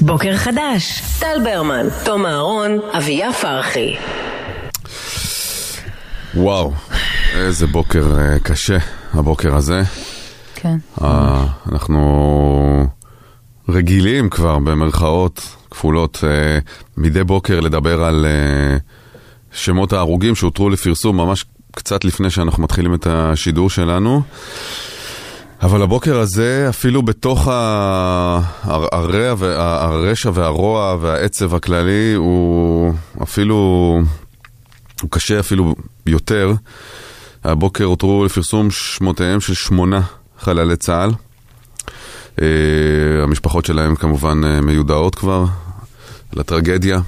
בוקר חדש, טל ברמן, תום אהרון, אביה פרחי. וואו, איזה בוקר אה, קשה, הבוקר הזה. כן. אה, אנחנו רגילים כבר, במרכאות כפולות, אה, מדי בוקר לדבר על אה, שמות ההרוגים שהותרו לפרסום ממש קצת לפני שאנחנו מתחילים את השידור שלנו. אבל הבוקר הזה, אפילו בתוך הר- הרע וה- הרשע והרוע והעצב הכללי, הוא אפילו, הוא קשה אפילו יותר. הבוקר הותרו לפרסום שמותיהם של שמונה חללי צה"ל. אה, המשפחות שלהם כמובן אה, מיודעות כבר לטרגדיה.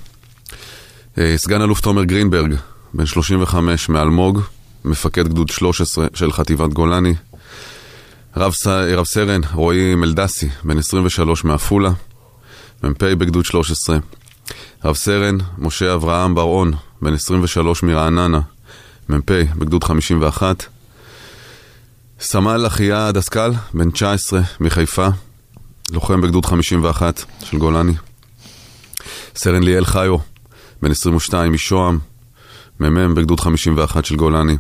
אה, סגן אלוף תומר גרינברג, בן 35 מאלמוג, מפקד גדוד 13 של חטיבת גולני. רב, ס... רב סרן רועי מלדסי, בן 23 מעפולה, מ"פ בגדוד 13. רב סרן משה אברהם בר-און, בן 23 מרעננה, מ"פ בגדוד 51. סמל אחיה דסקל, בן 19 מחיפה, לוחם בגדוד 51 של גולני. סרן ליאל חיו, בן 22 משוהם, מ"מ בגדוד 51 של גולני.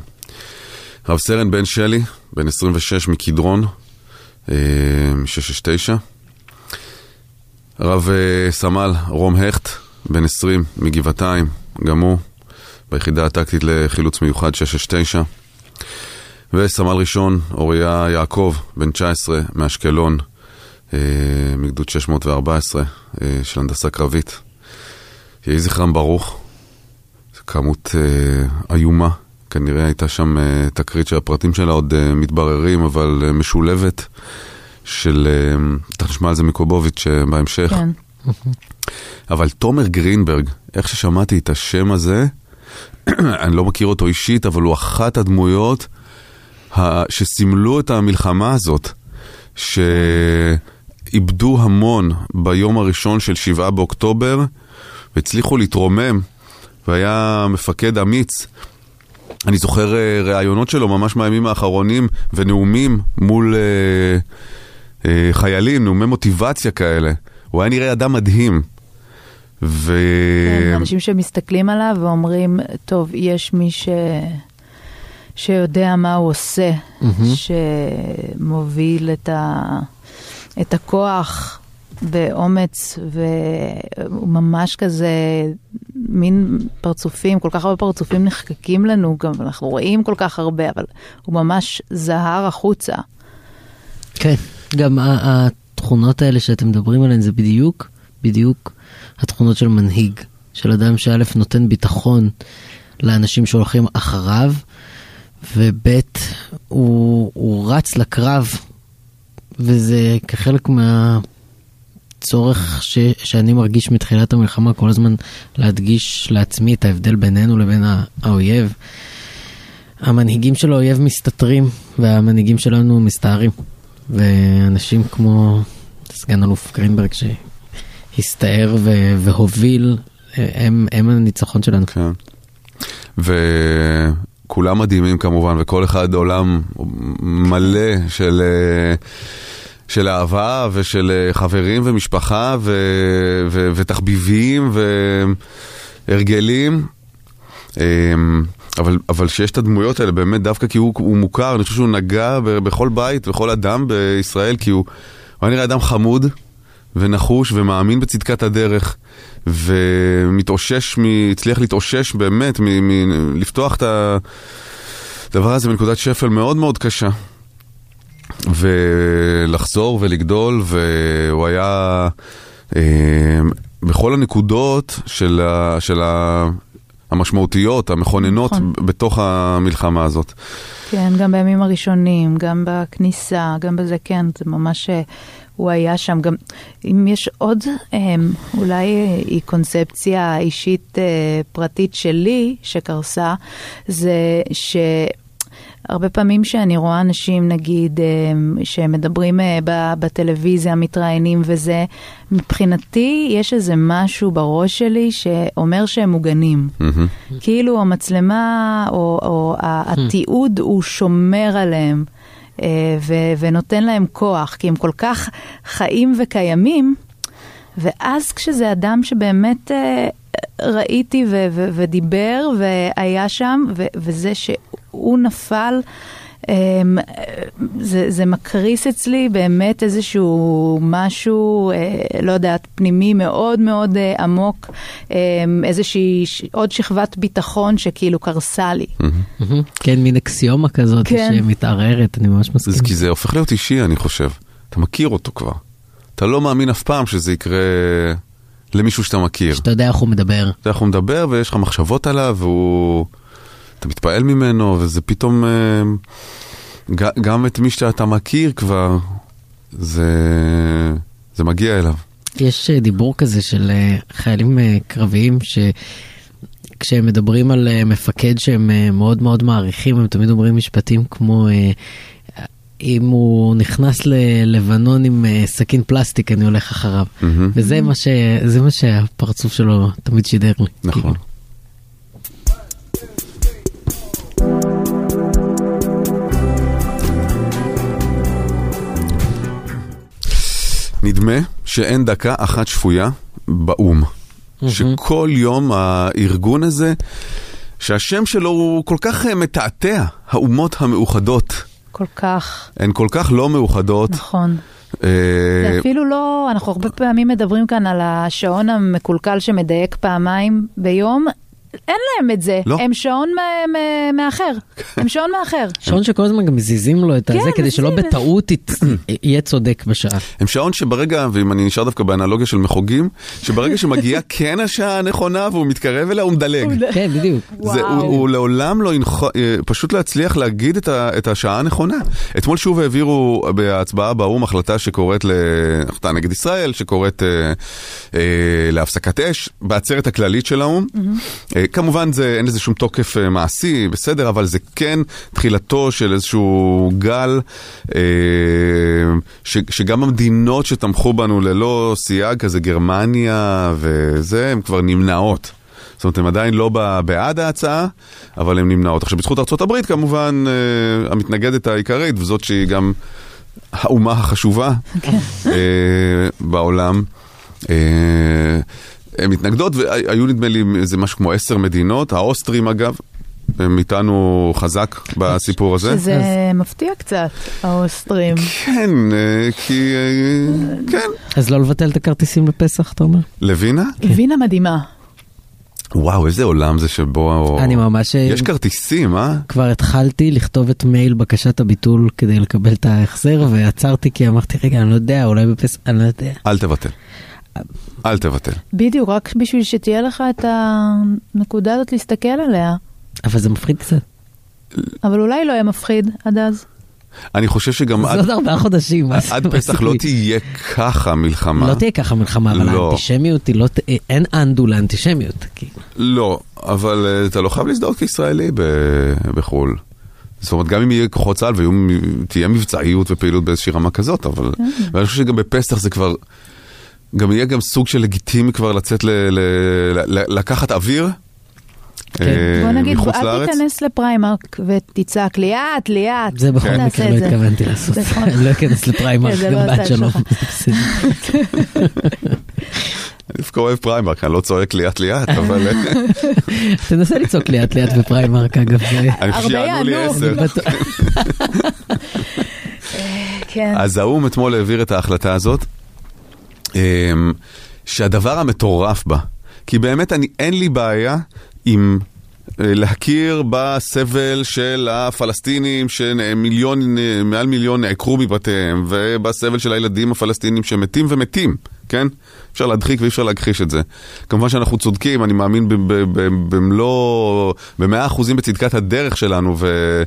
רב סרן בן שלי, בן 26 מקדרון, אה, מ-669. רב אה, סמל רום הכט, בן 20 מגבעתיים, גם הוא, ביחידה הטקטית לחילוץ מיוחד 669. וסמל ראשון אוריה יעקב, בן 19 מאשקלון, אה, מגדוד 614 אה, של הנדסה קרבית. יהי זכרם ברוך, כמות אה, איומה. כנראה הייתה שם uh, תקרית שהפרטים שלה עוד uh, מתבררים, אבל uh, משולבת של, תכף נשמע על זה מקובוביץ' בהמשך. כן. אבל תומר גרינברג, איך ששמעתי את השם הזה, אני לא מכיר אותו אישית, אבל הוא אחת הדמויות שסימלו את המלחמה הזאת, שאיבדו המון ביום הראשון של שבעה באוקטובר, והצליחו להתרומם, והיה מפקד אמיץ. אני זוכר אה, ראיונות שלו ממש מהימים האחרונים ונאומים מול אה, אה, חיילים, נאומי מוטיבציה כאלה. הוא היה נראה אדם מדהים. ו... כן, אנשים שמסתכלים עליו ואומרים, טוב, יש מי ש... שיודע מה הוא עושה, שמוביל את, ה... את הכוח באומץ, והוא ממש כזה, מין פרצופים, כל כך הרבה פרצופים נחקקים לנו, גם אנחנו רואים כל כך הרבה, אבל הוא ממש זהר החוצה. כן, גם התכונות האלה שאתם מדברים עליהן זה בדיוק, בדיוק התכונות של מנהיג, של אדם שא' נותן ביטחון לאנשים שהולכים אחריו, וב' הוא, הוא רץ לקרב, וזה כחלק מהצורך ש, שאני מרגיש מתחילת המלחמה, כל הזמן להדגיש לעצמי את ההבדל בינינו לבין האויב. המנהיגים של האויב מסתתרים, והמנהיגים שלנו מסתערים. ואנשים כמו סגן אלוף גרינברג שהסתער ו- והוביל, הם, הם הניצחון שלנו. כן. וכולם מדהימים כמובן, וכל אחד עולם מלא של, אה, של אהבה ושל אה, חברים ומשפחה ו, ו, ותחביבים והרגלים. אמ, אבל, אבל שיש את הדמויות האלה, באמת דווקא כי הוא, הוא מוכר, אני חושב שהוא נגע בכל בית, בכל אדם בישראל, כי הוא, הוא נראה אדם חמוד ונחוש ומאמין בצדקת הדרך, ומתאושש, מ- הצליח להתאושש באמת, מ, מ, לפתוח את הדבר הזה בנקודת שפל מאוד מאוד קשה. ולחזור ולגדול, והוא היה אה, בכל הנקודות של, ה, של ה, המשמעותיות, המכוננות נכון. בתוך המלחמה הזאת. כן, גם בימים הראשונים, גם בכניסה, גם בזה, כן, זה ממש, אה, הוא היה שם. גם אם יש עוד, אה, אולי אה, היא קונספציה אישית אה, פרטית שלי שקרסה, זה ש... הרבה פעמים שאני רואה אנשים, נגיד, אה, שמדברים אה, ב- בטלוויזיה, מתראיינים וזה, מבחינתי יש איזה משהו בראש שלי שאומר שהם מוגנים. מהמם. כאילו המצלמה או, או התיעוד הוא שומר עליהם אה, ו- ונותן להם כוח, כי הם כל כך חיים וקיימים, ואז כשזה אדם שבאמת ראיתי ו- ו- ודיבר והיה שם, ו- וזה שהוא נפל, אמ, זה, זה מקריס אצלי באמת איזשהו משהו, אה, לא יודעת, פנימי מאוד מאוד אה, עמוק, אה, איזושהי ש- עוד שכבת ביטחון שכאילו קרסה לי. כן, מין אקסיומה כזאת כן. שמתערערת, אני ממש מסכים. זה כי זה הופך להיות אישי, אני חושב. אתה מכיר אותו כבר. אתה לא מאמין אף פעם שזה יקרה למישהו שאתה מכיר. שאתה יודע איך הוא מדבר. אתה יודע איך הוא מדבר ויש לך מחשבות עליו והוא... אתה מתפעל ממנו וזה פתאום... אה, גם את מי שאתה מכיר כבר, זה, זה מגיע אליו. יש אה, דיבור כזה של אה, חיילים קרביים שכשהם מדברים על מפקד שהם מאוד מאוד מעריכים, הם תמיד אומרים משפטים כמו אם הוא נכנס ללבנון עם אה, סכין פלסטיק אני הולך אחריו. מהמם. וזה מה, ש... זה מה שהפרצוף שלו תמיד שידר לי. נכון. כאילו. נדמה שאין דקה אחת שפויה באו"ם. שכל יום הארגון הזה, שהשם שלו הוא כל כך אה, מתעתע, האומות המאוחדות. כל כך, הן כל כך לא מאוחדות. נכון. אה, זה אפילו לא, אנחנו הרבה פעמים מדברים כאן על השעון המקולקל שמדייק פעמיים ביום. אין להם את זה, לא. הם שעון מ- מ- מאחר, הם שעון מאחר. שעון שכל הזמן גם מזיזים לו את כן, הזה כדי שלא. בטעות יהיה צודק בשעה. הם שעון שברגע, ואם אני נשאר דווקא באנלוגיה של מחוגים, שברגע שמגיעה כן השעה הנכונה והוא מתקרב אליה, הוא מדלג. כן, בדיוק. זה, הוא, הוא לעולם לא ינח... אה, פשוט להצליח להגיד את, ה, את השעה הנכונה. אתמול שוב העבירו בהצבעה באו"ם החלטה שקוראת, ל... החלטה נגד ישראל, שקוראת אה, אה, להפסקת אש, בעצרת הכללית של האו"ם. כמובן זה, אין לזה שום תוקף אה, מעשי, בסדר, אבל זה כן תחילתו של איזשהו גל, אה, ש, שגם המדינות שתמכו בנו ללא סייג, כזה גרמניה וזה, הן כבר נמנעות. זאת אומרת, הן עדיין לא בעד ההצעה, אבל הן נמנעות. עכשיו, בזכות ארה"ב כמובן, אה, המתנגדת העיקרית, וזאת שהיא גם האומה החשובה אה, בעולם, אה, הן מתנגדות, והיו נדמה לי איזה משהו כמו עשר מדינות, האוסטרים אגב, הם איתנו חזק בסיפור הזה. שזה מפתיע קצת, האוסטרים. כן, אה, כי... אה, כן. אז לא לבטל את הכרטיסים לפסח, אתה אומר? לוינה? וינה מדהימה. וואו, איזה עולם זה שבו... אני ממש... יש כרטיסים, אה? כבר התחלתי לכתוב את מייל בקשת הביטול כדי לקבל את ההחזר, ועצרתי כי אמרתי, רגע, אני לא יודע, אולי בפסח, אני לא יודע. אל תבטל. אל תבטל. בדיוק, רק בשביל שתהיה לך את הנקודה הזאת להסתכל עליה. אבל זה מפחיד קצת. אבל אולי לא יהיה מפחיד עד אז. אני חושב שגם זה עד, עוד ארבעה חודשים. עד פסח לא? תהיה ככה מלחמה. לא תהיה ככה מלחמה, אבל לא. האנטישמיות היא לא... אין אנדו לאנטישמיות. כאילו. לא, אבל אה, אתה לא חייב להזדהות כישראלי ב- בחו"ל. זאת אומרת, גם אם יהיה כוחות צה"ל ותהיה מבצעיות ופעילות באיזושהי רמה כזאת, אבל... ואני חושב שגם בפסח זה כבר... גם יהיה גם סוג של לגיטימי כבר לצאת ל... ל... ל... לקחת אוויר. אה, בוא נגיד, אל. תיכנס לפריימרק ותצעק ליאת, ליאת. זה בכל תעשה מקרה לא. התכוונתי לעשות. אני לא אכנס לפריימרק כן, גם לא בעד שלום. אני דווקא אוהב פריימרק, אני לא צועק ליאת ליאת, אבל... אה, תנסה לצעוק ליאת ליאת בפריימרק אגב. אני חושב שיענו לי. עשר. כן. אז האו"ם אתמול העביר את ההחלטה הזאת, שהדבר המטורף בה, כי באמת אני, אין לי בעיה עם אה, להכיר בסבל של הפלסטינים שמיליון, אה, מעל מיליון נעקרו מבתיהם, ובסבל של הילדים הפלסטינים שמתים ומתים, כן? אפשר להדחיק ואי אפשר להכחיש את זה. כמובן שאנחנו צודקים, אני מאמין במלוא, במאה אחוזים בצדקת הדרך שלנו, ו...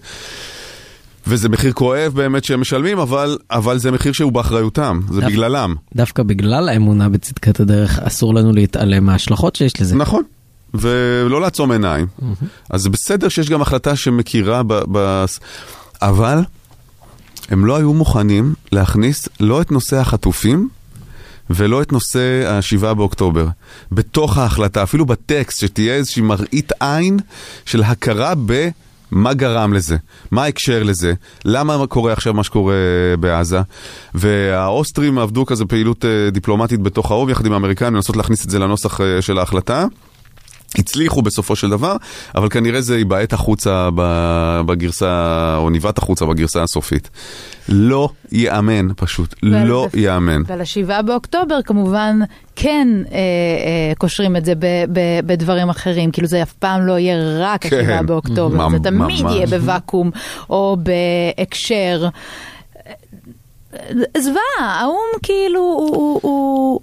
וזה מחיר כואב באמת שהם משלמים, אבל, אבל זה מחיר שהוא באחריותם, זה דווקא- בגללם. דווקא בגלל האמונה בצדקת הדרך אסור לנו להתעלם מההשלכות שיש לזה. נכון. ולא לעצום עיניים. אז זה בסדר שיש גם החלטה שמכירה ב... ב... אבל הם לא היו מוכנים להכניס לא את נושא החטופים ולא את נושא השבעה באוקטובר. בתוך ההחלטה, אפילו בטקסט, שתהיה איזושהי מראית עין של הכרה מה גרם לזה? מה ההקשר לזה? למה קורה עכשיו מה שקורה בעזה? והאוסטרים עבדו כזה פעילות אה, דיפלומטית בתוך האוב יחד עם האמריקאים לנסות להכניס את זה לנוסח אה, של ההחלטה. הצליחו בסופו של דבר, אבל כנראה זה ייבעט החוצה בגרסה, או ניבט החוצה בגרסה הסופית. לא ייאמן פשוט, לא ייאמן. ולשבעה באוקטובר כמובן כן אה, אה, קושרים את זה ב, ב, בדברים אחרים, כאילו זה אף פעם לא יהיה רק כן, השבעה באוקטובר, ממש. זה תמיד יהיה בוואקום או בהקשר. זוועה, האו"ם כאילו הוא... הוא, הוא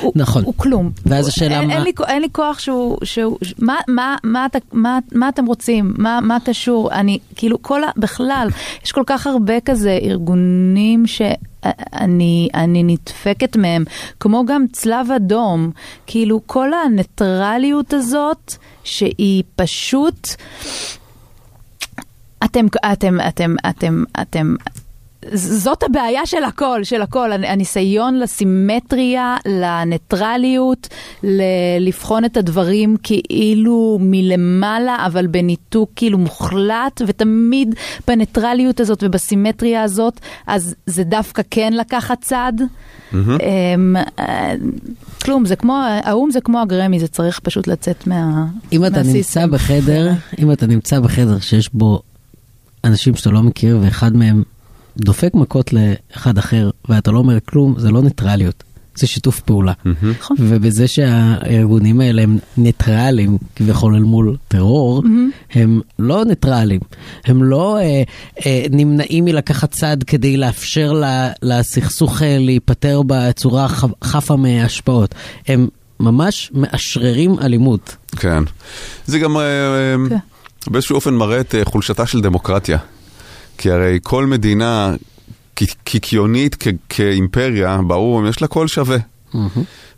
הוא, נכון. הוא כלום. ואז השאלה אין, מה- אין, לי, אין לי כוח שהוא... שהוא מה, מה, מה, אתה, מה, מה אתם רוצים? מה, מה קשור? אני, כאילו, כל ה... בכלל, יש כל כך הרבה כזה ארגונים שאני אני נדפקת מהם, כמו גם צלב אדום. כאילו, כל הניטרליות הזאת, שהיא פשוט... אתם, אתם, אתם, אתם, אתם, זאת הבעיה של הכל, של הכל, הניסיון לסימטריה, לניטרליות, ל- לבחון את הדברים כאילו מלמעלה, אבל בניתוק כאילו מוחלט, ותמיד בניטרליות הזאת ובסימטריה הזאת, אז זה דווקא כן לקחת צד. אמ, אה, כלום, זה כמו, האו"ם זה כמו הגרמי, זה צריך פשוט לצאת מה... אם אתה. נמצא בחדר, אם אתה נמצא בחדר שיש בו אנשים שאתה לא מכיר ואחד מהם דופק מכות לאחד אחר ואתה לא אומר כלום, זה לא ניטרליות, זה שיתוף פעולה. נכון. ובזה שהארגונים האלה הם ניטרלים כביכול אל מול טרור, הם לא ניטרלים, הם לא אה, אה, נמנעים מלקחת צד כדי לאפשר ל- לסכסוך אה, להיפתר בצורה חפה מהשפעות, הם ממש מאשררים אלימות. כן. זה גם אה, אה, כן. באיזשהו אופן מראה את אה, חולשתה של דמוקרטיה. כי הרי כל מדינה קיקיונית כ- כאימפריה, באו"ם, יש לה קול שווה.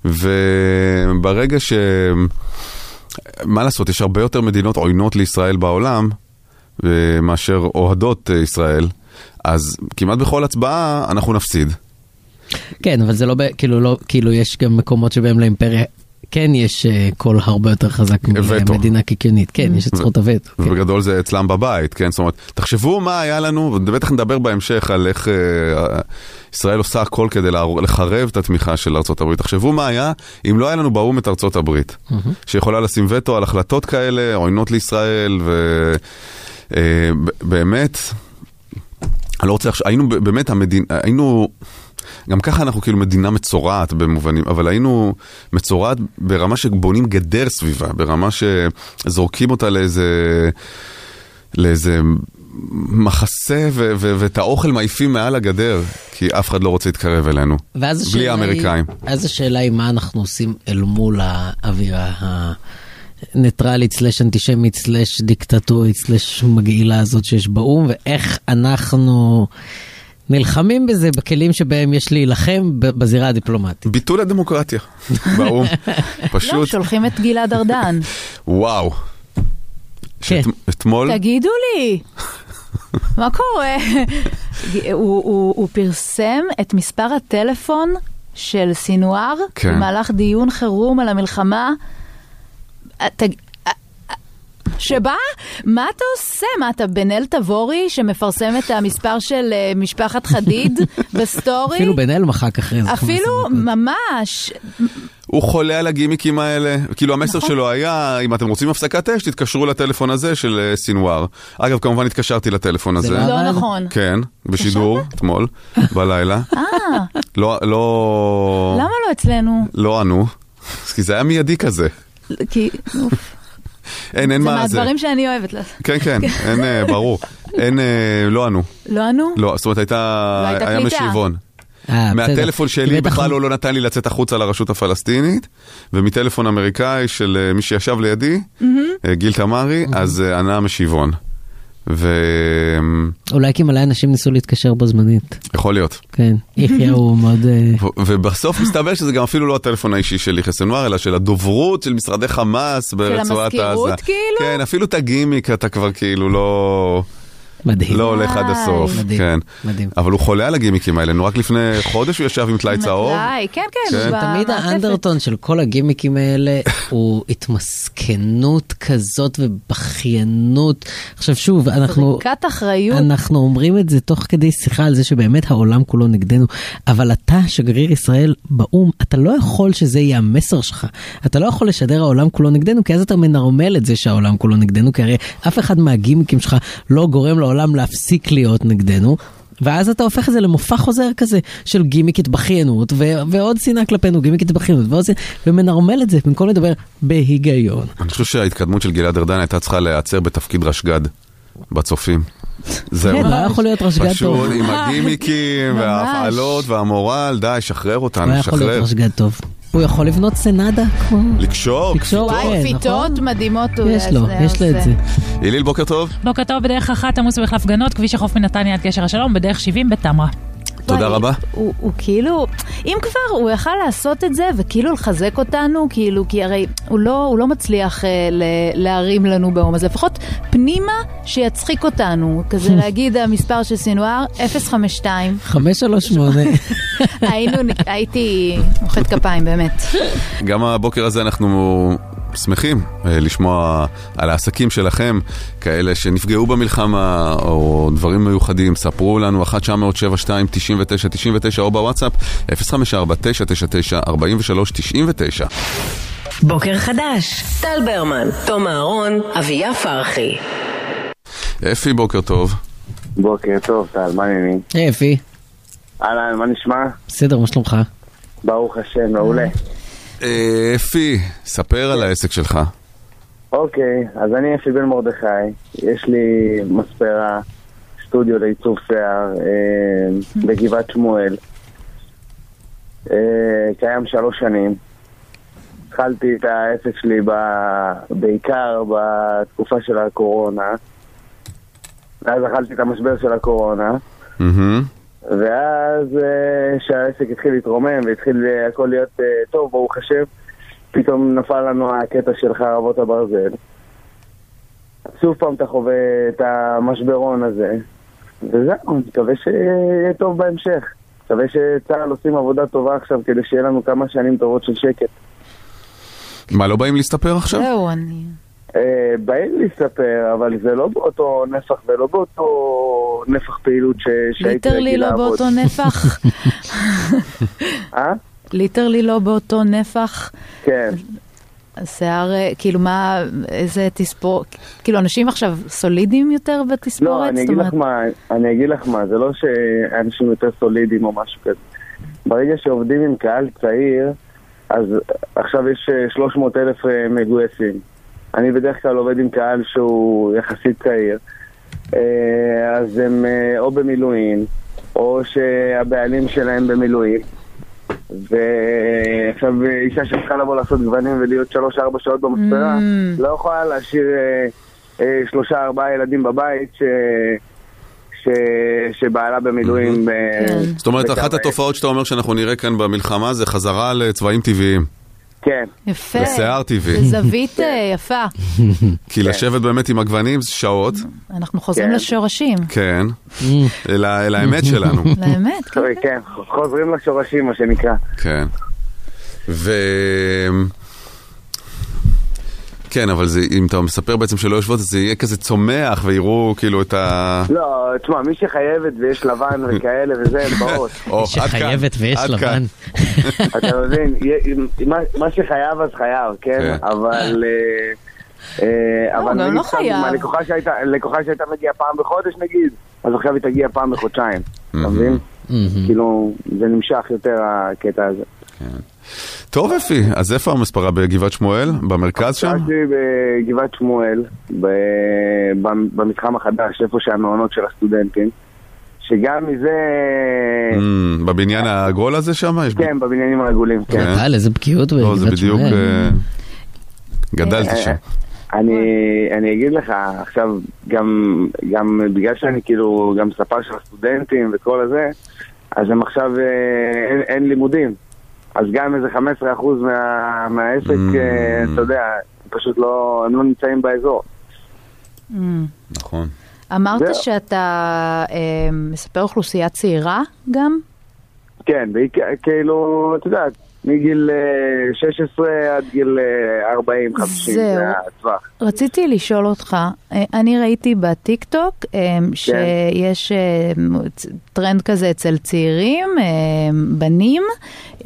וברגע ש... מה לעשות, יש הרבה יותר מדינות עוינות לישראל בעולם אה, מאשר אוהדות אה, ישראל, אז כמעט בכל הצבעה אנחנו נפסיד. כן, אבל זה לא, כאילו, לא, כאילו יש גם מקומות שבהם לאימפריה כן יש אה, קול הרבה יותר חזק. ממדינה קיקיונית, כן, יש את זכות הווטו. כן. ובגדול זה אצלם בבית, כן? זאת אומרת, תחשבו מה היה לנו, ובטח נדבר בהמשך על איך אה, ישראל עושה הכל כדי לחרב את התמיכה של ארה"ב. תחשבו מה היה אם לא היה לנו באו"ם את הברית, שיכולה לשים וטו על החלטות כאלה, עוינות לישראל, ובאמת, אני לא רוצה עכשיו, היינו באמת המדינה, היינו... גם ככה אנחנו כאילו מדינה מצורעת במובנים, אבל היינו מצורעת ברמה שבונים גדר סביבה, ברמה שזורקים אותה לאיזה, לאיזה מחסה ו- ו- ואת האוכל מעיפים מעל הגדר, כי אף אחד לא רוצה להתקרב אלינו. ואז בלי האמריקאים. היא, אז השאלה היא מה אנחנו עושים אל מול האווירה הניטרלית סלש אנטישמית סלש דיקטטורית סלש מגעילה הזאת שיש באו"ם, ואיך אנחנו נלחמים בזה בכלים שבהם יש להילחם בזירה הדיפלומטית. ביטול הדמוקרטיה באו"ם, לא, פשוט, שולחים את גלעד ארדן. וואו. כן. אתמול, תגידו לי, מה קורה? הוא, הוא, הוא פרסם את מספר הטלפון של סינואר כן. במהלך דיון חירום על המלחמה. שבה? מה אתה עושה? מה, אתה בן אל תבורי שמפרסם את המספר של אה, משפחת חדיד בסטורי? אפילו בן אל מחק אחרי זה. 15 אפילו. ממש. הוא חולה על הגימיקים האלה. כאילו המסר נכון. שלו היה, אם אתם רוצים הפסקת אש, תתקשרו לטלפון הזה של אה, סינואר. אגב, כמובן התקשרתי לטלפון זה הזה. לא לא? נכון. כן, בשידור, אתמול, בלילה. אה, לא, לא, למה לא אצלנו? לא ענו, כי זה היה מיידי כזה. כי אוף, אין, אין זה מה זה. מהדברים שאני אוהבת לעשות. כן, כן, אין, אה, ברור. אין, אה, לא ענו. לא ענו? לא, זאת אומרת, הייתה, לא היה. משיבון. אה. מהטלפון שלי בכלל הוא לא נתן לי לצאת החוצה לרשות הפלסטינית, ומטלפון אמריקאי של מי שישב לידי, גיל תמרי, אז ענה משיבון. ויכול אולי כי מלא אנשים ניסו להתקשר בו זמנית. להיות. כן, יחיא הוא מאוד... אה, ו- ובסוף מסתבר שזה גם אפילו לא הטלפון האישי של יחיא סנואר, אלא של הדוברות של משרדי חמאס ברצועת עזה. המזכירות, כאילו? כן, אפילו את הגימיק אתה כבר כאילו לא... מדהים. לא הולך עד. הסוף, מדהים, כן. מדהים. אבל הוא חולה על הגימיקים האלה, נו רק לפני חודש הוא ישב עם טלאי צהוב. די, כן, כן. כן. תמיד. האנדרטון של כל הגימיקים האלה הוא התמסכנות כזאת ובכיינות. עכשיו שוב, אנחנו... זריקת אחריות. אנחנו אומרים את זה תוך כדי שיחה על זה שבאמת העולם כולו נגדנו, אבל אתה, שגריר ישראל באו"ם, אתה לא יכול שזה יהיה המסר שלך. אתה לא יכול לשדר העולם כולו נגדנו, כי אז אתה מנרמל את זה שהעולם כולו נגדנו, כי הרי אף אחד מהגימיקים שלך לא גורם לעולם להפסיק להיות נגדנו. ואז אתה הופך את זה למופע חוזר כזה של גימיק התבכיינות ו- ועוד שנאה כלפינו, גימיק התבכיינות ועוד שנאה, ומנרמל את זה במקום לדבר בהיגיון. אני חושב שההתקדמות של גלעד ארדן הייתה צריכה להיעצר בתפקיד רשג"ד בצופים. זהו. כן, לא יכול להיות רשג"ד טוב. פשוט עם הגימיקים. וההפעלות והמורל, די, שחרר אותנו, היה יכול להיות שחרר. רשג"ד טוב. הוא יכול לבנות סנדה כמו... לקשור, לקשור, כן, כפיתות נכון? מדהימות הוא יש לו, יש לו את. זה. היליל, בוקר טוב. בוקר טוב, בדרך אחת עמוס במחלף גנות, כביש החוף מנתניה עד גשר השלום, בדרך 70 בתמרה. תודה וואי, רבה. הוא, הוא כאילו, אם כבר, הוא יכל לעשות את זה וכאילו לחזק אותנו, כאילו, כי הרי הוא לא, הוא לא מצליח אה, ל, להרים לנו באום, אז לפחות פנימה שיצחיק אותנו, כזה להגיד המספר של סינואר, 052, 538. היינו, הייתי מוחאת כפיים, באמת. גם הבוקר הזה אנחנו שמחים אה, לשמוע על העסקים שלכם, כאלה שנפגעו במלחמה או דברים מיוחדים. ספרו לנו 1 907 2 99 99 או בוואטסאפ 054 999 43 99 בוקר חדש, טל ברמן, תום אהרון, אביה פרחי. אפי, בוקר טוב. בוקר טוב, טל, מה העניינים? היי אפי, אהלן, מה נשמע? בסדר, מה שלומך? ברוך השם, מעולה. אה, אפי, ספר על העסק שלך. אוקיי, אז אני אפי בן מרדכי, יש לי מספרה, סטודיו לעיצוב שיער אה, בגבעת שמואל. אה, קיים שלוש שנים. התחלתי את העסק שלי ב... בעיקר בתקופה של הקורונה. ואז אכלתי את המשבר של הקורונה. מהמם. ואז אה, שהעסק התחיל להתרומם והתחיל אה, הכל להיות אה, טוב, ברוך השם, פתאום נפל לנו הקטע של חרבות הברזל. שוב פעם אתה חווה את המשברון הזה, וזהו, אני מקווה שיהיה טוב בהמשך. מקווה שצה"ל עושים עבודה טובה עכשיו כדי שיהיה לנו כמה שנים טובות של שקט. מה, לא באים להסתפר עכשיו? זהו, אני... אה, באים להסתפר, אבל זה לא באותו נפח ולא באותו נפח פעילות ש... שהייתי literally רגיל לא לעבוד. באותו נפח. אה? literally לא באותו נפח. כן. השיער, אה, כאילו מה, איזה תספור, כאילו אנשים עכשיו סולידיים יותר בתספורת? לא, אני אגיד לך מה, אני אגיד לך מה, זה לא שאנשים יותר סולידיים או משהו כזה. ברגע שעובדים עם קהל צעיר, אז עכשיו יש אה, 300 אלף אה, מגויסים. אני בדרך כלל עובד עם קהל שהוא יחסית צעיר, אה, אז הם אה, או במילואים, או שהבעלים שלהם במילואים. ועכשיו אה, אישה שצריכה לבוא לעשות גוונים ולהיות 3-4 שעות במספרה, Mm. לא יכולה להשאיר אה, אה, שלושה ארבעה ילדים בבית ש... ש... שבעלה במילואים. אה, כן. זאת אומרת, אחת התופעות שאתה אומר שאנחנו נראה כאן במלחמה זה חזרה לצבעים טבעיים. כן, יפה. ושיער טבעי. זה זווית אה, יפה. כי לשבת באמת עם הגוונים זה שעות, אנחנו חוזרים כן. לשורשים. כן, אל האמת שלנו. באמת, כן. כן, חוזרים לשורשים מה שנקרא. כן. ו... כן, אבל זה, אם אתה מספר בעצם שלא יושבות, אז זה יהיה כזה צומח ויראו כאילו את ה... לא, תשמע, מי שחייבת ויש לבן וכאלה וזה, הם באות. כאן, שחייבת ויש לבן. אתה מבין? מה- מה שחייב אז חייב, כן? כן. אבל... אה, אה, לא, אבל גם נגיד לא סתם, חייב. לקוחה שהייתה- מגיעה פעם בחודש נגיד, אז עכשיו היא תגיע פעם בחודשיים. אתה מבין? כאילו, זה נמשך יותר הקטע הזה. טוב אפי, אז איפה המספרה? בגבעת שמואל? במרכז שם? שאלתי בגבעת שמואל, במתחם החדש, איפה שהמעונות של הסטודנטים, שגם מזה... Mm, בבניין העגול הזה שם? כן, בבניינים העגולים, כן. כן. טל, איזה בקיאות לא, זה בגבעת בדיוק... שמואל. אה, גדלתי שם. אני, אני אגיד לך, עכשיו, גם, גם בגלל שאני כאילו גם ספר של הסטודנטים וכל הזה, אז הם עכשיו, אה, אין, אין לימודים. אז גם איזה 15% מה, מהעסק, Mm. אה, אתה יודע, פשוט לא, הם לא נמצאים באזור. Mm. נכון. אמרת זהו. שאתה אה, מספר אוכלוסייה צעירה גם? כן, בעיקר, כאילו, את יודעת, מגיל אה, 16 עד גיל אה, 40, 50, זהו. זה הטווח. רציתי לשאול אותך, אה, אני ראיתי בטיק טוק אה, שיש אה, טרנד כזה אצל צעירים, אה, בנים,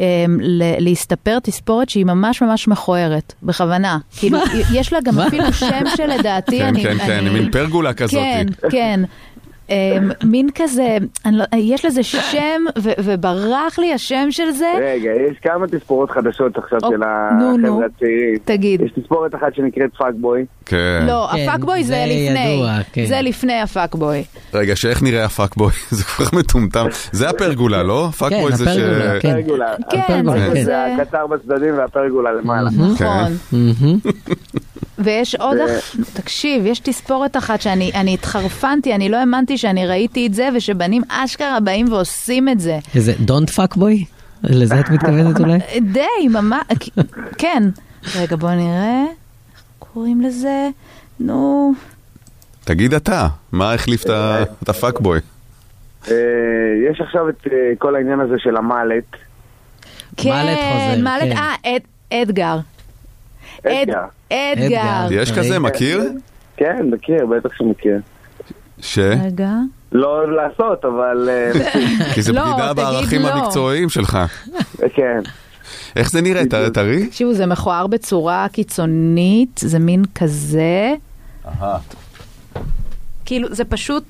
אה, ל- להסתפר תספורת שהיא ממש ממש מכוערת, בכוונה. כאילו, יש לה גם אפילו שם שלדעתי, כן, אני... כן, כן, אני- מין פרגולה כזאת. כן, כן. אמ, מין כזה, לא- יש לזה שם, ו- וברח לי השם של זה. רגע, יש כמה תספורות חדשות עכשיו או, של נו, נו. החבר'ה הצעירים. תגיד. יש תספורת אחת שנקראת פאקבוי. כן. לא, כן, הפאקבוי זה זה לפני. ידוע, כן. זה לפני הפאקבוי. רגע, שאיך נראה הפאקבוי? זה כל כך מטומטם. זה הפרגולה, לא? הפאקבוי זה ש... הפרגולה, כן. פרגולה. כן, הפרגולה, זה כן. זה. הקצר בצדדים והפרגולה למעלה. נכון. מהמם. ויש עוד, תקשיב, יש תספורת אחת שאני אני התחרפנתי, אני לא האמנתי שאני ראיתי את זה, ושבנים אשכרה באים ועושים את זה. איזה don't fuck boy? לזה את מתכוונת אולי? די, ממש, כן. רגע, בוא נראה, איך קוראים לזה? נו, תגיד אתה, מה החליף את ה- את ה fuckboy? אה, יש עכשיו את אה, כל העניין הזה של ה mullet. כן, מלט כן. אה, אד- אדגר. אד- אדגר. אדגר. אדגר. יש כזה, מכיר? כן, מכיר, בטח שמכיר. ש? רגע. לא אוהב לעשות, אבל אה, כי זה לא, בגידה בערכים לא. המקצועיים שלך. כן. איך זה נראה? תראי. תקשיבו, זה מכוער בצורה קיצונית, זה מין כזה. כאילו, זה פשוט,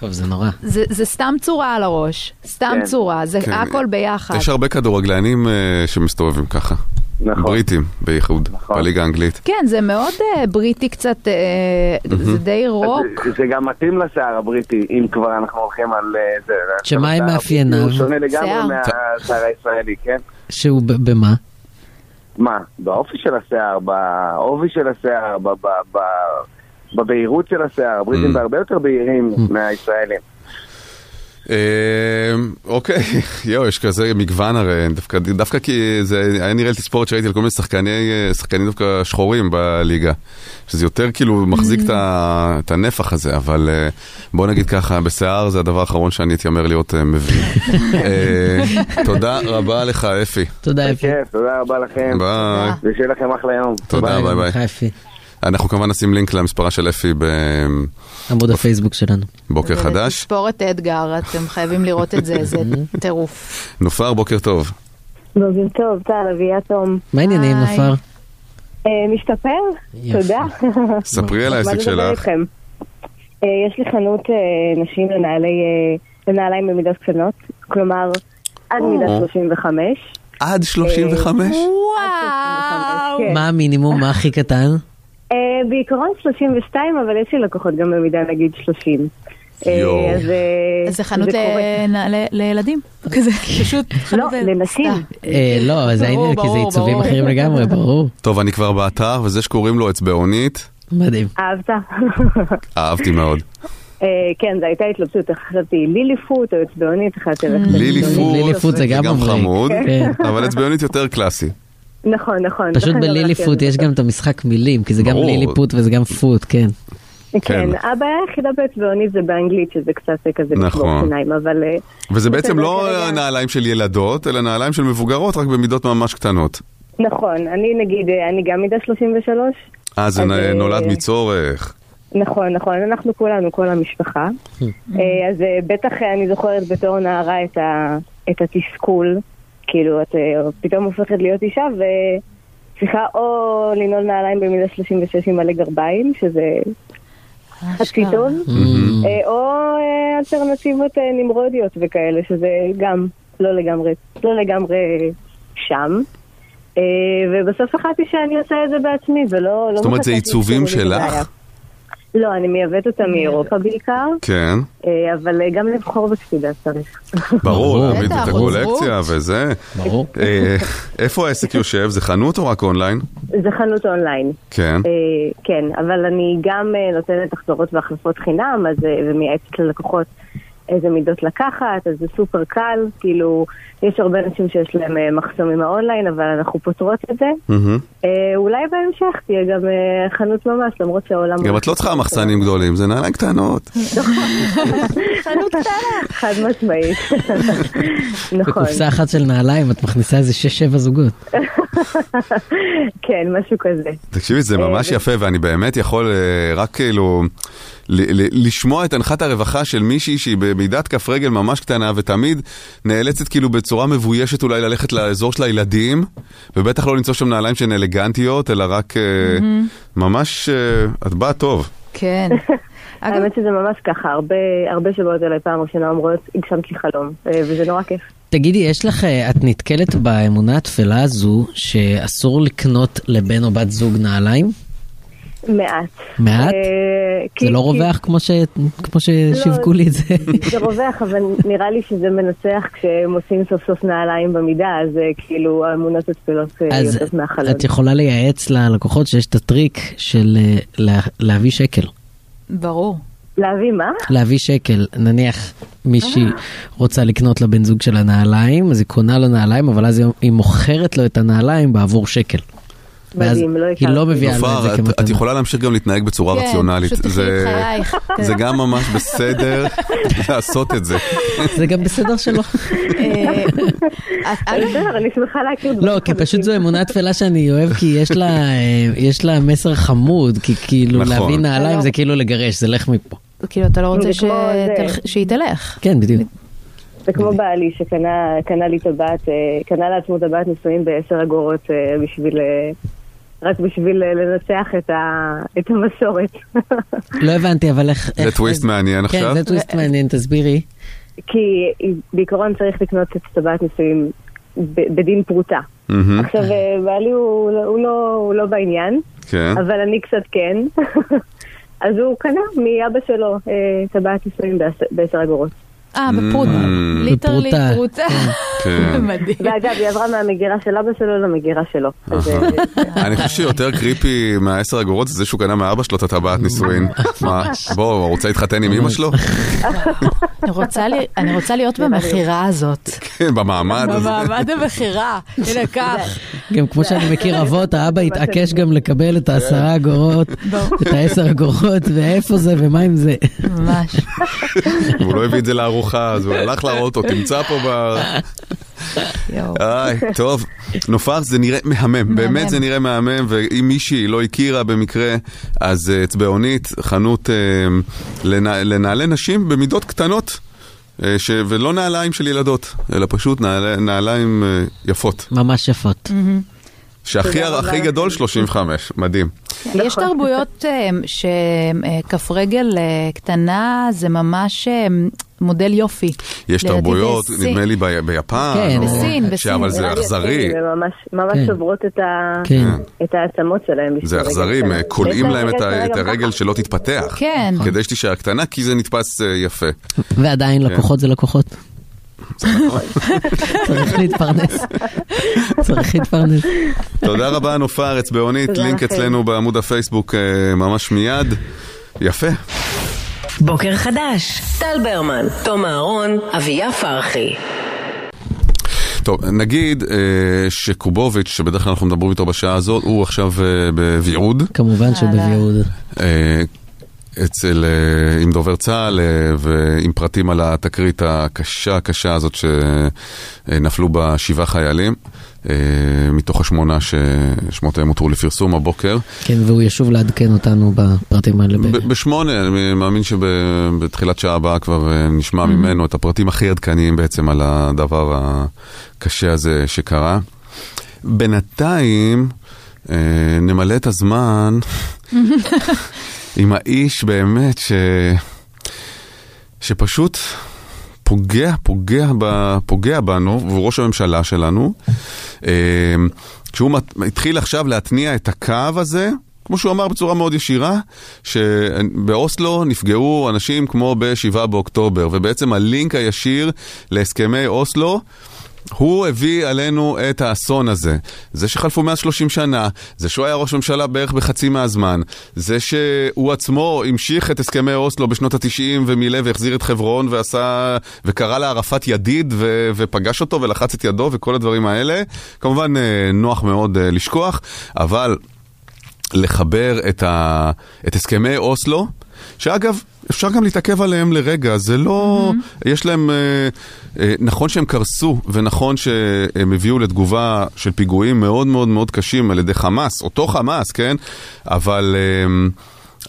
טוב, זה נורא. זה, זה סתם צורה על הראש. סתם כן. צורה, זה כן. הכל ביחד. יש הרבה כדורגלנים אה, שמסתובבים ככה. נכון. בריטים, בייחוד, נכון. בליגה האנגלית. כן, זה מאוד אה, בריטי קצת, אה, זה די רוק. זה- זה גם מתאים לשיער הבריטי, אם כבר אנחנו הולכים על אה, זה. שמה הם מאפייניו? הוא שונה לגמרי שיער. מהשיער הישראלי, כן? שהוא ב- במה? מה? באופי של השיער, בעובי של השיער, ב- ב- ב- בבהירות של השיער. הבריטים Mm. בהרבה יותר בהירים מהישראלים. אה, אוקיי, יואו, יש כזה מגוון הרי, דווקא, דווקא כי זה היה נראה לי תספורת שהייתי על כל מיני שחקני, שחקנים דווקא שחורים בליגה, שזה יותר כאילו מחזיק את הנפח הזה, אבל אה, בוא נגיד ככה, בשיער זה הדבר האחרון שאני אתיימר להיות אה, מבין. אה, תודה רבה לך, אפי. תודה, אפי. תודה רבה לכם. ביי. ושיהיה לכם אחלה יום. תודה, ביי ביי. אנחנו כמובן נשים לינק למספרה של אפי עמוד הפייסבוק שלנו. בבוקר חדש. תספורת אתגר, אתם חייבים לראות את זה, זה טירוף. נופר, בוקר טוב. בוקר טוב, טל, אביה תום. מה העניינים. נופר? אה, משתפר? תודה. ספרי על העסק שלך. אה, יש לי חנות אה, נשים לנעלי, לנעליים במידות קטנות, כלומר, עד. מידה 35. עד 35? וואו! כן. מה המינימום, מה הכי קטן? אה, בעיקרון 32, אבל יש לי לקוחות גם במידה נגיד 30. אה. אז אה, אז זה חנות לילדים, כזה, פשוט לא, חנות לנשים. לא, אבל זה ברור, העניין, כי זה עיצובים. אחרים לגמרי, ברור. טוב, אני כבר באתר, וזה שקוראים לו אצבעונית, מדהים. אהבת? אהבתי מאוד. כן, זו הייתה התלבטות, חשבתי ליליפוט או אצבעונית, ללכת ליליפוט, זה גם. חמוד, כן. אבל אצבעונית יותר קלאסי. נכון, נכון. פשוט בליליפוט על יש. גם את המשחק מילים, כי זה גם ברור. ליליפוט וזה גם פוט, כן. כן. כן, הבעיה היחידה באצבעונית זה באנגלית, שזה קצת כזה נכון. שיניים, אבל... אה, וזה בעצם לא נעליים של ילדות, אלא נעליים של מבוגרות, רק במידות ממש קטנות. נכון, אני נגיד, אה, אני גם מידה 33. אה, זה אה, נולד מצורך. נכון, נכון, אנחנו כולנו, כל המשפחה. אה, אז בטח אני זוכרת בתור נערה את התסכול, כאילו את אה, פתאום הופכת להיות אישה וצריכה או לנעול נעליים במידה 36 עם מלא גרביים, שזה חצי. טוב. אה, או אה, אלטרנטיבות נמרודיות וכאלה, שזה גם לא לגמרי, לא לגמרי שם. ובסוף החלטתי שאני עושה את זה בעצמי, ולא... לא זאת אומרת, זה עיצובים. שלך? לא, אני מייבאת אותם מאירופה בעיקר, כן, אה, אבל אה, גם לבחור בקפידה צריך. ברור. להעמיד את הקולקציה. וזה. ברור. אה, איפה העסק יושב? זה חנות או רק אונליין? זה חנות אונליין. כן. כן, אבל אני גם נותנת החזרות והחלפות חינם, אז, ומייעצת ללקוחות איזה מידות לקחת, אז זה סופר קל, כאילו, יש הרבה אנשים שיש להם אה, מחסום עם האונליין, אבל אנחנו פותרות את זה. אה, אולי בהמשך תהיה גם אה, חנות ממש, למרות שהעולם... גם את לא צריכה מחסנים גדולים, זה נעליים קטנות. חנות קטנה. חד משמעית. נכון. בקופסה אחת של נעליים את מכניסה איזה 6-7 זוגות. כן, משהו כזה. תקשיבי, זה ממש יפה, ואני באמת יכול רק כאילו לשמוע את הנחת הרווחה של מישהי שהיא במידת כף רגל ממש קטנה, ותמיד נאלצת כאילו בצורה מבוישת אולי ללכת לאזור של הילדים, ובטח לא למצוא שם נעליים שהן אלגנטיות, אלא רק אה, ממש, אה, את באה טוב. כן. אגב, האמת שזה ממש ככה, הרבה, הרבה שבועות אליי פעם ראשונה אומרות, הגשמתי חלום, אה, וזה נורא כיף. תגידי, יש לך, את נתקלת באמונה התפלה הזו שאסור לקנות לבן או בת זוג נעליים? מעט. מעט? אה, זה לא רווח כמו ש- כמו ששיווקו לי את זה. זה רווח, אבל נראה לי שזה מנצח כשהם עושים סוף סוף נעליים במידה, אז אה, כאילו האמונות התפילות אה, אז יוצאות מהחלון. את יכולה לייעץ ללקוחות שיש את הטריק של לה- להביא שקל. ברור. להביא מה? להביא שקל, נניח מישהי רוצה לקנות לבן זוג שלה נעליים, אז היא קונה לו נעליים, אבל אז היא מוכרת לו את הנעליים בעבור שקל. ואז לא היא. לא מביאה לו את זה נופר, את- כמתנה. יכולה להמשיך גם להתנהג בצורה כן, רציונלית. זה- חייך. זה גם ממש בסדר לעשות את זה. זה גם בסדר שלא. אה, אני שמחה להכיר לא, כי פשוט. זו אמונה תפלה שאני אוהב, כי יש לה, אה, יש לה מסר חמוד, כי כאילו נכון. להביא נעליים זה כאילו לגרש, זה לך מפה. כאילו, אתה לא רוצה שהיא תלך. כן, בדיוק. זה כמו בעלי שקנה קנה לי טבעת, אה, קנה לעצמו טבעת נישואין בעשר אגורות בשביל... אה, רק בשביל אה, לנצח את ה- את המסורת. לא הבנתי, אבל איך... זה איך- טוויסט מעניין כן, עכשיו. זה טוויסט מעניין, תסבירי. כי בעיקרון צריך לקנות את טבעת נישואין ב- בדין פרוטה. עכשיו, אה, בעלי הוא לא- הוא לא- הוא לא בעניין, כן. אבל אני קצת כן. אז הוא קנה מאבא שלו אה, טבעת נישואין בעשר- בעשר אגורות. אה, בפרוטה. Mm. ליטרלי. פרוטה. כן. מדהים. ואגב, היא עברה מהמגירה של אבא שלו למגירה שלו. אז, אה, אני חושב שיותר קריפי מהעשר אגורות זה זה שהוא קנה מאבא שלו את הטבעת נישואין. מה, בוא, הוא רוצה להתחתן עם אמא שלו? אני רוצה לי- אני רוצה להיות במכירה הזאת. כן, במעמד הזה. במעמד המכירה. הנה, קח. גם כמו שאני מכיר אבות, האבא התעקש גם לקבל את העשרה אגורות, את העשר אגורות, ואיפה זה ומה עם זה. ממש. הוא לא הביא את זה לארוחה, אז הוא הלך להראות אותו, תמצא פה ב... איי, טוב, נופר זה נראה מהמם, באמת זה נראה מהמם, ואם מישהי לא הכירה במקרה, אז אה, אצבעונית, חנות אה, לנע- לנעלי נשים במידות קטנות, אה, ש- ולא נעליים של ילדות, אלא פשוט נעלי- נעליים אה, יפות. ממש יפות. שהכי תודה רבה הכי. גדול 35, מדהים. יש תרבויות אה, שכף רגל אה, קטנה זה ממש אה, מודל יופי. יש תרבויות. נדמה לי ביפן, כן, או- בסין, בסין. אבל זה אכזרי. הן ממש, כן. שוברות את. כן. את העצמות שלהם. זה אכזרי, כולאים יש להם את הרגל. שלא תתפתח. כן. כדי שתישאר קטנה, כי זה נתפס אה, יפה. ועדיין כן. לקוחות זה לקוחות. צריך להתפרנס. צריך להתפרנס. תודה רבה, נופר אצבעונית, לינק. אצלנו בעמוד הפייסבוק אה, ממש מיד. יפה. בוקר חדש. טל ברמן, תום אהרון, אביה פרחי. טוב, נגיד אה, שקובוביץ', שבדרך כלל אנחנו מדברים איתו בשעה הזאת, הוא עכשיו אה, בוויעוד. כמובן שבביעוד. אה, אצל, אה, עם דובר צה"ל אה, ועם פרטים על התקרית הקשה הקשה הזאת שנפלו בה שבעה חיילים, אה, מתוך השמונה ששמותיהם הותרו לפרסום הבוקר. כן, והוא ישוב לעדכן אותנו בפרטים האלה. ב- בשמונה, אני מאמין שבתחילת שעה הבאה כבר אה, נשמע ממנו את הפרטים הכי עדכניים בעצם על הדבר הקשה הזה שקרה. בינתיים אה, נמלא את הזמן עם האיש באמת ש... שפשוט פוגע, פוגע, ב... פוגע בנו, והוא ראש הממשלה שלנו. אה, כשהוא התחיל עכשיו להתניע את הקו הזה, כמו שהוא אמר בצורה מאוד ישירה, שבאוסלו נפגעו אנשים כמו ב-7 באוקטובר, ובעצם הלינק הישיר להסכמי אוסלו הוא הביא עלינו את האסון הזה. זה שחלפו 130 שנה, זה שהוא היה ראש ממשלה בערך בחצי מהזמן, זה שהוא עצמו המשיך את הסכמי אוסלו בשנות ה-90 ומילא והחזיר את חברון ועשה, וקרא לערפאת ידיד ו, ופגש אותו ולחץ את ידו וכל הדברים האלה. כמובן אה, נוח מאוד אה, לשכוח, אבל לחבר את, ה, את הסכמי אוסלו, שאגב, אפשר גם להתעכב עליהם לרגע, זה לא... Mm-hmm. יש להם... אה, אה, נכון שהם קרסו, ונכון שהם הביאו לתגובה של פיגועים מאוד מאוד מאוד קשים על ידי חמאס, אותו חמאס, כן? אבל...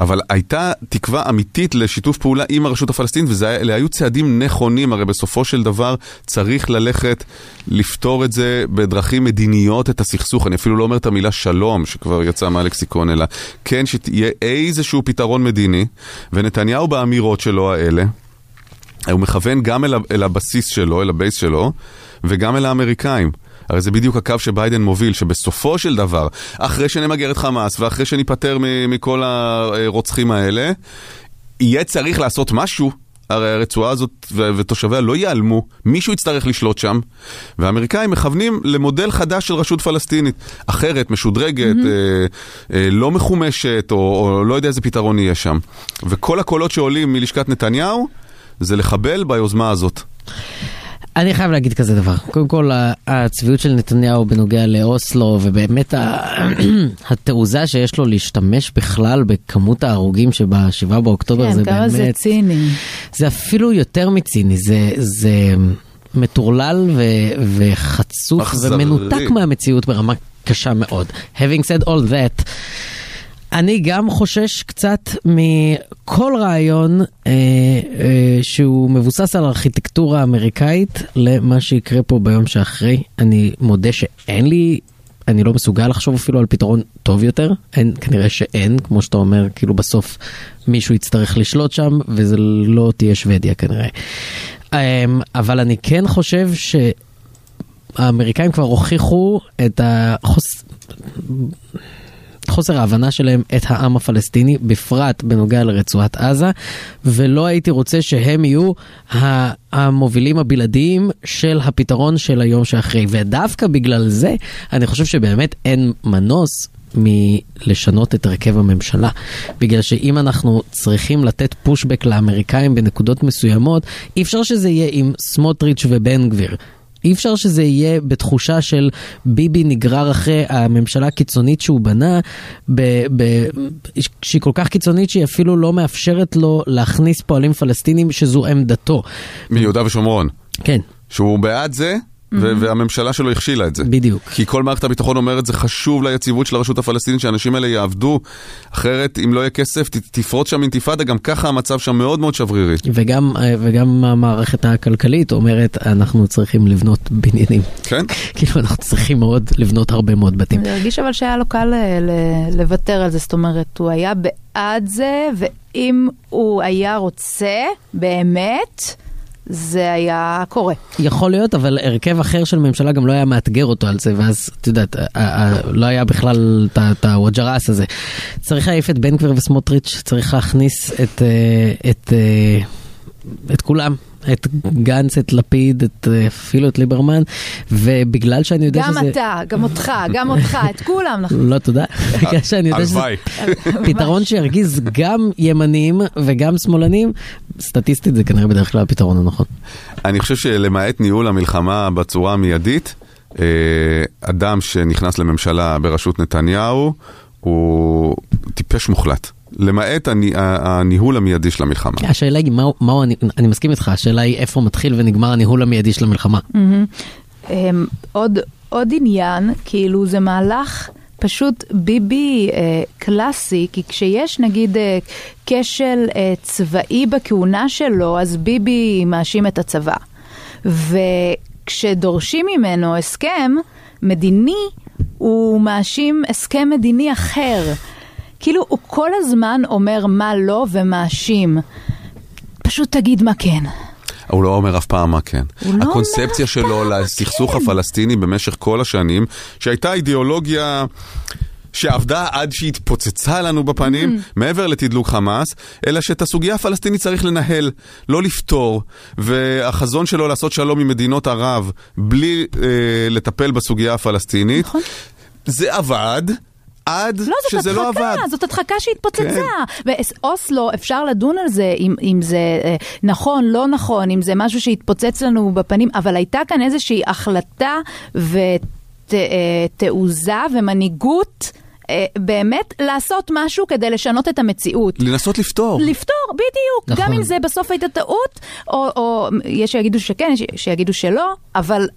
אבל הייתה תקווה אמיתית לשיתוף פעולה עם הרשות הפלסטינית, ואלה היו צעדים נכונים, הרי בסופו של דבר צריך ללכת לפתור את זה בדרכים מדיניות, את הסכסוך. אני אפילו לא אומר את המילה שלום, שכבר יצא מהלקסיקון, אלא כן שתהיה איזשהו פתרון מדיני, ונתניהו באמירות שלו האלה, הוא מכוון גם אל הבסיס שלו, אל ה base שלו, וגם אל האמריקאים. הרי זה בדיוק הקו שביידן מוביל, שבסופו של דבר, אחרי שנמגר את חמאס ואחרי שניפטר מכל הרוצחים האלה, יהיה צריך לעשות משהו. הרי הרצועה הזאת ותושביה לא ייעלמו, מישהו יצטרך לשלוט שם, והאמריקאים מכוונים למודל חדש של רשות פלסטינית, אחרת, משודרגת, mm-hmm. אה, אה, לא מחומשת, או, או לא יודע איזה פתרון יהיה שם. וכל הקולות שעולים מלשכת נתניהו, זה לחבל ביוזמה הזאת. אני חייב להגיד כזה דבר. קודם כל, הצביעות של נתניהו בנוגע לאוסלו, ובאמת התעוזה שיש לו להשתמש בכלל בכמות ההרוגים שבשבעה באוקטובר, כן, זה באמת... כמה זה ציני. זה אפילו יותר מציני, זה... זה... מטורלל ו- וחצוף אכזרי. ומנותק מהמציאות ברמה קשה מאוד. Having said all that, אני גם חושש קצת מכל רעיון אה, אה, שהוא מבוסס על ארכיטקטורה אמריקאית למה שיקרה פה ביום שאחרי. אני מודה שאין לי, אני לא מסוגל לחשוב אפילו על פתרון טוב יותר. אין, כנראה שאין, כמו שאתה אומר, כאילו בסוף מישהו יצטרך לשלוט שם וזה לא תהיה שוודיה כנראה. אה, אבל אני כן חושב ש... האמריקאים כבר הוכיחו את החוס... חוסר ההבנה שלהם את העם הפלסטיני, בפרט בנוגע לרצועת עזה, ולא הייתי רוצה שהם יהיו המובילים הבלעדיים של הפתרון של היום שאחרי. ודווקא בגלל זה, אני חושב שבאמת אין מנוס מלשנות את הרכב הממשלה. בגלל שאם אנחנו צריכים לתת פושבק לאמריקאים בנקודות מסוימות, אי אפשר שזה יהיה עם סמוטריץ' ובן גביר. אי אפשר שזה יהיה בתחושה של ביבי נגרר אחרי הממשלה הקיצונית שהוא בנה, ב- ב- שהיא כל כך קיצונית שהיא אפילו לא מאפשרת לו להכניס פועלים פלסטינים שזו עמדתו. מיהודה ושומרון. כן. שהוא בעד זה, ו- והממשלה שלו הכשילה את זה. בדיוק. כי כל מערכת הביטחון אומרת, זה חשוב ליציבות של הרשות הפלסטינית, שהאנשים האלה יעבדו, אחרת, אם לא יהיה כסף, ת- תפרוץ שם אינתיפאדה, גם ככה המצב שם מאוד מאוד שברירי. וגם, וגם המערכת הכלכלית אומרת, אנחנו צריכים לבנות בניינים. כן? כאילו, אנחנו צריכים מאוד לבנות הרבה מאוד בתים. אני הרגיש אבל שהיה לו קל ל- ל- לוותר על זה, זאת אומרת, הוא היה בעד זה, ואם הוא היה רוצה, באמת, זה היה קורה. יכול להיות, אבל הרכב אחר של ממשלה גם לא היה מאתגר אותו על זה, ואז, את יודעת, לא היה בכלל את את הווג'רס הזה. צריך להעיף את בן גביר וסמוטריץ', צריך להכניס את, אה, את, אה, את כולם. את גנץ, את לפיד, את, אה, אפילו את ליברמן, ובגלל שאני יודע גם שזה... אתה, גם אותך, גם אותך, את כולם נכון. לא, תודה. בגלל שאני יודע שזה. פתרון שירגיז גם ימנים וגם שמאלנים, סטטיסטית זה כנראה בדרך כלל הפתרון הנכון. אני חושב שלמעט ניהול המלחמה בצורה המיידית, אה, אדם שנכנס לממשלה בראשות נתניהו הוא טיפש מוחלט. למעט הני- הניהול המיידי של המלחמה. השאלה היא, מהו, מהו, אני, אני מסכים איתך, השאלה היא איפה מתחיל ונגמר הניהול המיידי של המלחמה. הם, עוד, עוד עניין, כאילו זה מהלך פשוט ביבי אה, קלאסי, כי כשיש נגיד אה, כשל אה, צבאי בכהונה שלו, אז ביבי מאשים את הצבא. וכשדורשים ממנו הסכם מדיני, הוא מאשים הסכם מדיני אחר. כאילו הוא כל הזמן אומר מה לא ומאשים. פשוט תגיד מה כן. הוא לא אומר אף פעם מה כן. לא הקונספציה שלו לסכסוך כן. הפלסטיני במשך כל השנים, שהייתה אידיאולוגיה שעבדה עד שהתפוצצה לנו בפנים, מעבר לתדלוק חמאס, אלא שאת הסוגיה הפלסטינית צריך לנהל, לא לפתור, והחזון שלו לעשות שלום עם מדינות ערב בלי אה, לטפל בסוגיה הפלסטינית, נכון. זה עבד. עד לא, זאת שזה לא הדחקה, עבד. זאת הדחקה שהתפוצצה. כן. באוסלו אפשר לדון על זה, אם, אם זה אה, נכון, לא נכון, אם זה משהו שהתפוצץ לנו בפנים, אבל הייתה כאן איזושהי החלטה ותעוזה ומנהיגות. אה, באמת לעשות משהו כדי לשנות את המציאות. לנסות לפתור. לפתור, בדיוק. נכון. גם אם זה בסוף הייתה טעות, או, או יש שיגידו שכן, יש שיגידו שלא, אבל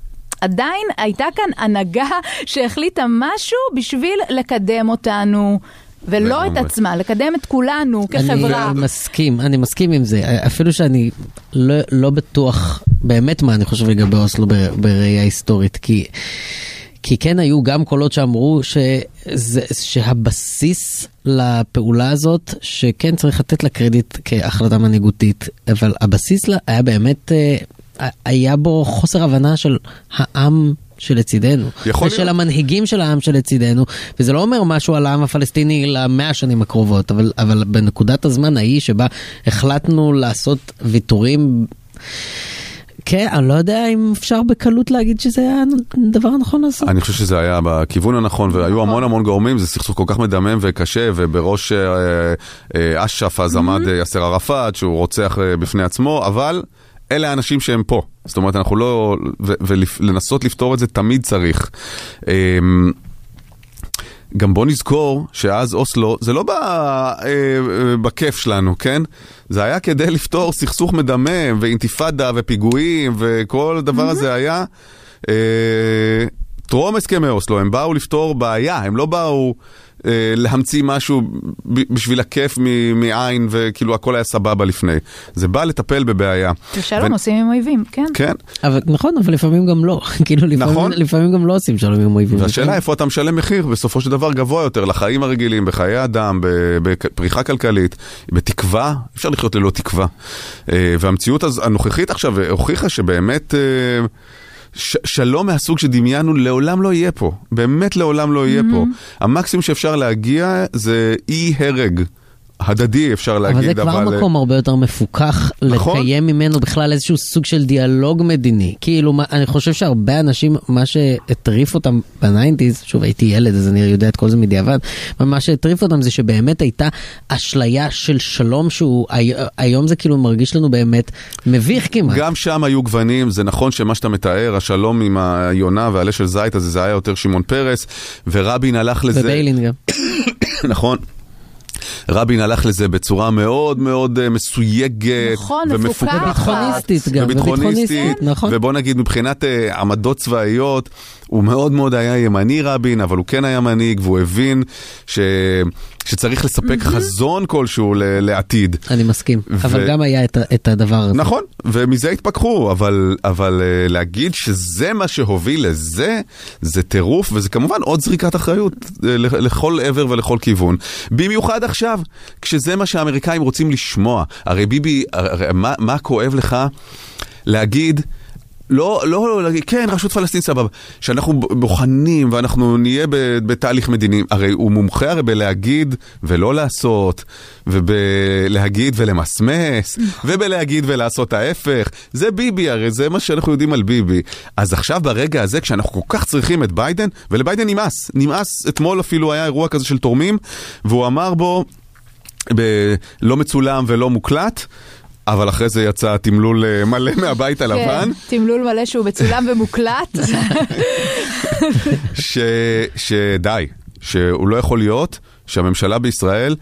עדיין הייתה כאן הנהגה שהחליטה משהו בשביל לקדם אותנו. ולא את. עצמה, לקדם את כולנו כחברה. אני מסכים, אני מסכים עם זה. אפילו שאני לא, לא בטוח באמת מה אני חושב לגבי אוסלו בר- בראייה היסטורית, כי... כי כן היו גם קולות שאמרו שזה, שהבסיס לפעולה הזאת, שכן צריך לתת לה קרדיט כהחלטה מנהיגותית, אבל הבסיס לה היה באמת, אה, היה בו חוסר הבנה של העם שלצידנו, ושל להיות. המנהיגים של העם שלצידנו, וזה לא אומר משהו על העם הפלסטיני למאה השנים הקרובות, אבל, אבל בנקודת הזמן ההיא שבה החלטנו לעשות ויתורים, כן, אני לא יודע אם אפשר בקלות להגיד שזה היה הדבר הנכון לעשות. אני חושב שזה היה בכיוון הנכון, והיו המון המון גורמים, זה סכסוך כל כך מדמם וקשה, ובראש אה, אה, אש"ף אז עמד אה, יאסר ערפאת, שהוא רוצח אה, בפני עצמו, אבל אלה האנשים שהם פה. זאת אומרת, אנחנו לא... ולנסות לפתור את זה תמיד צריך. אמ, גם בוא נזכור שאז אוסלו, זה לא בא אה, אה, בכיף שלנו, כן? זה היה כדי לפתור סכסוך מדמם ואינתיפאדה ופיגועים וכל הדבר הזה היה אה, טרום הסכמי אוסלו, הם באו לפתור בעיה, הם לא באו להמציא משהו בשביל הכיף מעין וכאילו הכל היה סבבה לפני. זה בא לטפל בבעיה. ושלום ו- עושים עם אויבים, כן. כן, אבל נכון, אבל לפעמים גם לא. כאילו, לפעמים, נכון. לפעמים גם לא עושים שלום עם אויבים. והשאלה איפה אתה משלם מחיר בסופו של דבר גבוה יותר לחיים הרגילים, בחיי אדם, בפריחה כלכלית, בתקווה, אפשר לחיות ללא תקווה. אה, והמציאות הנוכחית עכשיו הוכיחה שבאמת אה, ש- שלום מהסוג שדמיינו לעולם לא יהיה פה, באמת לעולם לא יהיה פה. המקסימום שאפשר להגיע זה אי הרג. הדדי אפשר להגיד, אבל זה כבר אה, מקום הרבה יותר מפוקח נכון. לקיים ממנו בכלל איזשהו סוג של דיאלוג מדיני. כאילו, מה- אני חושב שהרבה אנשים, מה שהטריף אותם ב nineties, שוב הייתי ילד אז אני יודע את כל זה מדיעבד, אבל מה שהטריף אותם זה שבאמת הייתה אשליה של שלום שהוא, הי- היום זה כאילו מרגיש לנו באמת מביך כמעט. גם שם היו גוונים, זה נכון שמה שאתה מתאר, השלום עם היונה והעלה של זית הזה, זה היה יותר שמעון פרס, ורבין הלך לזה... וביילין גם. נכון. רבין הלך לזה בצורה מאוד מאוד אה, מסויגת נכון, ומפוקחת. מפוקחת. ביטחוניסטית גם, וביטחוניסטית, נכון. ובוא נגיד מבחינת אה, עמדות צבאיות, הוא מאוד מאוד היה ימני רבין, אבל הוא כן היה מנהיג והוא הבין ש... שצריך לספק חזון כלשהו. לעתיד. אני מסכים, אבל גם היה את הדבר הזה. נכון, ומזה התפכחו, אבל, אבל אה, להגיד שזה מה שהוביל לזה, זה טירוף, וזה כמובן עוד זריקת אחריות אה, לכל עבר ולכל כיוון. במיוחד עכשיו, כשזה מה שהאמריקאים רוצים לשמוע. הרי ביבי, מה כואב לך להגיד... לא, לא, לא, להגיד, כן, רשות פלסטין סבבה. שאנחנו בוחנים ואנחנו נהיה בתהליך מדיני. הרי הוא מומחה הרי בלהגיד ולא לעשות, ובלהגיד ולמסמס, ובלהגיד ולעשות ההפך. זה ביבי הרי, זה מה שאנחנו יודעים על ביבי. אז עכשיו ברגע הזה, כשאנחנו כל כך צריכים את ביידן, ולביידן נמאס, נמאס, אתמול אפילו היה אירוע כזה של תורמים, והוא אמר בו, ב- לא מצולם ולא מוקלט. אבל אחרי זה יצא תמלול אה, מלא מהבית הלבן. כן, תמלול מלא שהוא מצולם ומוקלט. שדי, שהוא לא יכול להיות שהממשלה בישראל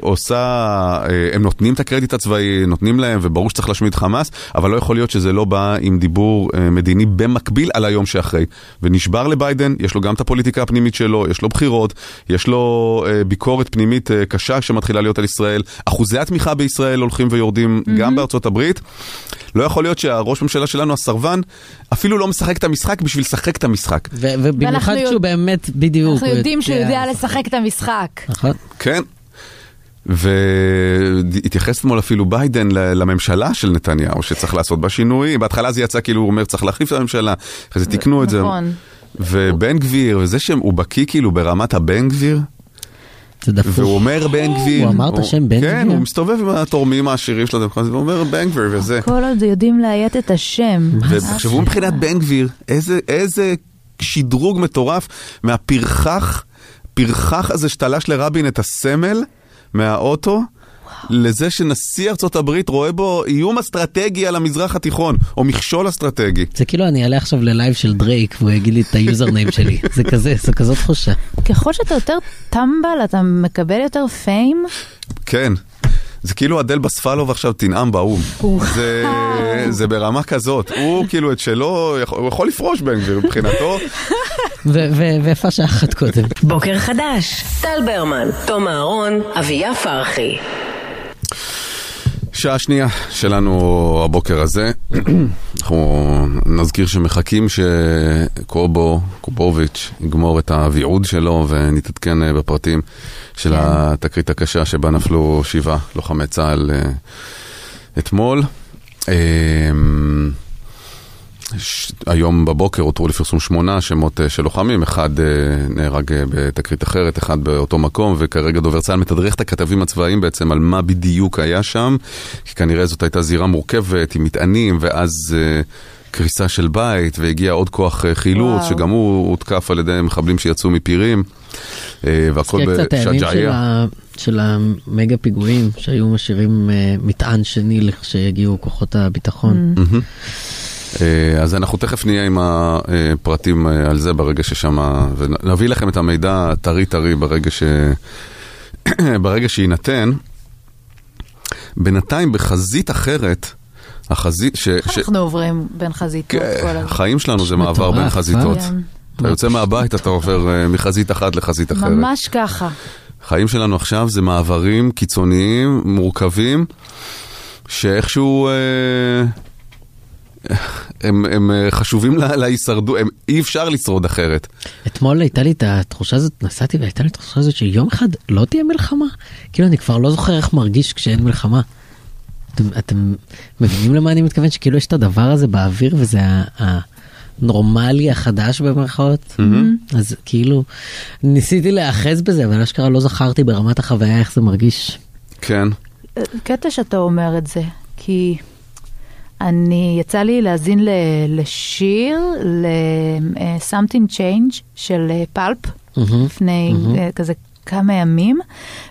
עושה, אה, הם נותנים את הקרדיט הצבאי, נותנים להם, וברור שצריך להשמיד חמאס, אבל לא יכול להיות שזה לא בא עם דיבור אה, מדיני במקביל על היום שאחרי. ונשבר לביידן, יש לו גם את הפוליטיקה הפנימית שלו, יש לו בחירות, יש לו אה, ביקורת פנימית אה, קשה שמתחילה להיות על ישראל, אחוזי התמיכה בישראל הולכים ויורדים mm-hmm. גם בארצות הברית. לא יכול להיות שהראש ממשלה שלנו, הסרבן, אפילו לא משחק את המשחק בשביל לשחק את המשחק. ובמיוחד יודע- באמת בדיוק. אנחנו יודעים שהוא יודע. לשחק את המשחק. נכון. כן. והתייחס אתמול אפילו ביידן לממשלה של נתניהו, שצריך לעשות בה שינוי. בהתחלה זה יצא כאילו הוא אומר צריך להחליף את הממשלה, אחרי זה תיקנו את זה. נכון. ובן גביר, וזה שהוא בקיא כאילו ברמת הבן גביר, זה דפוק. והוא אומר בן גביר. הוא אמר את השם בן כן, גביר? הוא מסתובב עם התורמים העשירים של הדמוקרטיה, והוא אומר בן גביר וזה. כל עוד יודעים לאיית את השם. ותחשבו מבחינת בן גביר, איזה שדרוג מטורף מהפרחח, פרחח הזה שתלש לרבין את הסמל מהאוטו. לזה שנשיא ארצות הברית רואה בו איום אסטרטגי על המזרח התיכון, או מכשול אסטרטגי. זה כאילו אני אעלה עכשיו ללייב של דרייק והוא יגיד לי את ה username שלי. זה כזה, זו כזאת תחושה. ככל שאתה יותר טמבל, אתה מקבל יותר fame. כן. זה כאילו אדל בספלוב עכשיו תנאם באו"ם. זה, זה ברמה כזאת. הוא כאילו את שלו, הוא יכול לפרוש בן גביר מבחינתו. ויפה שעה אחת קודם. בוקר חדש, טל ברמן, תום אהרון, אביה פרחי. שעה שנייה שלנו הבוקר הזה. אנחנו נזכיר שמחכים שקובו, קובוביץ', יגמור את הוויעוד שלו ונתעדכן אה, בפרטים של התקרית הקשה שבה נפלו שבעה לוחמי צה"ל אה, אתמול. ש- היום בבוקר הותרו לפרסום שמונה שמות אה, של לוחמים, אחד אה, נהרג בתקרית אחרת, אחד באותו מקום, וכרגע דובר צה"ל מתדרך את הכתבים הצבאיים בעצם על מה בדיוק היה שם, כי כנראה זאת הייתה זירה מורכבת עם מטענים, ואז קריסה של בית, והגיע עוד כוח חילוץ, וואו. שגם הוא הותקף על ידי מחבלים שיצאו מפירים, והכל הזכיר קצת הימים של, המגה פיגועים שהיו משאירים אה, מטען שני לכשיגיעו כוחות הביטחון. אה, אז אנחנו תכף נהיה עם הפרטים אה, על זה ברגע ששם, ונביא לכם את המידע טרי טרי ברגע ש... ברגע שיינתן. בינתיים בחזית אחרת, החזית, ש... איך ש... אנחנו עוברים בין חזיתות כן, כל הזמן? החיים שלנו זה מעבר בין אה? חזיתות. כן. אתה יוצא מהבית, אתה עובר אה, מחזית אחת לחזית אחרת. ממש ככה. החיים שלנו עכשיו זה מעברים קיצוניים, מורכבים, שאיכשהו אה, הם, הם אה, חשובים לה- להישרדות, הם- אי אפשר לשרוד אחרת. אתמול הייתה לי את התחושה הזאת, נסעתי והייתה לי את התחושה הזאת שיום אחד לא תהיה מלחמה. כאילו אני כבר לא זוכר איך מרגיש כשאין מלחמה. אתם, אתם מבינים למה אני מתכוון? שכאילו יש את הדבר הזה באוויר וזה ה- הנורמלי החדש במרכאות. אז כאילו ניסיתי להיאחז בזה אבל אשכרה לא זכרתי ברמת החוויה איך זה מרגיש. כן, קטע שאתה אומר את זה, כי אני, יצא לי להאזין ל, לשיר, ל-Something Change של אה, פלפ, מהמם, לפני אה, כזה כמה ימים,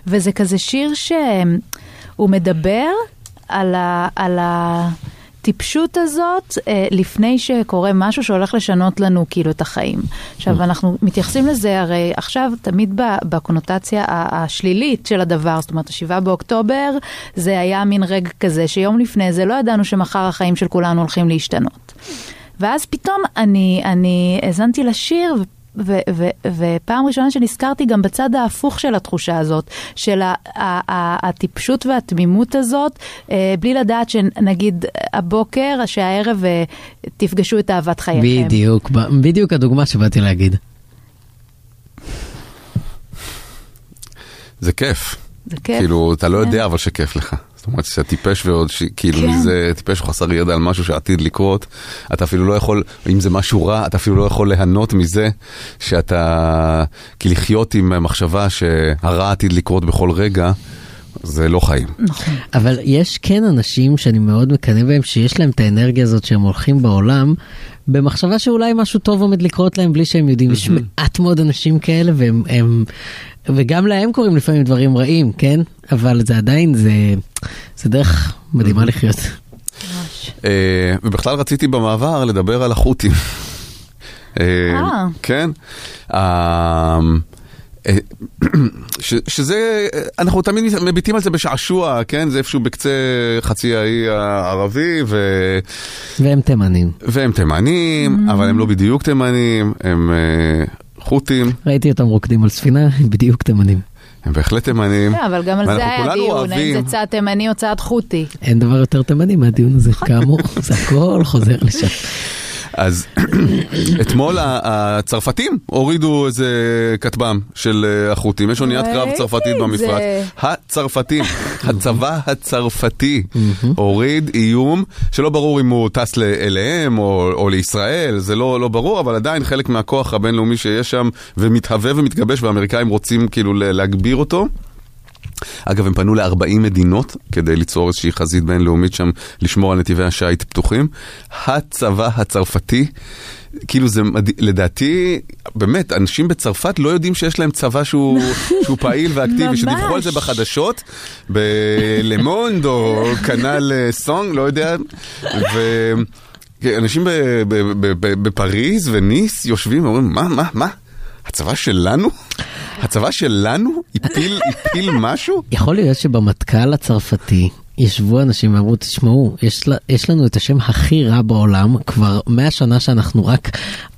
וזה כזה שיר שהוא מדבר על, ה, על הטיפשות הזאת אה, לפני שקורה משהו שהולך לשנות לנו כאילו את החיים. עכשיו, אנחנו מתייחסים לזה הרי עכשיו תמיד בקונוטציה השלילית של הדבר, זאת אומרת, השבעה באוקטובר זה היה מין רגע כזה שיום לפני זה לא ידענו שמחר החיים של כולנו הולכים להשתנות. ואז פתאום אני, אני האזנתי לשיר, ו- ו- ופעם ראשונה שנזכרתי גם בצד ההפוך של התחושה הזאת, של ה- ה- ה- הטיפשות והתמימות הזאת, אה, בלי לדעת שנגיד הבוקר, שהערב אה, תפגשו את אהבת חייכם. בדיוק, ב- בדיוק הדוגמה שבאתי להגיד. זה כיף. זה כיף. כאילו, אתה לא כן. יודע אבל שכיף לך. זאת אומרת שאתה טיפש ועוד, ש... כאילו כן. מזה, טיפש או חסר ידע על משהו שעתיד לקרות, אתה אפילו לא יכול, אם זה משהו רע, אתה אפילו לא יכול ליהנות מזה שאתה, כי לחיות עם מחשבה שהרע עתיד לקרות בכל רגע, זה לא חיים. נכון. אבל יש כן אנשים שאני מאוד מקנא בהם שיש להם את האנרגיה הזאת שהם הולכים בעולם במחשבה שאולי משהו טוב עומד לקרות להם בלי שהם יודעים. יש מעט מאוד אנשים כאלה והם... הם, וגם להם קורים לפעמים דברים רעים, כן? אבל זה עדיין, זה, זה דרך מדהימה לחיות. אה, ובכלל רציתי במעבר לדבר על החות'ים. אה, אה. כן. ש- שזה, אנחנו תמיד מביטים על זה בשעשוע, כן? זה איפשהו בקצה חצי האי הערבי, ו... והם תימנים. והם תימנים, אבל הם לא בדיוק תימנים, הם אה, חות'ים, ראיתי אותם רוקדים על ספינה, הם בדיוק תימנים. הם בהחלט תימנים. כן, אבל גם על זה היה דיון, האם זה צד תימני או צד חותי. אין דבר יותר תימני מהדיון הזה, כאמור, זה הכל חוזר לשם. אז אתמול הצרפתים הורידו איזה כטב"ם של אה, החות'ים, יש אוניית קרב צרפתית במפרץ. הצרפתים, הצבא הצרפתי הוריד איום שלא ברור אם הוא טס אליהם או, או לישראל, זה לא, לא ברור, אבל עדיין חלק מהכוח הבינלאומי שיש שם ומתהווה ומתגבש והאמריקאים רוצים כאילו להגביר אותו. אגב, הם פנו ל-40 מדינות כדי ליצור איזושהי חזית בינלאומית שם, לשמור על נתיבי השיט פתוחים. הצבא הצרפתי, כאילו זה, מד... לדעתי, באמת, אנשים בצרפת לא יודעים שיש להם צבא שהוא, שהוא פעיל ואקטיבי. שדיווחו על זה בחדשות, בלמונד או כנ"ל סונג, לא יודע, ו... אנשים ב- ב- בפריז וניס יושבים ואומרים, מה, מה, מה? הצבא שלנו? הצבא שלנו הפיל, משהו? יכול להיות שבמטכ"ל הצרפתי ישבו אנשים ואמרו, תשמעו, יש, לה- יש לנו את השם הכי רע בעולם, כבר 100 שנה שאנחנו רק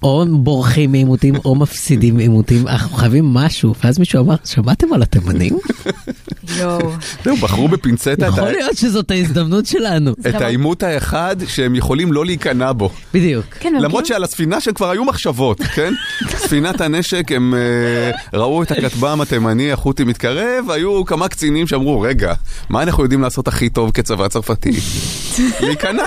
או בורחים מעימותים או מפסידים מעימותים, אנחנו חייבים משהו. ואז מישהו אמר, שמעתם על התימנים? יואו. זהו, בחרו בפינצטה יכול להיות שזאת ההזדמנות שלנו. את העימות האחד שהם יכולים לא להיכנע בו. בדיוק. כן, למרות שעל הספינה שהם כבר היו מחשבות, כן? ספינת הנשק, הם אה, ראו את הכטב"ם התימני, החות'י מתקרב, היו כמה קצינים שאמרו, רגע, מה אנחנו יודעים לעשות הכי טוב כצבא צרפתי? להיכנע.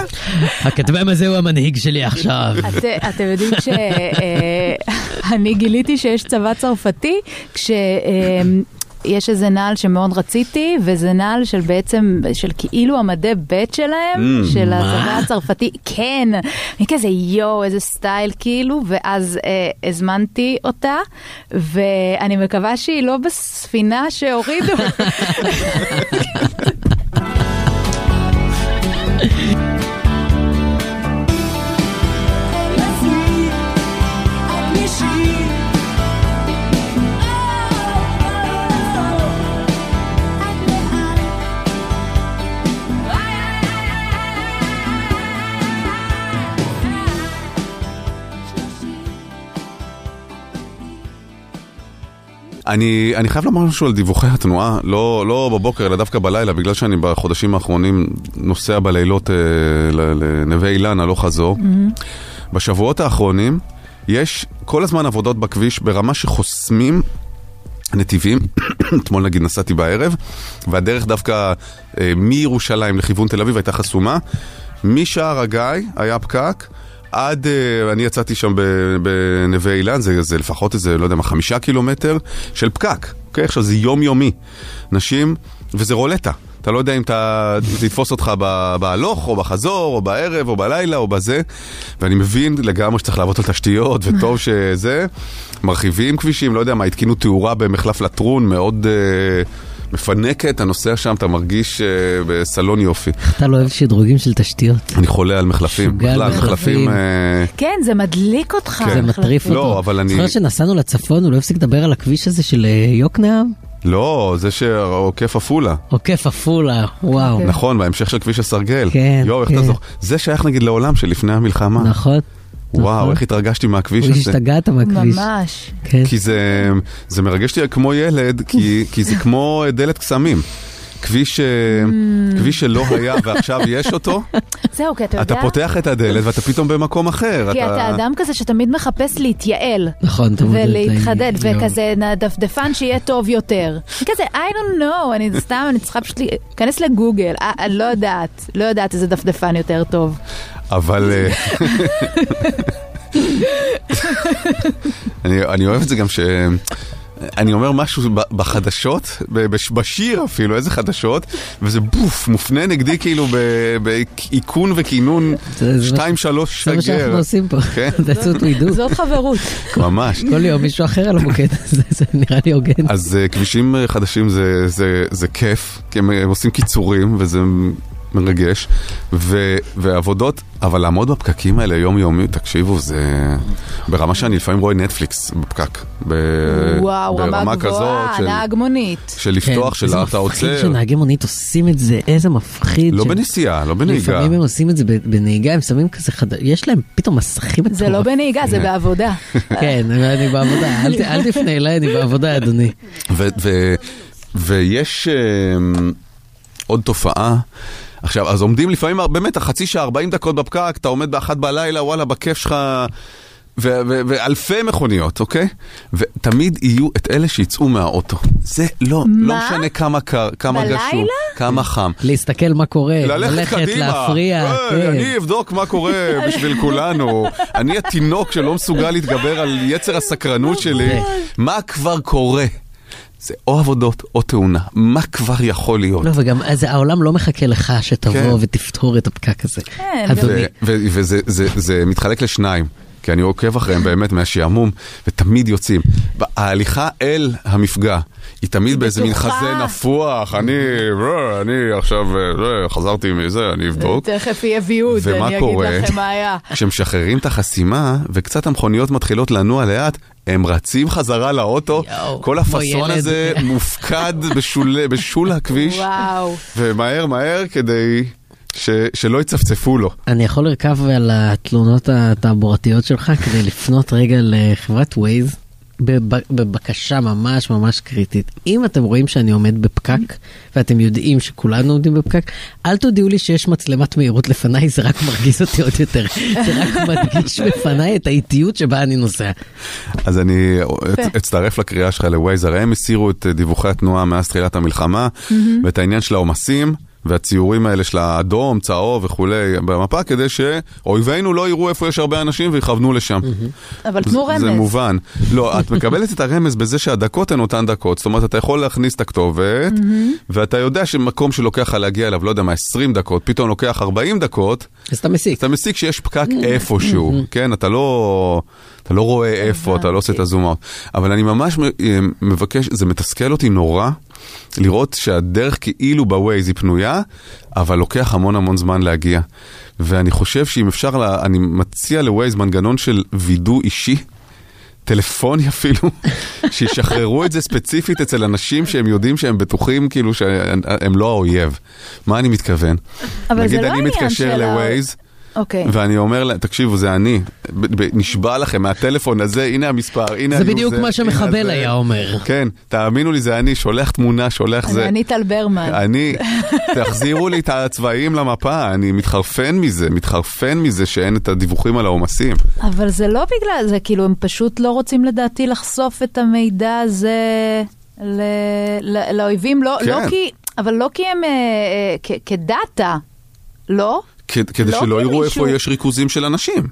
הכטב"ם הזה הוא המנהיג שלי עכשיו. את- אתם יודעים שאני גיליתי שיש צבא צרפתי, כש... אמ, יש איזה נעל שמאוד רציתי, וזה נעל של בעצם, של כאילו המדי ב' שלהם, Mm, של? הצבא הצרפתי. כן, אני כזה יואו, איזה סטייל כאילו, ואז אה, הזמנתי אותה, ואני מקווה שהיא לא בספינה שהורידו. אני, אני חייב לומר משהו על דיווחי התנועה, לא, לא בבוקר, אלא דווקא בלילה, בגלל שאני בחודשים האחרונים נוסע בלילות אה, לנווה אילן, הלוך חזור. בשבועות האחרונים יש כל הזמן עבודות בכביש ברמה שחוסמים נתיבים, אתמול נגיד נסעתי בערב, והדרך דווקא אה, מירושלים לכיוון תל אביב הייתה חסומה. משער הגיא היה פקק. עד, אה, אני יצאתי שם בנווה אילן, זה, זה לפחות איזה, לא יודע מה, חמישה קילומטר של פקק. אוקיי, עכשיו זה יומיומי. נשים, וזה רולטה. אתה לא יודע אם זה יתפוס אותך בהלוך, או בחזור, או בערב, או בלילה, או בזה. ואני מבין לגמרי שצריך לעבוד על תשתיות, וטוב שזה. מרחיבים כבישים, לא יודע מה, התקינו תאורה במחלף לטרון, מאוד אה, מפנקת, אתה נוסע שם, אתה מרגיש אה, בסלון יופי. אתה לא אוהב שדרוגים של תשתיות. אני חולה על מחלפים. בכלל, מחלפים. מחלפים... אה, כן, זה מדליק אותך. זה מטריף לא, אותו. אבל אני- זוכר שנסענו לצפון, הוא לא הפסיק לדבר על הכביש הזה של אה, יוקנעם? לא, זה שעוקף עפולה. עוקף עפולה, וואו. נכון, בהמשך של כביש הסרגל. כן, יואו, איך כן. אתה זוכר? זה שייך נגיד לעולם שלפני המלחמה. נכון. וואו, נכון. איך התרגשתי מהכביש הזה. השתגעת מהכביש. ממש. כן. כי זה, זה מרגש אותי כמו ילד, כי, כי זה כמו דלת קסמים. כביש, אה, כביש שלא היה ועכשיו יש אותו, זהו, כי אתה אתה יודע... פותח את הדלת ואתה פתאום במקום אחר. כי אתה אדם כזה שתמיד מחפש להתייעל. נכון, אתה מודד את ולהתחדד. וכזה דפדפן שיהיה טוב יותר. אני כזה, I don't know, אני סתם, אני צריכה פשוט להיכנס לגוגל, אה, אני לא יודעת, לא יודעת איזה דפדפן יותר טוב. אבל... אה, אני, אני אוהב את זה גם ש... אני אומר משהו בחדשות, בשיר אפילו, איזה חדשות, וזה בוף, מופנה נגדי כאילו ב- באיכון וכינון זה- זה מה- 2-3 זה מה שאנחנו שגר. עושים פה. כן. That's what we do. זאת חברות. ממש. כל יום מישהו אחר על המוקד, זה זה נראה לי הוגן. אז uh, כבישים uh, חדשים זה, זה, זה כיף, כי הם עושים קיצורים וזה מרגש, ו, ועבודות, אבל לעמוד בפקקים האלה יום יומי, תקשיבו, זה ברמה שאני לפעמים רואה נטפליקס בפקק. ב, וואו, רמה גבוהה, של, נהג מונית. של לפתוח, כן, של איזה אתה מפחיד עוצר. שנהגי מונית עושים את זה, איזה מפחיד. לא ש- בנסיעה, לא בנהיגה. לפעמים הם עושים את זה ב- בנהיגה, הם שמים כזה חד... יש להם פתאום מסכים זה לא. בנהיגה, זה בעבודה. כן, אני בעבודה, אל ת- אל תפנה אליי, אני בעבודה, אדוני. ו- ו- ויש אמ, עוד תופעה, עכשיו, אז עומדים לפעמים, באמת, החצי שעה, 40 דקות בפקק, אתה עומד באחת בלילה, וואלה, בכיף שלך, ו- ו- ואלפי מכוניות, אוקיי? ותמיד יהיו את אלה שיצאו מהאוטו. זה לא, לא מה? משנה כמה קר, כמה בלילה? גשום, כמה חם. להסתכל מה קורה, ללכת ללכת, קדימה, להפריע. אה, כן. אני אבדוק מה קורה בשביל כולנו. אני התינוק שלא מסוגל להתגבר על יצר הסקרנות שלי. מה כבר קורה? זה או עבודות או תאונה, מה כבר יכול להיות? לא, וגם אז העולם לא מחכה לך שתבוא כן. ותפתור את הפקק הזה. כן, אדוני, ו- ו- וזה זה, זה מתחלק לשניים, כי אני עוקב אחריהם באמת מהשעמום, ותמיד יוצאים. ההליכה אל המפגע, היא תמיד באיזה מין. חזה נפוח, אני, אה, אני עכשיו, אה, זה, חזרתי מזה, אני אבדוק. תכף יהיה ויעוד, אני אגיד? לכם מה היה. כשמשחררים את החסימה, וקצת המכוניות מתחילות לנוע לאט, הם רצים חזרה לאוטו, יואו, כל הפאסון. הזה מופקד בשול, בשול הכביש, וואו. ומהר מהר כדי ש, שלא יצפצפו לו. אני יכול לרכב על התלונות התעבורתיות שלך כדי לפנות רגע לחברת ווייז בב- בבקשה ממש ממש קריטית. אם אתם רואים שאני עומד בפקק ואתם יודעים שכולנו עומדים בפקק, אל תודיעו לי שיש מצלמת מהירות לפניי, זה רק מרגיז אותי עוד יותר. זה רק מדגיש בפניי את האיטיות שבה אני נוסע. אז אני אצ- אצטרף לקריאה שלך לווייז, הרי הם הסירו את דיווחי התנועה מאז תחילת המלחמה, ואת העניין של העומסים. והציורים האלה של האדום, צהוב וכולי במפה, כדי שאויבינו לא יראו איפה יש הרבה אנשים ויכוונו לשם. אבל זה- תנו רמז. זה מובן. לא, את מקבלת את הרמז בזה שהדקות הן אותן דקות. זאת אומרת, אתה יכול להכניס את הכתובת, ואתה יודע שמקום שלוקח לך להגיע אליו, לא יודע מה, 20 דקות, פתאום לוקח 40 דקות, אז אתה מסיק. אתה מסיק שיש פקק איפשהו, כן? אתה לא, אתה לא רואה איפה, אתה לא עושה את הזום אאוט. אבל אני ממש מ- מבקש, זה מתסכל אותי נורא, לראות שהדרך כאילו בווייז היא פנויה, אבל לוקח המון המון זמן להגיע. ואני חושב שאם אפשר, לה, אני מציע לווייז מנגנון של וידוא אישי. טלפוני אפילו, שישחררו את זה ספציפית אצל אנשים שהם יודעים שהם בטוחים כאילו שהם לא האויב. מה אני מתכוון? אבל זה נגיד לא אני העניין מתקשר של ה- לווייז, אוקיי. ואני אומר להם, תקשיבו, זה אני. נשבע לכם מהטלפון הזה, הנה המספר, הנה זה ה user, בדיוק מה הנה שמחבל זה. היה אומר. כן, תאמינו לי, זה אני, שולח תמונה, שולח זה. אני טל ברמן. אני, תחזירו לי את הצבעים למפה, אני מתחרפן מזה, מתחרפן מזה שאין את הדיווחים על העומסים. אבל זה לא בגלל זה, כאילו, הם פשוט לא רוצים לדעתי לחשוף את המידע הזה ל... ל... לאויבים, לא, כן. לא כי... אבל לא כי הם... אה, אה, כ... כדאטה, לא? כדי לא שלא יראו איפה יש ריכוזים של אנשים.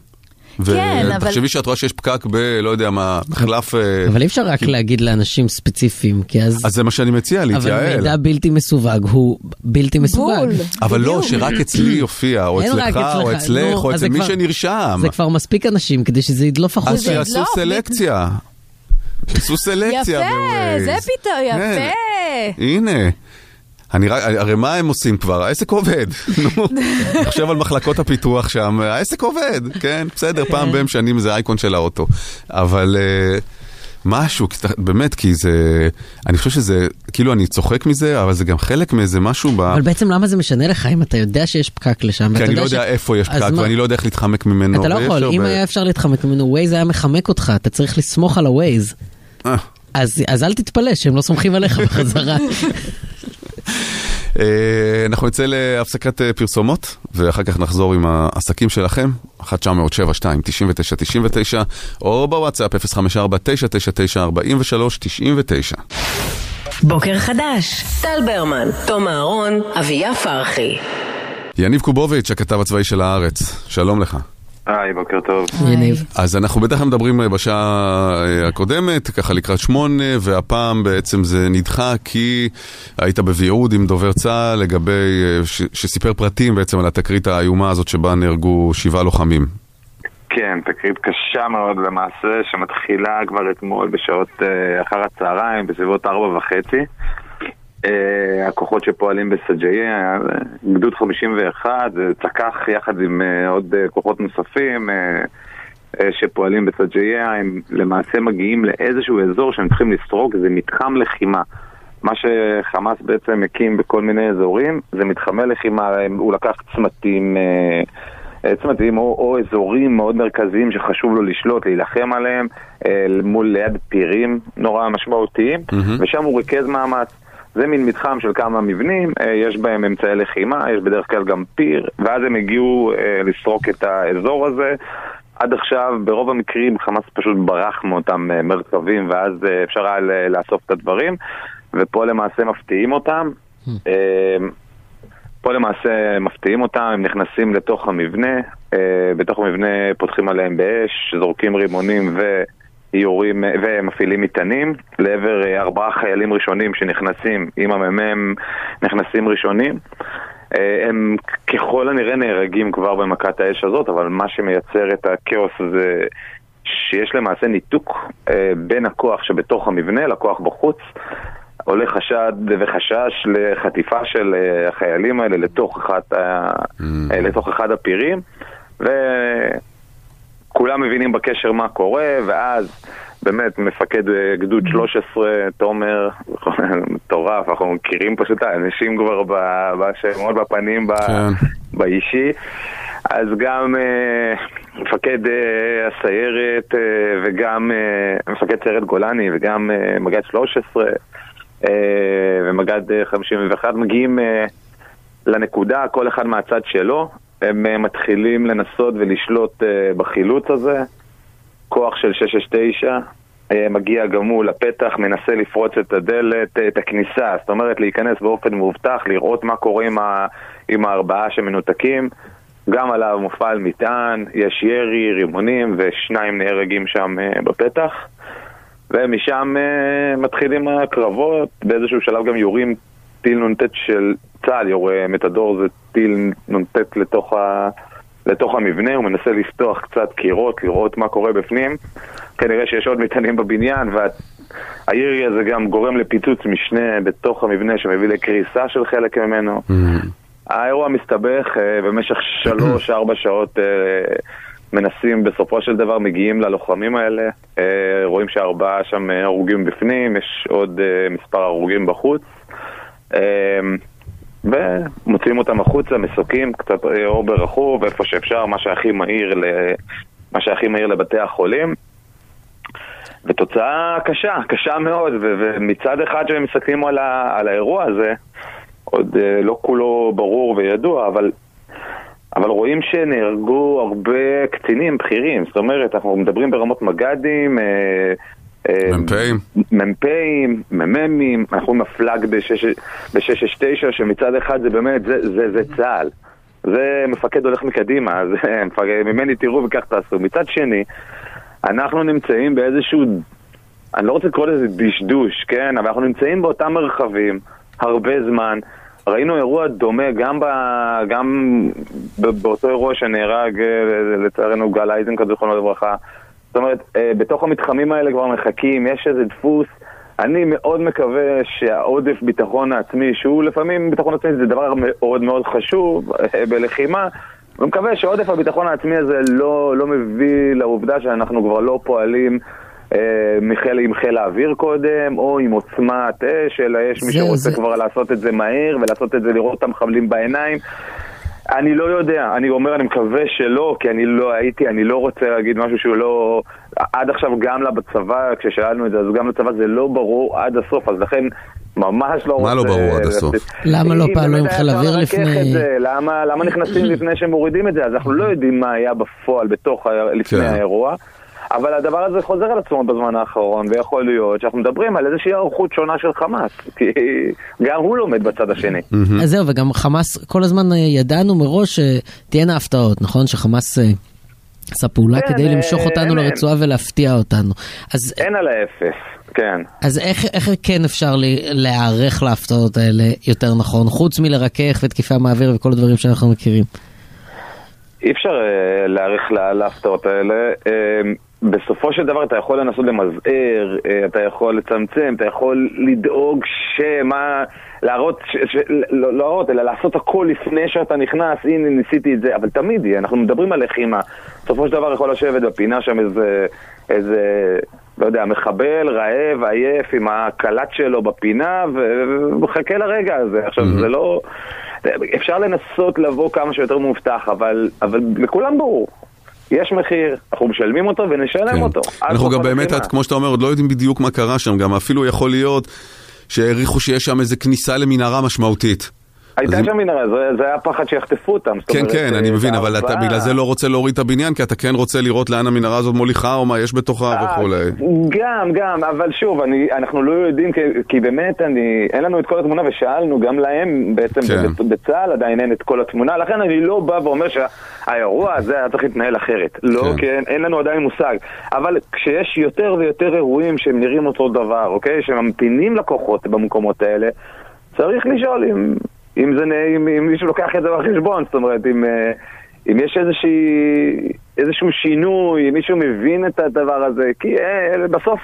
כן, אבל- ותחשבי שאת רואה שיש פקק ב... לא יודע מה, מחלף... אה, אבל אי אפשר רק להגיד לאנשים ספציפיים, כי אז... אז זה מה שאני מציע, אבל להתייעל. מידע בלתי מסווג הוא בלתי מסווג. בול. אבל לא. שרק אצלי יופיע, או אצלך, או אצלך, או אז אצל מי כבר- שנרשם. זה כבר מספיק אנשים כדי שזה ידלוף אז החוצה. שיעשו לא, סלקציה. שיעשו סלקציה יפה. זה פתאום, כן. יפה. הנה. אני רק, הרי מה הם עושים כבר? העסק עובד. נו, חושב על מחלקות הפיתוח שם, העסק עובד, כן? בסדר, פעם ב שנים זה אייקון של האוטו. אבל אה, משהו, באמת, כי זה, אני חושב שזה, כאילו אני צוחק מזה, אבל זה גם חלק מאיזה משהו ב... אבל בעצם למה זה משנה לך אם אתה יודע שיש פקק לשם? כי אני לא ש- יודע איפה יש פקק, מה? ואני לא יודע איך להתחמק ממנו. אתה לא יכול, אם היה אפשר להתחמק ממנו, ווייז היה מחמק אותך, אתה צריך לסמוך על הווייז. אה. אז, אז אל תתפלא שהם לא סומכים עליך בחזרה. אה, אנחנו נצא להפסקת אה, פרסומות, ואחר כך נחזור עם העסקים שלכם, 1-900-72-99-99, או בוואטסאפ 054-999-4399. בוקר חדש, טל ברמן, תום אהרון, אביה פרחי. יניב קובוביץ', הכתב הצבאי של הארץ, שלום לך. היי, בוקר טוב. יניב. אז אנחנו בטח מדברים אה, בשעה אה, הקודמת, ככה לקראת שמונה, והפעם בעצם זה נדחה כי היית בביעוד עם דובר צה"ל לגבי, אה, ש- שסיפר פרטים בעצם על התקרית האיומה הזאת שבה נהרגו שבעה לוחמים. כן, תקרית קשה מאוד למעשה, שמתחילה כבר אתמול בשעות אחר הצהריים, בסביבות ארבע וחצי. אה, הכוחות שפועלים בסג'איה, גדוד 51, זה צקח יחד עם אה, עוד אה, כוחות נוספים שפועלים בסג'איה, הם למעשה מגיעים לאיזשהו אזור שהם צריכים לסרוק, זה מתחם לחימה. מה שחמאס בעצם הקים בכל מיני אזורים, זה מתחמי לחימה, הוא לקח צמתים, צמתים או, או אזורים מאוד מרכזיים שחשוב לו לשלוט, להילחם עליהם, אה, מול ליד פירים נורא משמעותיים, מהמם. ושם הוא ריכז מאמץ. זה מין מתחם של כמה מבנים, אה, יש בהם אמצעי לחימה, יש בדרך כלל גם פיר, ואז הם הגיעו אה, לסרוק את האזור הזה. עד עכשיו, ברוב המקרים, חמאס פשוט ברח מאותם אה, מרכבים, ואז אפשר היה לאסוף את הדברים, ופה למעשה מפתיעים אותם. אה, פה למעשה מפתיעים אותם, הם נכנסים לתוך המבנה, בתוך המבנה פותחים עליהם באש, זורקים רימונים ויורים אה, ומפעילים מטענים לעבר אה, ארבעה חיילים ראשונים שנכנסים, עם המ"מ נכנסים ראשונים. אה, הם ככל הנראה נהרגים כבר במכת האש הזאת, אבל מה שמייצר את הכאוס זה שיש למעשה ניתוק בין הכוח שבתוך המבנה לכוח בחוץ. עולה חשד וחשש לחטיפה של החיילים האלה לתוך אחד. אה, לתוך אחד הפירים וכולם מבינים בקשר מה קורה ואז באמת מפקד אה, גדוד 13, תומר, מטורף, אנחנו מכירים פשוט האנשים כבר בשמות בפנים כן. באישי אז גם אה, מפקד אה, הסיירת אה, וגם אה, מפקד סיירת גולני וגם אה, מג"ד 13 אה, ומג"ד אה, 51 מגיעים אה, לנקודה, כל אחד מהצד שלו. הם אה, מתחילים לנסות ולשלוט אה, בחילוץ הזה. כוח של 669 אה, מגיע גם הוא לפתח, מנסה לפרוץ את הדלת, את הכניסה, זאת אומרת להיכנס באופן מאובטח, לראות מה קורה עם, ה, עם הארבעה שמנותקים. גם עליו מופעל מטען, יש ירי, רימונים ושניים נהרגים שם בפתח. ומשם מתחילים הקרבות, באיזשהו שלב גם יורים טיל נ"ט של צה"ל, יורה מתדור זה טיל נ"ט לתוך, ה... לתוך המבנה, הוא מנסה לפתוח קצת קירות, לראות מה קורה בפנים. כנראה שיש עוד מטענים בבניין, והירי הזה גם גורם לפיצוץ משנה בתוך המבנה שמביא לקריסה של חלק ממנו. האירוע מסתבך אה, במשך שלוש-ארבע שעות אה, מנסים, בסופו של דבר מגיעים ללוחמים האלה, אה, רואים שארבעה שם הרוגים בפנים, יש עוד מספר הרוגים בחוץ. אה, ומוציאים אותם החוצה, מסוקים, קצת אה, אור ברכוב, איפה שאפשר, מה שהכי מהיר, ל... מה שהכי מהיר לבתי החולים. ותוצאה קשה, קשה מאוד, ו- ומצד אחד שהם מסתכלים על, ה- על האירוע הזה, עוד אה, לא כולו ברור וידוע, אבל, אבל רואים שנהרגו הרבה קצינים בכירים, זאת אומרת, אנחנו מדברים ברמות מג"דים, אה, מ"פים. מ"פים, מ"מים, אנחנו עם הפלאג ב-669, שמצד אחד זה באמת, זה, זה, זה צה"ל. זה מפקד הולך מקדימה, זה מפקד, ממני תראו וכך תעשו. מצד שני, אנחנו נמצאים באיזשהו, אני לא רוצה לקרוא לזה דשדוש, כן? אבל אנחנו נמצאים באותם מרחבים הרבה זמן. ראינו אירוע דומה גם, ב, גם ב, באותו אירוע שנהרג, אה, לצערנו, גל אייזנקוט, זיכרונו לברכה. זאת אומרת, אה, בתוך המתחמים האלה כבר מחכים, יש איזה דפוס. אני מאוד מקווה שהעודף ביטחון העצמי, שהוא לפעמים ביטחון עצמי זה דבר מאוד מאוד חשוב אה, בלחימה, ומקווה שעודף הביטחון העצמי הזה לא, לא מביא לעובדה שאנחנו כבר לא פועלים אה, מחיל, עם חיל האוויר קודם, או עם עוצמת אש, אלא יש מי שרוצה זה- כבר לעשות את זה מהר, ולעשות את זה לראות את המחבלים בעיניים. אני לא יודע, אני אומר, אני מקווה שלא, כי אני לא הייתי, אני לא רוצה להגיד משהו שהוא לא... עד עכשיו גם בצבא, כששאלנו את זה, אז גם לצבא זה לא ברור עד הסוף, אז לכן ממש לא רוצה... מה לא ברור עד הסוף? למה לא פעלו עם חיל אוויר לפני- למה, נכנסים לפני שמורידים את זה? אז אנחנו לא יודעים מה היה בפועל בתוך, לפני כן. האירוע. אבל הדבר הזה חוזר על עצמו בזמן האחרון, ויכול להיות שאנחנו מדברים על איזושהי היערכות שונה של חמאס, כי גם הוא לומד בצד השני. אז זהו, וגם חמאס, כל הזמן אה, ידענו מראש שתהיינה הפתעות, נכון? שחמאס אה, עשה פעולה כן, כדי אה, למשוך אותנו אין- לרצועה ולהפתיע אותנו. אז, אין על האפס, כן. אז איך, איך כן אפשר לי, להיערך להפתעות האלה יותר נכון, חוץ מלרכך ותקיפה מהאוויר וכל הדברים שאנחנו מכירים? אי אפשר אה, להעריך לה- להפתעות האלה. אה, בסופו של דבר אתה יכול לנסות למזער, אה, אתה יכול לצמצם, אתה יכול לדאוג שמה... להראות, ש, ש, לא לא להראות, אלא לעשות הכל לפני שאתה נכנס, הנה ניסיתי את זה, אבל תמיד יהיה, אנחנו מדברים על לחימה. בסופו של דבר יכול לשבת בפינה שם איזה, איזה, לא יודע, מחבל, רעב, עייף, עם הקלט שלו בפינה, ומחכה לרגע הזה. עכשיו, זה לא... אפשר לנסות לבוא כמה שיותר מאובטח, אבל, אבל לכולם ברור. יש מחיר, אנחנו משלמים אותו ונשלם כן. אותו. אנחנו גם באמת, כמו שאתה אומר, עוד לא יודעים בדיוק מה קרה שם, גם אפילו יכול להיות שהעריכו שיש שם איזה כניסה למנהרה משמעותית. הייתה שם מנהרה, זה- זה היה פחד שיחטפו אותם. כן, אומרת, כן, אני אה, מבין, אבל אתה בגלל זה לא רוצה להוריד את הבניין, כי אתה כן רוצה לראות לאן המנהרה הזאת מוליכה, או מה יש בתוכה אה, וכולי. גם, גם, אבל שוב, אני, אנחנו לא יודעים, כי, כי באמת אני, אין לנו את כל התמונה, ושאלנו גם להם, בעצם כן. בצה"ל עדיין אין את כל התמונה, לכן אני לא בא ואומר שהאירוע הזה היה צריך להתנהל אחרת. לא, כן. כן, אין לנו עדיין מושג. אבל כשיש יותר ויותר אירועים שהם נראים אותו דבר, אוקיי? שממתינים לקוחות במקומות האלה, צריך לשאול אם, אם, זה, אם, אם מישהו לוקח את זה בחשבון, זאת אומרת, אם, אה, אם יש איזושהי, איזשהו שינוי, אם מישהו מבין את הדבר הזה, כי אה, בסוף,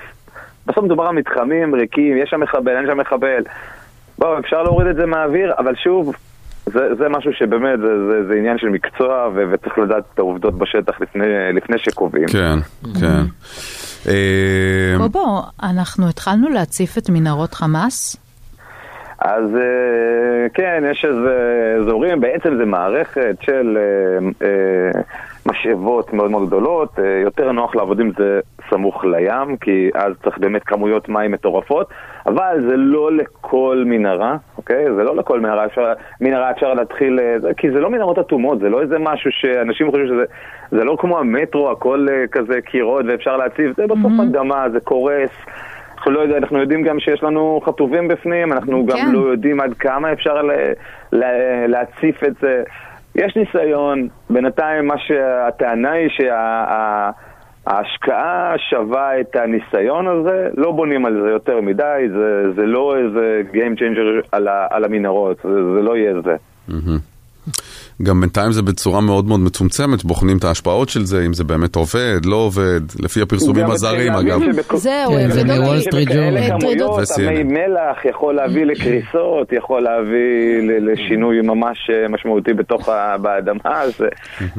בסוף מדובר על מתחמים ריקים, יש שם מחבל, אין שם מחבל. בואו, אפשר להוריד את זה מהאוויר, אבל שוב, זה, זה משהו שבאמת, זה, זה, זה עניין של מקצוע, ו, וצריך לדעת את העובדות בשטח לפני, לפני שקובעים. כן, כן. אה, בוא בוא, אנחנו התחלנו להציף את מנהרות חמאס. אז אה, כן, יש איזה אזורים, בעצם זה מערכת של אה, אה, משאבות מאוד מאוד גדולות, יותר נוח לעבוד עם זה סמוך לים, כי אז צריך באמת כמויות מים מטורפות, אבל זה לא לכל מנהרה, אוקיי? זה לא לכל מנהרה, אפשר, מנהרה אפשר להתחיל, כי זה לא מנהרות אטומות, זה לא איזה משהו שאנשים חושבים שזה, זה לא כמו המטרו, הכל כזה קירות ואפשר להציב, זה בסוף אדמה, זה קורס. אנחנו לא יודעים, אנחנו יודעים גם שיש לנו חטובים בפנים, אנחנו גם כן. לא יודעים עד כמה אפשר ל, ל, להציף את זה. יש ניסיון, בינתיים מה שהטענה היא שההשקעה שווה את הניסיון הזה, לא בונים על זה יותר מדי, זה, זה לא איזה Game Changer על, ה, על המנהרות, זה, זה לא יהיה זה. גם בינתיים זה בצורה מאוד מאוד מצומצמת, בוחנים את ההשפעות של זה, אם זה באמת עובד, לא עובד, לפי הפרסומים הזרים אגב. זהו, כן, זה מוול סטריט ג'ורנל. כמויות. המי מלח יכול להביא לקריסות, יכול להביא לשינוי ממש אה, משמעותי בתוך באדמה, אז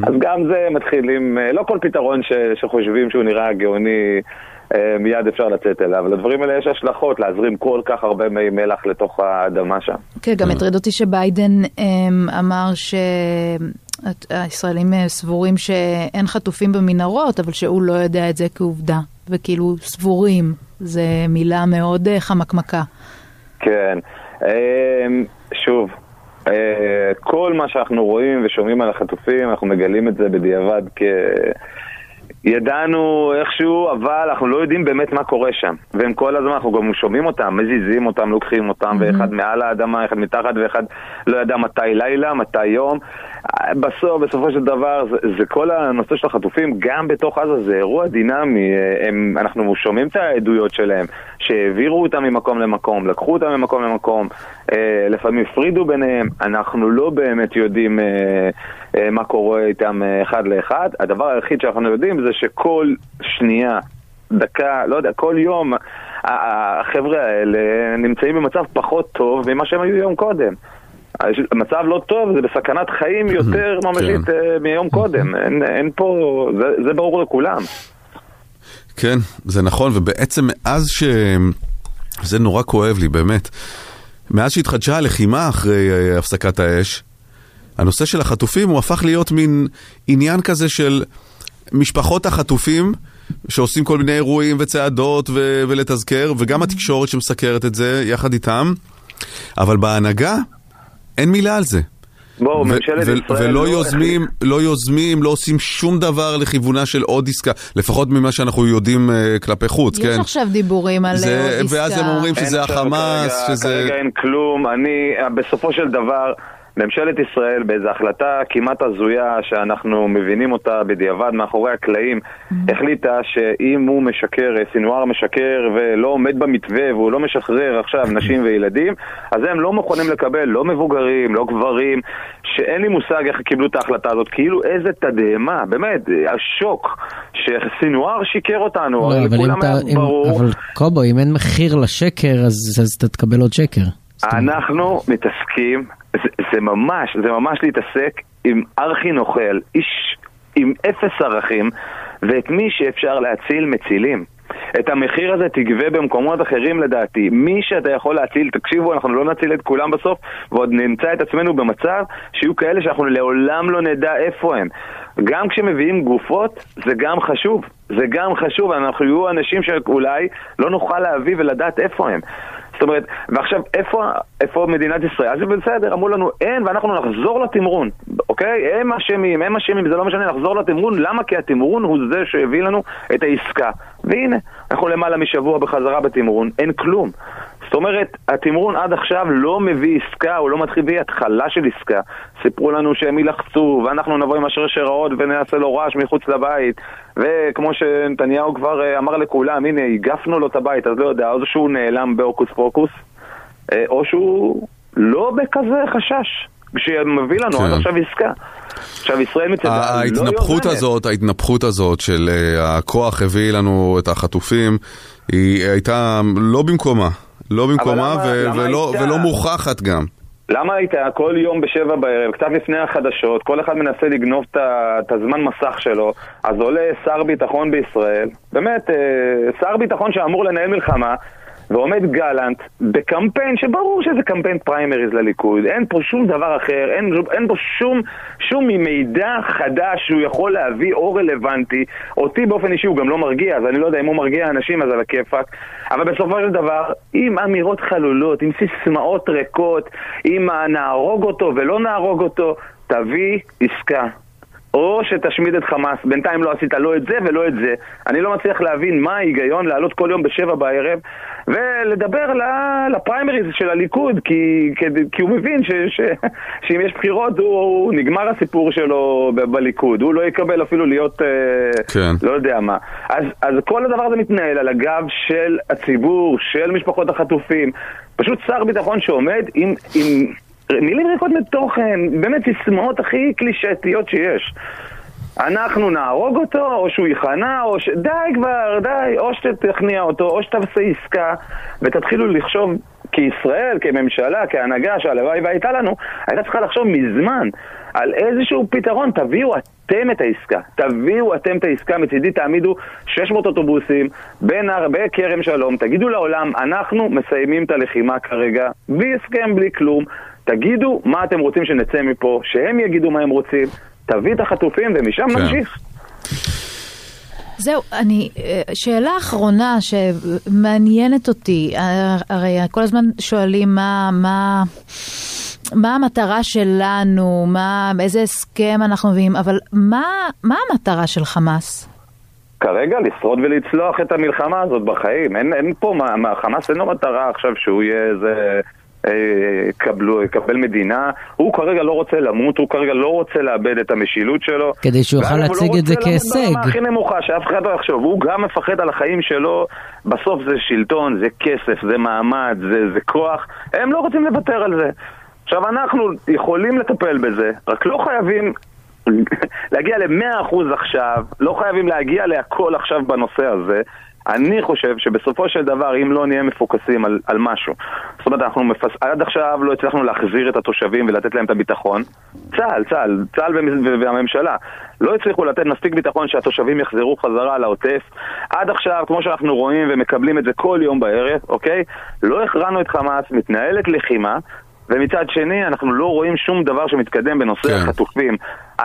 אז גם זה מתחילים, אה, לא כל פתרון ש- שחושבים שהוא נראה גאוני, מיד אפשר לצאת אליו. לדברים האלה יש השלכות, להזרים כל כך הרבה מי מלח לתוך האדמה שם. כן, גם הטריד אותי שביידן אמ, אמר שהישראלים אה, סבורים שאין חטופים במנהרות, אבל שהוא לא יודע את זה כעובדה. וכאילו סבורים, זה מילה מאוד אה, חמקמקה. כן. אמ, שוב, אה, כל מה שאנחנו רואים ושומעים על החטופים, אנחנו מגלים את זה בדיעבד כ... ידענו איכשהו, אבל אנחנו לא יודעים באמת מה קורה שם. והם כל הזמן, אנחנו גם שומעים אותם, מזיזים אותם, לוקחים אותם, ואחד מעל האדמה, אחד מתחת, ואחד לא ידע מתי לילה, מתי יום. בסוף, בסופו של דבר, זה, זה כל הנושא של החטופים, גם בתוך עזה זה אירוע דינמי. הם, אנחנו שומעים את העדויות שלהם, שהעבירו אותם ממקום למקום, לקחו אותם ממקום למקום, אה, לפעמים הפרידו ביניהם, אנחנו לא באמת יודעים אה, אה, מה קורה איתם אה, אחד לאחד. הדבר היחיד שאנחנו יודעים זה שכל שנייה, דקה, לא יודע, כל יום, החבר'ה האלה נמצאים במצב פחות טוב ממה שהם היו יום קודם. המצב לא טוב, זה בסכנת חיים יותר ממשית אה, מיום קודם. אין, אין פה, זה, זה ברור לכולם. כן, זה נכון, ובעצם מאז ש... זה נורא כואב לי, באמת. מאז שהתחדשה הלחימה אחרי אה, הפסקת האש, הנושא של החטופים הוא הפך להיות מין עניין כזה של משפחות החטופים שעושים כל מיני אירועים וצעדות ו- ולתזכר, וגם התקשורת שמסקרת את זה יחד איתם, אבל בהנהגה אין מילה על זה. בואו, ממשלת ישראל... ולא לא יוזמים, לא יוזמים, לא עושים שום דבר לכיוונה של עוד עסקה, לפחות ממה שאנחנו יודעים uh, כלפי חוץ, יש כן? עכשיו דיבורים על זה- אה, עוד עסקה. ואז הם אומרים שזה החמאס, שזה... כרגע אין כלום. אני, בסופו של דבר, ממשלת ישראל באיזו החלטה כמעט הזויה, שאנחנו מבינים אותה בדיעבד מאחורי הקלעים, החליטה שאם הוא משקר, סינואר משקר ולא עומד במתווה והוא לא משחרר עכשיו נשים וילדים, אז הם לא מוכנים לקבל לא מבוגרים, לא גברים, שאין לי מושג איך קיבלו את ההחלטה הזאת. כאילו איזה תדהמה, באמת, השוק שסינואר שיקר אותנו, לא, הרי לכולם היה ברור. אבל קובו, אם אין מחיר לשקר, אז, אז אתה תקבל עוד שקר. אנחנו מתעסקים, זה, זה ממש, זה ממש להתעסק עם ארכי נוכל, איש עם אפס ערכים, ואת מי שאפשר להציל מצילים. את המחיר הזה תגבה במקומות אחרים לדעתי. מי שאתה יכול להציל, תקשיבו, אנחנו לא נציל את כולם בסוף, ועוד נמצא את עצמנו במצב שיהיו כאלה שאנחנו לעולם לא נדע איפה הם. גם כשמביאים גופות, זה גם חשוב. זה גם חשוב, אנחנו יהיו אנשים שאולי לא נוכל להביא ולדעת איפה הם. זאת אומרת, ועכשיו, איפה, איפה מדינת ישראל? אז בסדר, אמרו לנו, אין, ואנחנו נחזור לתמרון, אוקיי? הם אשמים, הם אשמים, זה לא משנה, נחזור לתמרון, למה? כי התמרון הוא זה שהביא לנו את העסקה. והנה, אנחנו למעלה משבוע בחזרה בתמרון, אין כלום. זאת אומרת, התמרון עד עכשיו לא מביא עסקה, הוא לא מתחיל להביא התחלה של עסקה. סיפרו לנו שהם יילחצו, ואנחנו נבוא עם השרש הרעות ונעשה לו רעש מחוץ לבית. וכמו שנתניהו כבר אה, אמר לכולם, הנה, הגפנו לו את הבית, אז לא יודע, או שהוא נעלם בהוקוס פוקוס, אה, או שהוא לא בכזה חשש, שמביא לנו כן. עד עכשיו עסקה. עכשיו, ישראל מצדה לא ההתנפחות יוזמת. הזאת, ההתנפחות הזאת של אה, הכוח הביא לנו את החטופים, היא הייתה לא במקומה. לא במקומה למה- ו- למה ולא, הייתה? ולא מוכחת גם. למה היית כל יום בשבע בערב, קצת לפני החדשות, כל אחד מנסה לגנוב את הזמן מסך שלו, אז עולה שר ביטחון בישראל, באמת, אה, שר ביטחון שאמור לנהל מלחמה, ועומד גלנט בקמפיין שברור שזה קמפיין פריימריז לליכוד, אין פה שום דבר אחר, אין, אין פה שום, שום מידע חדש שהוא יכול להביא או רלוונטי. אותי באופן אישי הוא גם לא מרגיע, אז אני לא יודע אם הוא מרגיע אנשים אז על הכיפאק. אבל בסופו של דבר, עם אמירות חלולות, עם סיסמאות ריקות, עם נהרוג אותו ולא נהרוג אותו, תביא עסקה. או שתשמיד את חמאס, בינתיים לא עשית לא את זה ולא את זה. אני לא מצליח להבין מה ההיגיון לעלות כל יום בשבע בערב ולדבר לפריימריז של הליכוד, כי, כי, כי הוא מבין ש, ש, שאם יש בחירות הוא, הוא נגמר הסיפור שלו ב- בליכוד, הוא לא יקבל אפילו להיות, אה, כן. לא יודע מה. אז, אז כל הדבר הזה מתנהל על הגב של הציבור, של משפחות החטופים. פשוט שר ביטחון שעומד עם... עם מילים ריקות מתוכן, באמת סיסמאות הכי קלישאתיות שיש. אנחנו נהרוג אותו, או שהוא ייכנע, או ש... די כבר, די, או שתכניע אותו, או שתעשה עסקה, ותתחילו לחשוב כישראל, כממשלה, כהנהגה, שהלוואי והייתה לנו, הייתה צריכה לחשוב מזמן על איזשהו פתרון, תביאו אתם את העסקה, תביאו אתם את העסקה, מצידי תעמידו 600 אוטובוסים בכרם שלום, תגידו לעולם, אנחנו מסיימים את הלחימה כרגע, בלי הסכם, בלי כלום, תגידו מה אתם רוצים שנצא מפה, שהם יגידו מה הם רוצים, תביא את החטופים ומשם כן. נמשיך. זהו, אני, אה, שאלה אחרונה שמעניינת אותי, אה, הרי כל הזמן שואלים מה, מה, מה המטרה שלנו, מה, איזה הסכם אנחנו מביאים, אבל מה, מה המטרה של חמאס? כרגע לשרוד ולצלוח את המלחמה הזאת בחיים. אין, אין פה, מה, מה, חמאס אין לו מטרה עכשיו שהוא יהיה איזה... יקבלו, יקבל מדינה, הוא כרגע לא רוצה למות, הוא כרגע לא רוצה לאבד את המשילות שלו. כדי שהוא יוכל לא להציג את זה רוצה למות כהישג. הכי נמוכה, שאף אחד לא יחשוב. הוא גם מפחד על החיים שלו, בסוף זה שלטון, זה כסף, זה מעמד, זה, זה כוח. הם לא רוצים לוותר על זה. עכשיו, אנחנו יכולים לטפל בזה, רק לא חייבים להגיע ל-100% עכשיו, לא חייבים להגיע להכל עכשיו בנושא הזה. אני חושב שבסופו של דבר, אם לא נהיה מפוקסים על, על משהו, זאת אומרת, אנחנו מפס... עד עכשיו לא הצלחנו להחזיר את התושבים ולתת להם את הביטחון. צה"ל, צה"ל, צה"ל והממשלה לא הצליחו לתת מספיק ביטחון שהתושבים יחזרו חזרה לעוטף. עד עכשיו, כמו שאנחנו רואים ומקבלים את זה כל יום בערב, אוקיי? לא הכרענו את חמאס, מתנהלת לחימה. ומצד שני, אנחנו לא רואים שום דבר שמתקדם בנושא כן. החטופים.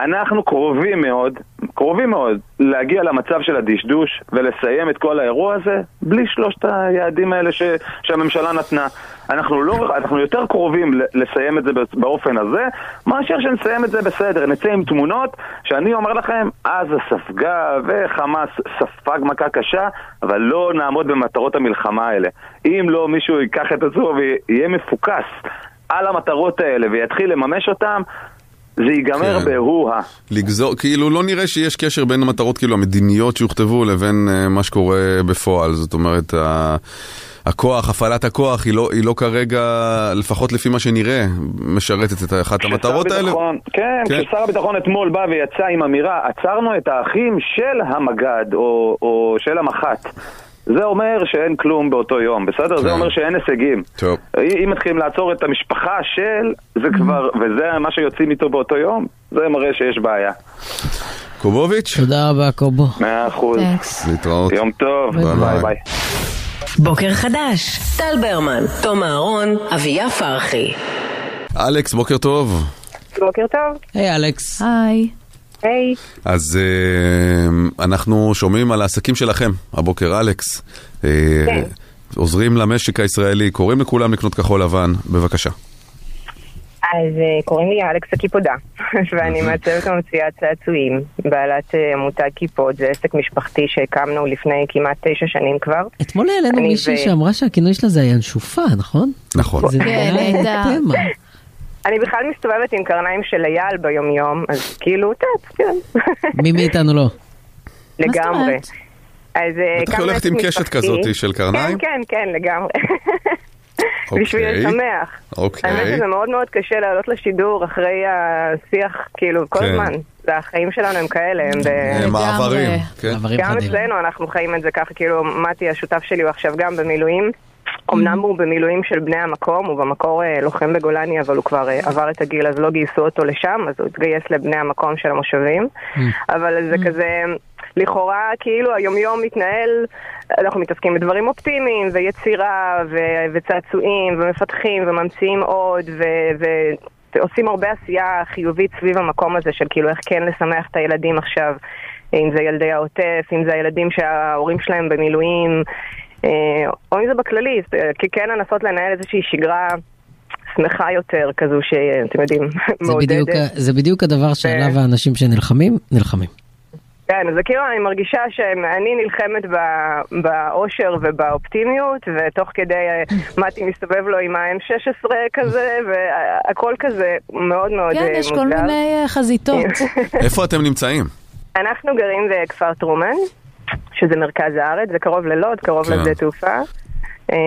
אנחנו קרובים מאוד, קרובים מאוד, להגיע למצב של הדשדוש ולסיים את כל האירוע הזה בלי שלושת היעדים האלה ש, שהממשלה נתנה. אנחנו, לא, אנחנו יותר קרובים לסיים את זה באופן הזה, מאשר שנסיים את זה בסדר. נצא עם תמונות שאני אומר לכם, עזה ספגה וחמאס ספג מכה קשה, אבל לא נעמוד במטרות המלחמה האלה. אם לא מישהו ייקח את עצמו ויהיה מפוקס על המטרות האלה ויתחיל לממש אותן, זה ייגמר כן. בהוא-הא. לגזור, כאילו לא נראה שיש קשר בין המטרות כאילו המדיניות שהוכתבו לבין uh, מה שקורה בפועל, זאת אומרת, ה... הכוח, הפעלת הכוח היא לא, היא לא כרגע, לפחות לפי מה שנראה, משרתת את אחת המטרות האלה. כן, כן. כששר הביטחון אתמול בא ויצא עם אמירה, עצרנו את האחים של המג"ד או, או של המח"ט. זה אומר שאין כלום באותו יום, בסדר? כן. זה אומר שאין הישגים. טוב. אם מתחילים לעצור את המשפחה של, זה כבר, וזה מה שיוצאים איתו באותו יום, זה מראה שיש בעיה. קובוביץ', תודה רבה, קובו. מאה אחוז. להתראות. יום טוב, ביי ביי ביי. ביי. בוקר חדש, טל ברמן, תום אהרון, אביה פרחי. אלכס, בוקר טוב. בוקר טוב. היי, אלכס. היי. היי. אז אה, אנחנו שומעים על העסקים שלכם הבוקר, אלכס. אה, כן. עוזרים למשק הישראלי, קוראים לכולם לקנות כחול לבן, בבקשה. אז אה, קוראים לי אלכס הקיפודה, ואני מעצבת וממציאת צעצועים, בעלת אה, עמותת כיפות, זה עסק משפחתי שהקמנו לפני כמעט תשע שנים כבר. אתמול העלינו מישהי ו- שאמרה שהכינוי שלה זה הינשופה, נכון? נכון. זה כן, היה תמה. אני בכלל מסתובבת עם קרניים של אייל ביומיום, אז כאילו, את יודעת, כן, מי מאיתנו לא? לגמרי. אז אה, בטח הקמנו הולכת עם קשת. כזאת של קרניים? כן, כן, כן, לגמרי. אוקיי. בשביל לשמח. אוקיי. האמת שזה מאוד מאוד קשה לעלות לשידור אחרי השיח, כאילו, כל כן. הזמן. והחיים שלנו הם כאלה, הם ב... אה, מעברים, כן. מעברים גם. אצלנו אנחנו חיים את זה ככה, כאילו, מתי השותף שלי הוא עכשיו גם במילואים. אמנם הוא במילואים של בני המקום, הוא במקור אה, לוחם בגולני, אבל הוא כבר אה, עבר את הגיל, אז לא גייסו אותו לשם, אז הוא התגייס לבני המקום של המושבים. אבל זה כזה, לכאורה, כאילו היומיום מתנהל, אנחנו מתעסקים בדברים אופטימיים, ויצירה, ו- וצעצועים, ומפתחים, וממציאים עוד, ו- ו- ועושים הרבה עשייה חיובית סביב המקום הזה של כאילו איך כן לשמח את הילדים עכשיו, אם זה ילדי העוטף, אם זה הילדים שההורים שלהם במילואים, אה, או אם זה בכללי, אה, כי כן לנסות לנהל איזושהי שגרה שמחה יותר, כזו שאתם יודעים, זה בדיוק, מעודדת. זה בדיוק הדבר שעליו האנשים שנלחמים, נלחמים. כן, זה כאילו אני מרגישה שאני נלחמת באושר ובאופטימיות, ותוך כדי אה, מתי מסתובב לו עם ה-M16 כזה, והכל כזה מאוד מאוד כן, אה, יש כל מוזר. מיני אה, חזיתות. איפה אתם נמצאים? אנחנו גרים בכפר טרומן, שזה מרכז הארץ, זה קרוב ללוד, קרוב כן. לשדה תעופה. אמ,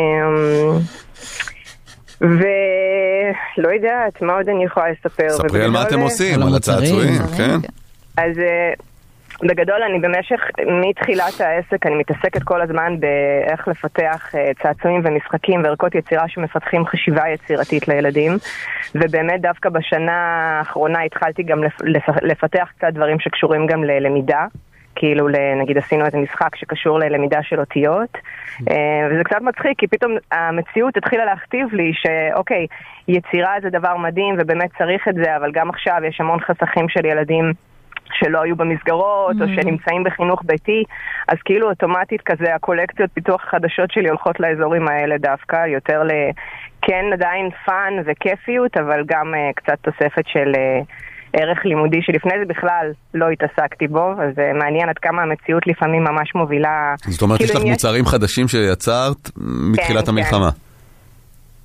ולא יודעת, מה עוד אני יכולה לספר? ספרי על מה אתם אה, עושים, על הצעצועים, דברים, כן? אז אה, בגדול אני במשך, מתחילת העסק אני מתעסקת כל הזמן באיך לפתח אה, צעצועים ומשחקים וערכות יצירה שמפתחים חשיבה יצירתית לילדים ובאמת דווקא בשנה האחרונה התחלתי גם לפ- לפ- לפתח קצת דברים שקשורים גם ללמידה כאילו נגיד עשינו איזה משחק שקשור ללמידה של אותיות אה, וזה קצת מצחיק כי פתאום המציאות התחילה להכתיב לי שאוקיי יצירה זה דבר מדהים ובאמת צריך את זה אבל גם עכשיו יש המון חסכים של ילדים שלא היו במסגרות, או שנמצאים בחינוך ביתי, אז כאילו אוטומטית כזה הקולקציות פיתוח החדשות שלי הולכות לאזורים האלה דווקא, יותר ל... כן עדיין fun וכיפיות, אבל גם uh, קצת תוספת של uh, ערך לימודי שלפני זה בכלל לא התעסקתי בו, אז זה מעניין עד כמה המציאות לפעמים ממש מובילה... זאת אומרת, יש כאילו, לך אם מוצרים חדשים שיצרת מתחילת כן. המלחמה.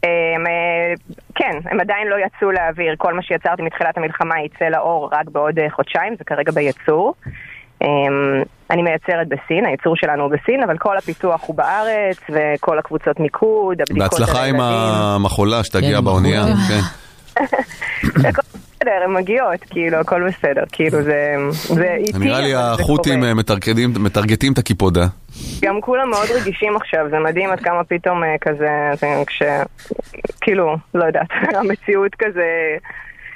הם, אה, כן, הם עדיין לא יצאו לאוויר, כל מה שיצרתי מתחילת המלחמה יצא לאור רק בעוד אה, חודשיים, זה כרגע בייצור. אה, אני מייצרת בסין, הייצור שלנו הוא בסין, אבל כל הפיתוח הוא בארץ, וכל הקבוצות מיקוד, הבדיקות בהצלחה עם. המחולה שתגיע כן, באונייה. כן. בסדר, הן מגיעות, כאילו, הכל בסדר, כאילו, זה זה איטי, נראה לי החות'ים. אה, מטרגטים- את הקיפודה. גם כולם מאוד רגישים עכשיו, זה מדהים עד כמה פתאום אה, כזה, זה כש... כאילו, לא יודעת, המציאות כזה,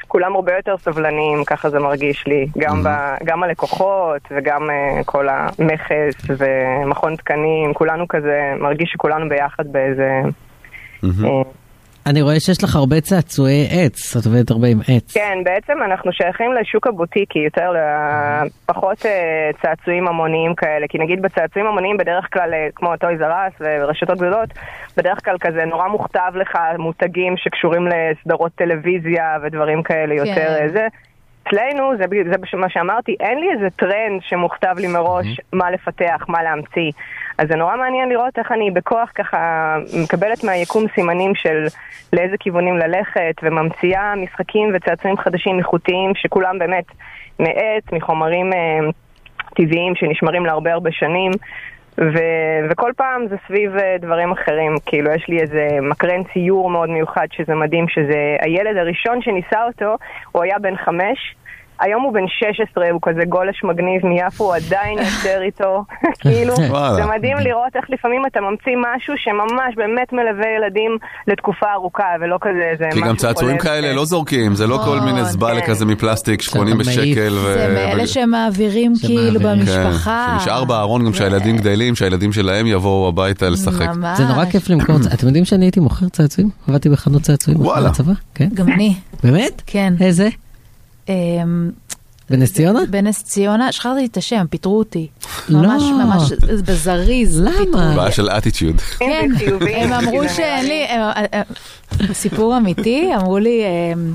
כולם הרבה יותר סבלניים, ככה זה מרגיש לי. גם, ב, גם הלקוחות וגם אה, כל המכס ומכון תקנים, כולנו כזה, מרגיש שכולנו ביחד באיזה... אה, אני רואה שיש לך הרבה צעצועי עץ, את עובדת הרבה עם עץ. כן, בעצם אנחנו שייכים לשוק הבוטיקי, יותר לפחות אה, צעצועים המוניים כאלה, כי נגיד בצעצועים המוניים בדרך כלל, אה, כמו Toys R Us ורשתות גדולות, בדרך כלל כזה נורא מוכתב לך מותגים שקשורים לסדרות טלוויזיה ודברים כאלה יותר כן. אה, זה. אצלנו, זה, זה מה שאמרתי, אין לי איזה טרנד שמוכתב לי מראש מה לפתח, מה להמציא. אז זה נורא מעניין לראות איך אני בכוח ככה מקבלת מהיקום סימנים של לאיזה כיוונים ללכת, וממציאה משחקים וצעצועים חדשים איכותיים, שכולם באמת מעץ, מחומרים אה, טבעיים שנשמרים להרבה הרבה שנים. ו- וכל פעם זה סביב אה, דברים אחרים, כאילו יש לי איזה מקרן ציור מאוד מיוחד שזה מדהים, שזה הילד הראשון שניסה אותו, הוא היה בן חמש, היום הוא בן 16, הוא כזה גולש מגניב מיפו, הוא עדיין יוצר איתו, כאילו. זה מדהים לראות איך לפעמים אתה ממציא משהו שממש באמת מלווה ילדים לתקופה ארוכה, ולא כזה איזה כי משהו גם צעצועים. כאלה לא זורקים, זה לא כל נכון, מיני זבלה כן. כזה מפלסטיק שקונים. בשקל. זה מאלה שמעבירים כאילו. במשפחה. כן, שנשאר בארון גם כשהילדים גדלים, שהילדים שלהם יבואו הביתה לשחק. זה נורא כיף למכור, אתם יודעים שאני הייתי מוכר צעצועים? עבדתי בחנות צעצועים וואלה. בצבא, כן. גם אני, באמת? כן. איזה? אמ, בנס ציונה? בנס ציונה, שכחתי את השם, פיטרו אותי. לא. ממש ממש בזריז. למה? בעיה של אטיטיוד. כן, הם אמרו שאין לי, הם- הם- סיפור אמיתי, אמרו לי, הם,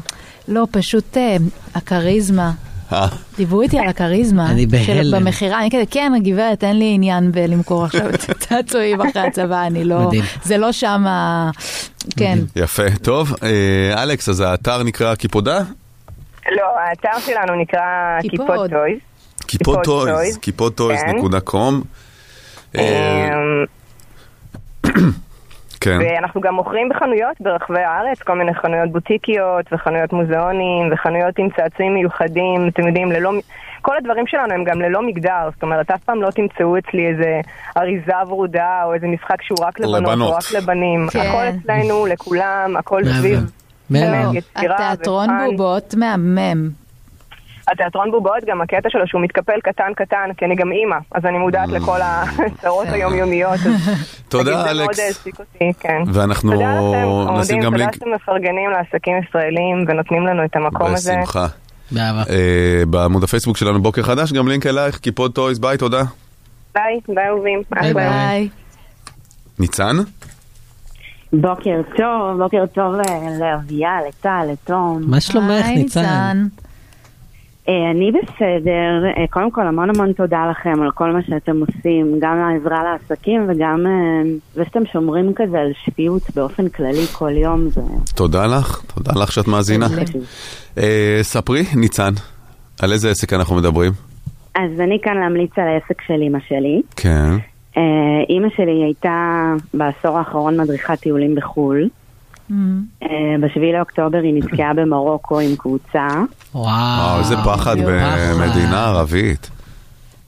לא, פשוט אה, הכריזמה. אה, דיברו איתי על הכריזמה. אני בהלם. במכירה, אני כזה, כן, גברת, אין לי עניין בלמכור עכשיו את הצעצועים אחרי הצבא, אני לא, מדהים. זה לא שם, ה- כן. יפה. טוב, אה, אלכס, אז האתר נקרא קיפודה? לא, האתר שלנו נקרא. קיפוד טויז. קיפוד טויז. קיפוד טויז כן. נקודה קום. אה, אמ, כן. ואנחנו גם מוכרים בחנויות ברחבי הארץ, כל מיני חנויות בוטיקיות וחנויות מוזיאונים וחנויות עם צעצועים מיוחדים, אתם יודעים, ללא... כל הדברים שלנו הם גם ללא מגדר, זאת אומרת, אף פעם לא תמצאו אצלי איזה אריזה ורודה או איזה משחק שהוא רק לבנות לבנות. או רק לבנים. כן. הכל אצלנו, לכולם, הכל. סביב. יצירה התיאטרון. בובות מהמם. התיאטרון בובות, גם הקטע שלו שהוא מתקפל קטן קטן, כי אני גם אימא, אז אני מודעת לכל הצרות היומיומיות. תודה, נגיד, זה מאוד אלכס. העסיק אותי, כן. ואנחנו תודה לכם, נשים גם תודה לינק שאתם מפרגנים לעסקים ישראלים ונותנים לנו את המקום הזה. בשמחה. אה, בעמוד הפייסבוק שלנו בוקר חדש, גם לינק אלייך, קיפוד טויז, ביי, תודה. ביי, ביי אהובים. ביי. ביי. ניצן? בוקר טוב, בוקר טוב לאביה, לטל, לתום. מה שלומך, היי, ניצן? אה, אני בסדר, אה, קודם כל המון המון תודה לכם על כל מה שאתם עושים, גם העזרה לעסקים וגם אה, זה שאתם שומרים כזה על שפיות באופן כללי כל יום, זה תודה לך, תודה לך שאת מאזינה. ספרי, ניצן, על איזה עסק אנחנו מדברים? אז אני כאן להמליץ על העסק של אימא שלי. כן. אה, אימא שלי הייתה בעשור האחרון מדריכת טיולים בחו"ל. אה, בשביעי לאוקטובר היא נתקעה במרוקו עם קבוצה. וואו. איזה פחד במדינה ערבית.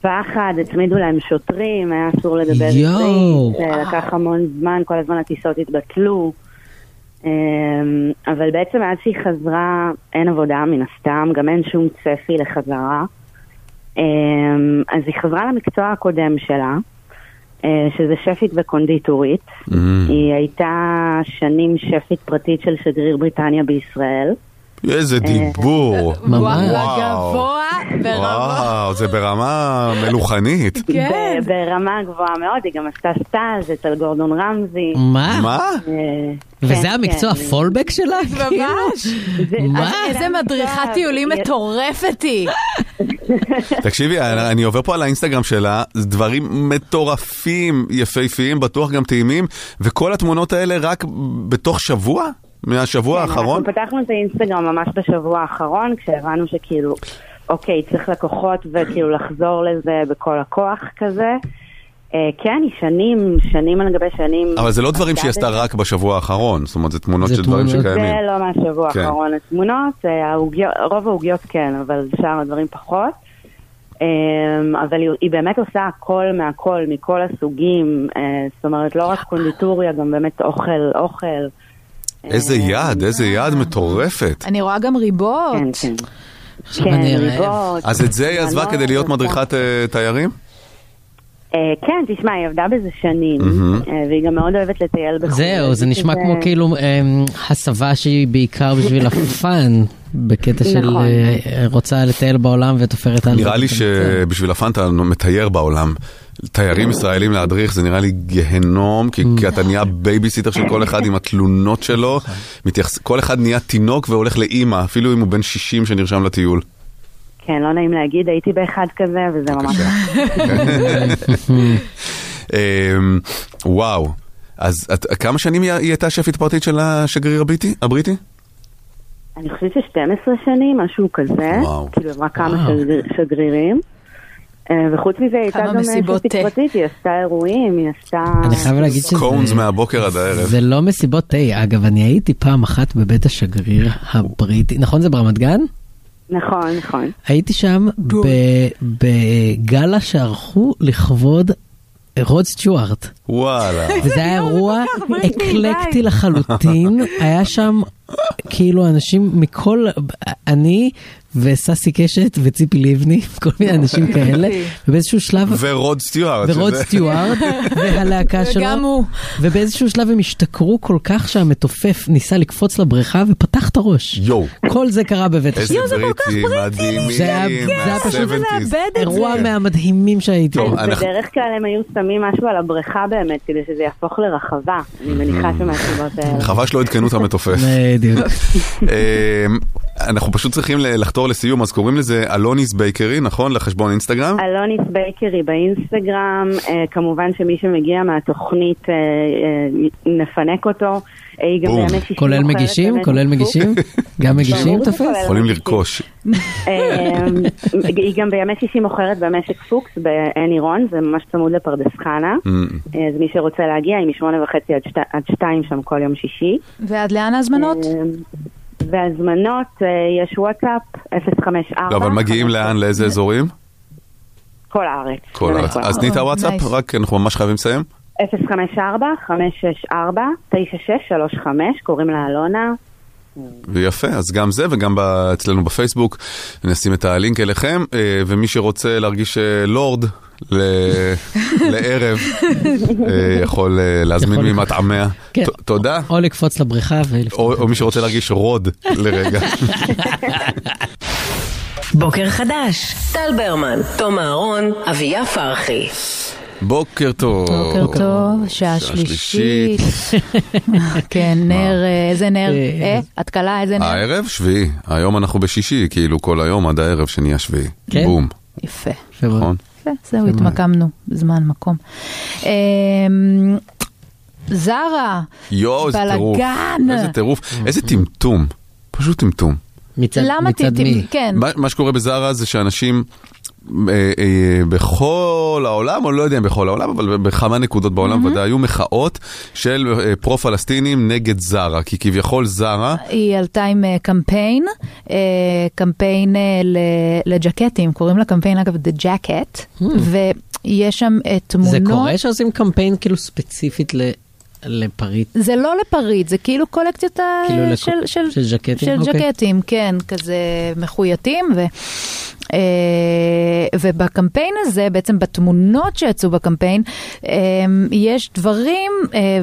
פחד, הצמידו להם שוטרים, היה אסור לדבר. עברית, אה, לקח המון זמן, כל הזמן הטיסות התבטלו. אבל בעצם עד שהיא חזרה, אין עבודה מן הסתם, גם אין שום צפי לחזרה. אז היא חזרה למקצוע הקודם שלה, שזה שפית וקונדיטורית. Mm. היא הייתה שנים שפית פרטית של שגריר בריטניה בישראל. איזה דיבור. ממש. גבוה ברמה. וואו, זה ברמה מלוכנית. כן. ברמה גבוהה מאוד, היא גם עשתה סטאז' אצל גורדון רמזי. מה? מה? אה, וזה כן, המקצוע כן. הפולבק שלה? כאילו? ממש. זה- מה? איזה זה מדריכת טיולים מטורפת היא. תקשיבי, אני עובר פה על האינסטגרם שלה, דברים מטורפים, יפהפיים, בטוח גם טעימים, וכל התמונות האלה רק בתוך שבוע? מהשבוע כן, האחרון? אנחנו פתחנו את האינסטגרם ממש בשבוע האחרון, כשהבנו שכאילו, אוקיי, צריך לקוחות וכאילו לחזור לזה בכל הכוח כזה. אה, כן, היא שנים, שנים על גבי שנים. אבל זה לא דברים שהיא עשתה. רק בשבוע האחרון, זאת אומרת, זה תמונות זה של דברים תמונות. שקיימים. זה לא מהשבוע כן. האחרון התמונות, אה, רוב העוגיות כן, אבל שאר הדברים פחות. אמ, אבל היא, היא באמת עושה הכל מהכל, מכל הסוגים, אה, זאת אומרת לא רק קונדיטוריה, גם באמת אוכל, אוכל. איזה יד, איזה יד מטורפת. אני רואה גם ריבות. כן, כן. עכשיו כן, אני רעב. ריבות. אז את זה היא עזבה כדי להיות. מדריכת אה, תיירים? אה, כן, תשמע, היא עבדה בזה שנים. אה, והיא גם מאוד אוהבת לטייל בחו"ל. זהו, זה נשמע כמו כאילו אמ, הסבה שהיא בעיקר בשביל ה fun, בקטע של נכון. אה, רוצה לטייל בעולם ותופרת על... נראה לי שבשביל ה fun אתה מטייל בעולם. תיירים ישראלים להדריך זה נראה לי גיהנום, כי כי אתה נהיה בייביסיטר של כל אחד עם התלונות שלו, מתייחס- כל אחד נהיה תינוק והולך לאימא, אפילו אם הוא בן 60 שנרשם לטיול. כן, לא נעים להגיד, הייתי באחד כזה, וזה ממש... אמ, וואו, אז את- כמה שנים היא הייתה שפית פרטית של השגריר הבריטי? הבריטי? אני חושבת ש-12 שנים, משהו כזה. וואו. כאילו, עברה כמה. שגריר- שגרירים. אה, וחוץ מזה, היא הייתה גם אה, מסיבות שפית תה. פרטית, היא עשתה אירועים, היא עשתה... אני חייב להגיד שזה... קונס מהבוקר עד הערב. זה לא מסיבות תה, אגב, אני הייתי פעם אחת בבית השגריר הבריטי, נכון זה ברמת גן? נכון, נכון. הייתי שם ב- בגלה שערכו לכבוד רוד סטיוארט. וואלה. וזה היה אירוע אקלקטי לחלוטין, היה שם כאילו אנשים מכל, אני וססי קשת וציפי לבני, כל מיני אנשים כאלה, ובאיזשהו שלב, ורוד סטיוארט. ורוד סטיוארט, והלהקה שלו, וגם הוא. ובאיזשהו שלב הם השתכרו כל כך שהמתופף ניסה לקפוץ לבריכה ופתח את הראש. יואו, כל זה קרה בבית איזה השם. בריטים מדהימים. זה היה- זה היה פשוט מה-70s. אירוע מהמדהימים שהייתי. בדרך כלל הם היו שמים משהו על הבריכה באמת, כדי שזה יהפוך לרחבה. אני מניחה שמהסיבות האלה. חבל שלא עדכנו את המתופף. בדיוק. אמ, אנחנו פשוט צריכים ל- לסיום, אז קוראים לזה אלוניס בייקרי, נכון? לחשבון אינסטגרם? אלוניס בייקרי באינסטגרם, אה, כמובן שמי שמגיע מהתוכנית, אה, אה, נפנק אותו. היא גם שישי כולל מגישים? כולל. מגישים? גם מגישים תופס? יכולים. לרכוש. היא גם בימי שישי מוכרת במשק פוקס בעין עירון, זה ממש צמוד לפרדס חנה. אה, אז מי שרוצה להגיע, היא משמונה וחצי עד שתיים שם כל יום שישי. ועד לאן ההזמנות? והזמנות, אה, יש וואטסאפ, 054. לא, אבל מגיעים לאן? לאיזה אזורים? כל הארץ. כל הארץ. אז תני את אה, הוואטסאפ. רק אנחנו ממש חייבים לסיים. 054-564-9635, קוראים לה אלונה. ויפה, אז גם זה וגם ב- אצלנו בפייסבוק נשים את הלינק אליכם, אה, ומי שרוצה להרגיש אה, לורד לערב, אה, יכול אה, להזמין יכול. ממטעמיה. כן. תודה. או לקפוץ לבריכה ולפתוח. או או מי שרוצה להרגיש רוד לרגע. בוקר חדש, טל ברמן, תום אהרון, אביה פרחי. בוקר טוב. בוקר טוב, שעה שלישית. כן, נר, אה, איזה נר? אה, התקלה, איזה נר? הערב שביעי, היום אנחנו בשישי, כאילו כל היום עד הערב שנהיה שביעי. כן? בום, יפה. נכון? יפה, זהו, התמקמנו בזמן, מקום. אמ, זרה, יואו, איזה טירוף. בלאגן. איזה טירוף, איזה טמטום. פשוט טמטום. מצד למה מצד ת- מי? כן, מה, מה שקורה בזארה זה שאנשים בכל העולם, או לא יודע אם בכל העולם, אבל בכמה נקודות בעולם ודאי היו מחאות של אה, פרו-פלסטינים נגד זארה, כי כביכול זארה, היא עלתה עם אה, קמפיין, אה, קמפיין אה, ל- לג'קטים, קוראים לקמפיין אגב The Jacket, ויש שם אה, תמונות. זה קורה שעושים קמפיין כאילו ספציפית ל- לפריט? זה לא לפריט, זה כאילו קולקציות כאילו לכ- של, של, של ז'קטים? של אוקיי. ג'קטים, כן, כזה מחוייתים. ו, אה, ובקמפיין הזה, בעצם בתמונות שיצאו בקמפיין, אה, יש דברים אה,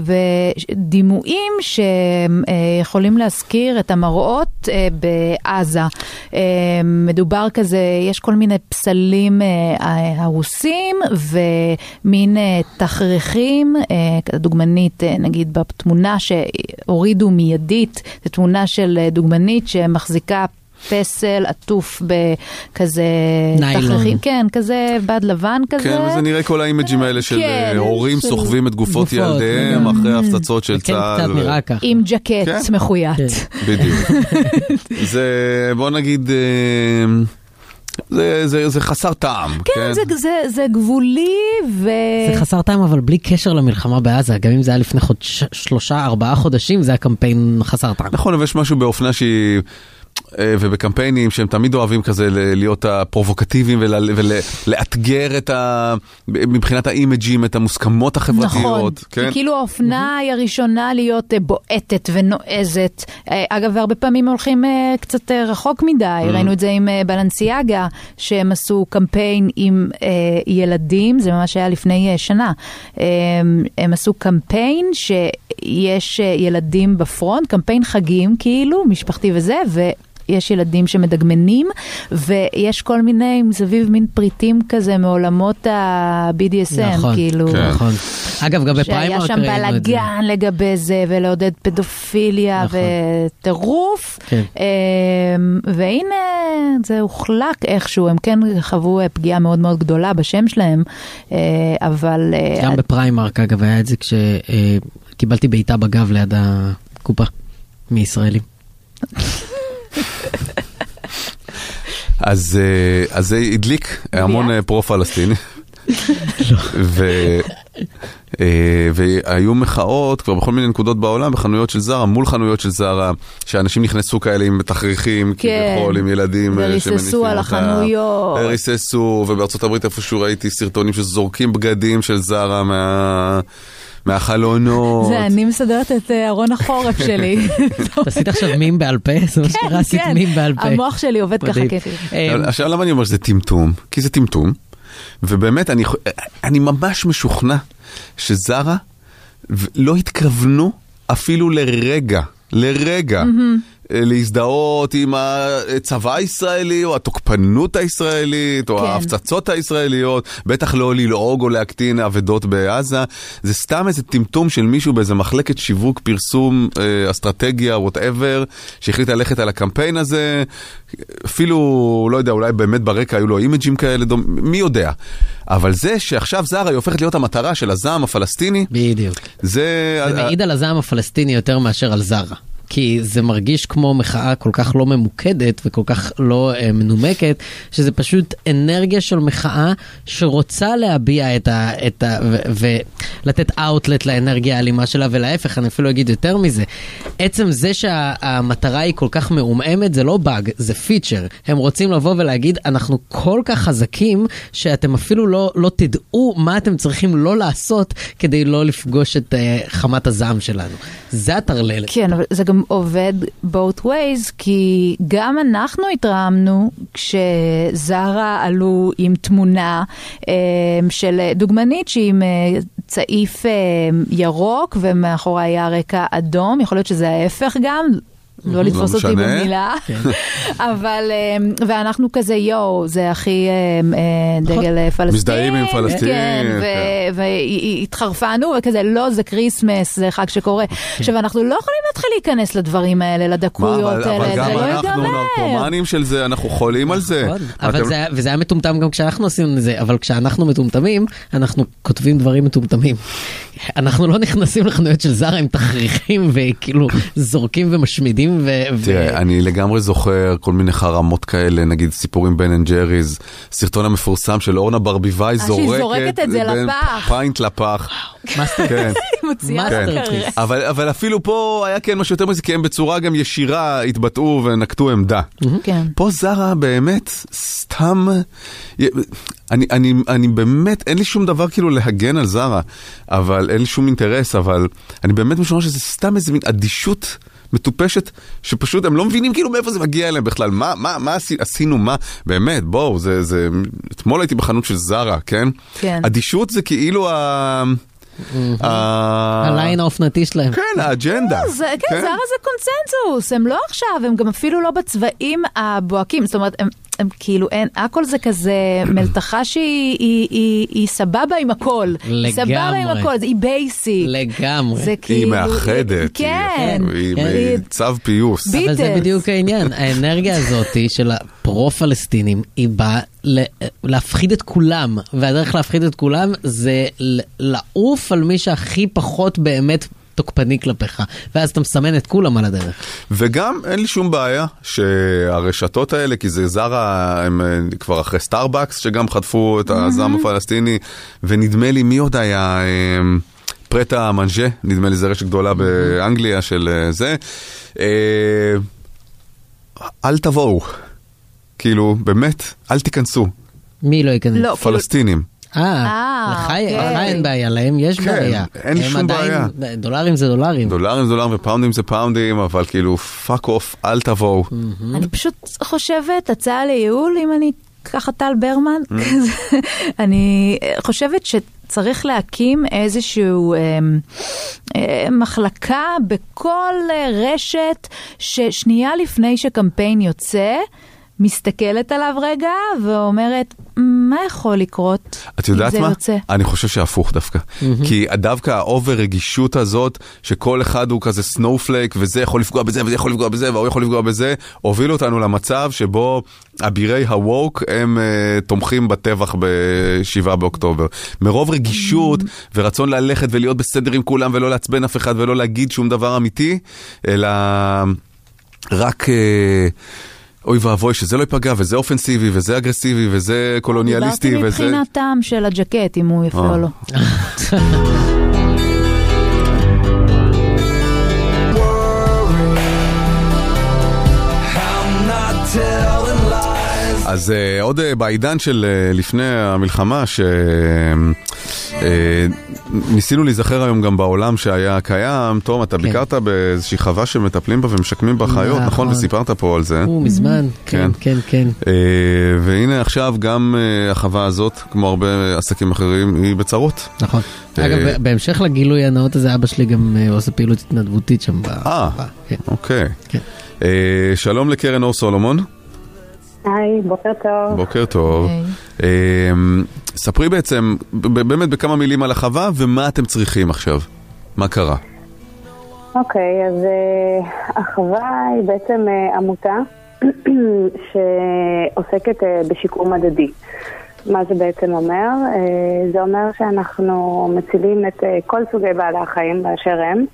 ודימויים שיכולים להזכיר את המראות אה, בעזה. אה, מדובר כזה, יש כל מיני פסלים אה, הרוסים ומין אה, תכריכים, אה, דוגמנית, אה, נגיד בתמונה שהורידו מיידית, זו תמונה של אה, דוגמנית שמחזיקה פסל עטוף בכזה ניילון. כן, כזה בד לבן כזה. כן, וזה נראה כל האימג'ים האלה של כן, אה, הורים של סוחבים את גופות גופות, ילדיהם כן. אחרי הפצצות של כן, צה"ל. קצת ו- נראה ככה. עם ג'קט כן. מחויית. כן. בדיוק. זה, בוא נגיד, אה, זה, זה, זה חסר טעם. כן, זה, זה, זה גבולי ו... זה חסר טעם אבל בלי קשר למלחמה בעזה, גם אם זה היה לפני חודש, שלושה ארבעה חודשים זה היה קמפיין חסר טעם. נכון, אבל יש משהו באופנה שהיא... אה, ובקמפיינים שהם תמיד אוהבים כזה להיות הפרובוקטיביים ול- ולאתגר את ה... מבחינת האימג'ים, את המוסכמות נכון, החברתיות. כן? כי כאילו האופנה היא הראשונה להיות אה, בועטת ונועזת. אה, אגב, והרבה פעמים הולכים קצת רחוק מדי, ראינו את זה עם בלנסיאגה, שהם עשו קמפיין עם ילדים, זה ממש היה לפני שנה. הם עשו קמפיין שיש ילדים בפרונט, קמפיין חגים כאילו, משפחתי וזה, ו... יש ילדים שמדגמנים, ויש כל מיני מסביב מין פריטים כזה מעולמות ה-BDSM, נכון, כאילו. כן. נכון. אגב, גם שהיה בפריימרק שם ראינו את זה. בלאגן לגבי זה, ולעודד פדופיליה נכון. וטירוף. כן. אמ, והנה, זה הוחלק איכשהו, הם כן חוו אה, פגיעה מאוד מאוד גדולה בשם שלהם, אה, אבל... אה, גם בפריימרק אגב היה את זה כשקיבלתי בעיטה בגב ליד הקופה מישראלים. אז, אה, אז זה הדליק המון אה, פרו-פלסטיני. ו... אה, והיו מחאות כבר בכל מיני נקודות בעולם בחנויות של זרה, מול חנויות של זרה, שאנשים נכנסו כאלה עם תכריכים, כן. כביכול, עם ילדים וריססו על. החנויות. ריססו, ובארצות הברית איפשהו ראיתי סרטונים שזורקים בגדים של זרה מה... מהחלונות. זה אני מסדרת את אה, ארון החורף שלי. עשית עכשיו מים בעל פה? זה מה שקרה, עשית כן, מים בעל פה. המוח שלי עובד ככה מדהים. כיפי. אה, עכשיו למה אני אומר שזה טמטום? כי זה טמטום, ובאמת אני, ממש משוכנע שזרה לא התכוונו אפילו לרגע, לרגע. אה, להזדהות עם הצבא הישראלי, או התוקפנות הישראלית, או כן. ההפצצות הישראליות, בטח לא ללעוג או להקטין אבדות בעזה. זה סתם איזה טמטום של מישהו באיזה מחלקת שיווק, פרסום, אה, אסטרטגיה, whatever, שהחליט ללכת על הקמפיין הזה. אפילו, לא יודע, אולי באמת ברקע היו לו image ים כאלה, דומ... מי יודע. אבל זה שעכשיו זרה היא הופכת להיות המטרה של הזעם הפלסטיני, בדיוק. זה... זה מעיד על הזעם הפלסטיני יותר מאשר על זרה. כי זה מרגיש כמו מחאה כל כך לא ממוקדת וכל כך לא אה, מנומקת, שזה פשוט אנרגיה של מחאה שרוצה להביע את ה... את ה ו, ולתת אאוטלט לאנרגיה האלימה שלה, ולהפך, אני אפילו אגיד יותר מזה. עצם זה שהמטרה היא כל כך מעומעמת זה לא באג, זה פיצ'ר. הם רוצים לבוא ולהגיד, אנחנו כל כך חזקים, שאתם אפילו לא, לא תדעו מה אתם צריכים לא לעשות כדי לא לפגוש את uh, חמת הזעם שלנו. זה הטרללת. כן, אבל זה גם עובד both ways, כי גם אנחנו התרעמנו כשזרה עלו עם תמונה אה, של דוגמנית שהיא עם אה, צעיף אה, ירוק ומאחורי היה רקע אדום, יכול להיות שזה ההפך גם. לא לתפוס אותי. במילה, אבל, אה, ואנחנו כזה יואו, זה הכי אה, אה, דגל אה, פלסטין. מזדהים עם פלסטין, כן, כן. והתחרפנו וכזה, לא, זה כריסמס, זה חג שקורה. עכשיו, אנחנו לא יכולים להתחיל להיכנס לדברים האלה, לדקויות אבל, אבל האלה, גם זה לא אנחנו ייגמר. נרקומנים של זה, אנחנו חולים על זה. נכון, אבל זה, וזה היה מטומטם גם כשאנחנו עשינו את זה, אבל כשאנחנו מטומטמים, אנחנו כותבים דברים מטומטמים. אנחנו לא נכנסים לחנויות של זרה עם תכריכים וכאילו זורקים ומשמידים ו... תראה, אני לגמרי זוכר כל מיני חרמות כאלה, נגיד סיפורים בן אנד ג'ריז, סרטון המפורסם של אורנה ברביבאי שהיא זורקת, זורקת את זה לפח. pint לפח. כן. אבל, אבל אפילו פה היה כן משהו יותר מזה, כי הם בצורה גם ישירה התבטאו ונקטו עמדה. כן. פה זרה באמת סתם, אני, אני, אני באמת, אין לי שום דבר כאילו להגן על זרה, אבל אין לי שום אינטרס, אבל אני באמת משומע שזה סתם איזה מין אדישות. מטופשת, שפשוט הם לא מבינים כאילו מאיפה זה מגיע אליהם בכלל, מה, מה, מה עשי, עשינו, מה, באמת, בואו, זה, זה, אתמול הייתי בחנות של זרה, כן? כן. אדישות זה כאילו ה... ה- הליין האופנתי שלהם. כן, האג'נדה. זה, כן, זרה זה קונצנזוס, הם לא עכשיו, הם גם אפילו לא בצבעים הבוהקים, זאת אומרת, הם, כאילו, אין, הכל זה כזה מלתחה שהיא היא, היא, היא סבבה עם הכל. היא סבבה עם לגמרי. הכל, היא בייסי. לגמרי. זה היא כאילו... מאחדת, כן. היא, כן. היא צו פיוס. אבל זה. בדיוק העניין, האנרגיה הזאת של הפרו-פלסטינים, היא באה להפחיד את כולם, והדרך להפחיד את כולם זה לעוף על מי שהכי פחות באמת תוקפני כלפיך, ואז אתה מסמן את כולם על הדרך. וגם אין לי שום בעיה שהרשתות האלה, כי זה זרה, הם אה, כבר אחרי סטארבקס, שגם חטפו את הזעם הפלסטיני, ונדמה לי, מי עוד היה? אה, Pret A Manger, נדמה לי זה רשת גדולה באנגליה של אה, זה. אל תבואו, כאילו, באמת, אל תיכנסו, מי לא ייכנס? לא, כאילו, פלסטינים. אה, אה, לך אוקיי. לך אין בעיה, להם יש כן, בעיה. אין שום עדיין- דולרים זה דולרים. דולרים זה דולרים ופאונדים זה פאונדים, אבל כאילו, fuck off, אל תבואו. אני פשוט חושבת, הצעה לייעול, אם אני ככה טל ברמן, כזה, אני חושבת שצריך להקים איזשהו אה, אה, מחלקה בכל אה, רשת, ששנייה לפני שקמפיין יוצא, מסתכלת עליו רגע ואומרת, מה יכול לקרות את אם יודעת זה מה? יוצא? אני חושב שהפוך דווקא. כי דווקא ה over רגישות הזאת, שכל אחד הוא כזה snowflake, וזה יכול לפגוע בזה, וזה יכול לפגוע בזה, והוא יכול לפגוע בזה, הוביל אותנו למצב שבו אבירי ה woke הם אה, תומכים בטבח ב-7 באוקטובר. מרוב רגישות ורצון ללכת ולהיות בסדר עם כולם, ולא לעצבן אף אחד, ולא להגיד שום דבר אמיתי, אלא רק... אה, אוי ואבוי שזה לא ייפגע, וזה אופנסיבי, וזה אגרסיבי, וזה קולוניאליסטי, דיברתי וזה... מבחינת טעם של הג'קט, אם הוא יפה. או לא. אז uh, עוד uh, בעידן של uh, לפני המלחמה, אה, ניסינו להיזכר היום גם בעולם שהיה קיים. תום, אתה ביקרת באיזושהי חווה שמטפלים בה ומשקמים בה חיות, נכון? נכון. וסיפרת פה על זה. הוא מזמן, כן, כן, כן. אה, והנה עכשיו גם אה, החווה הזאת, כמו הרבה עסקים אחרים, היא בצרות. נכון. אגב, בהמשך לגילוי הנאות הזה, אבא שלי גם עושה פעילות התנדבותית שם. אה, כן. אוקיי. כן. שלום לקרן אור סולומון, היי, בוקר טוב. בוקר טוב. אה, ספרי בעצם, באמת בכמה מילים על החווה ומה אתם צריכים עכשיו. מה קרה? אוקיי, אז אה, החווה היא בעצם אה, עמותה שעוסקת אה, בשיקום מדדי. מה זה בעצם אומר? אה, זה אומר שאנחנו מצילים את אה, כל סוגי בעלי החיים באשר הם,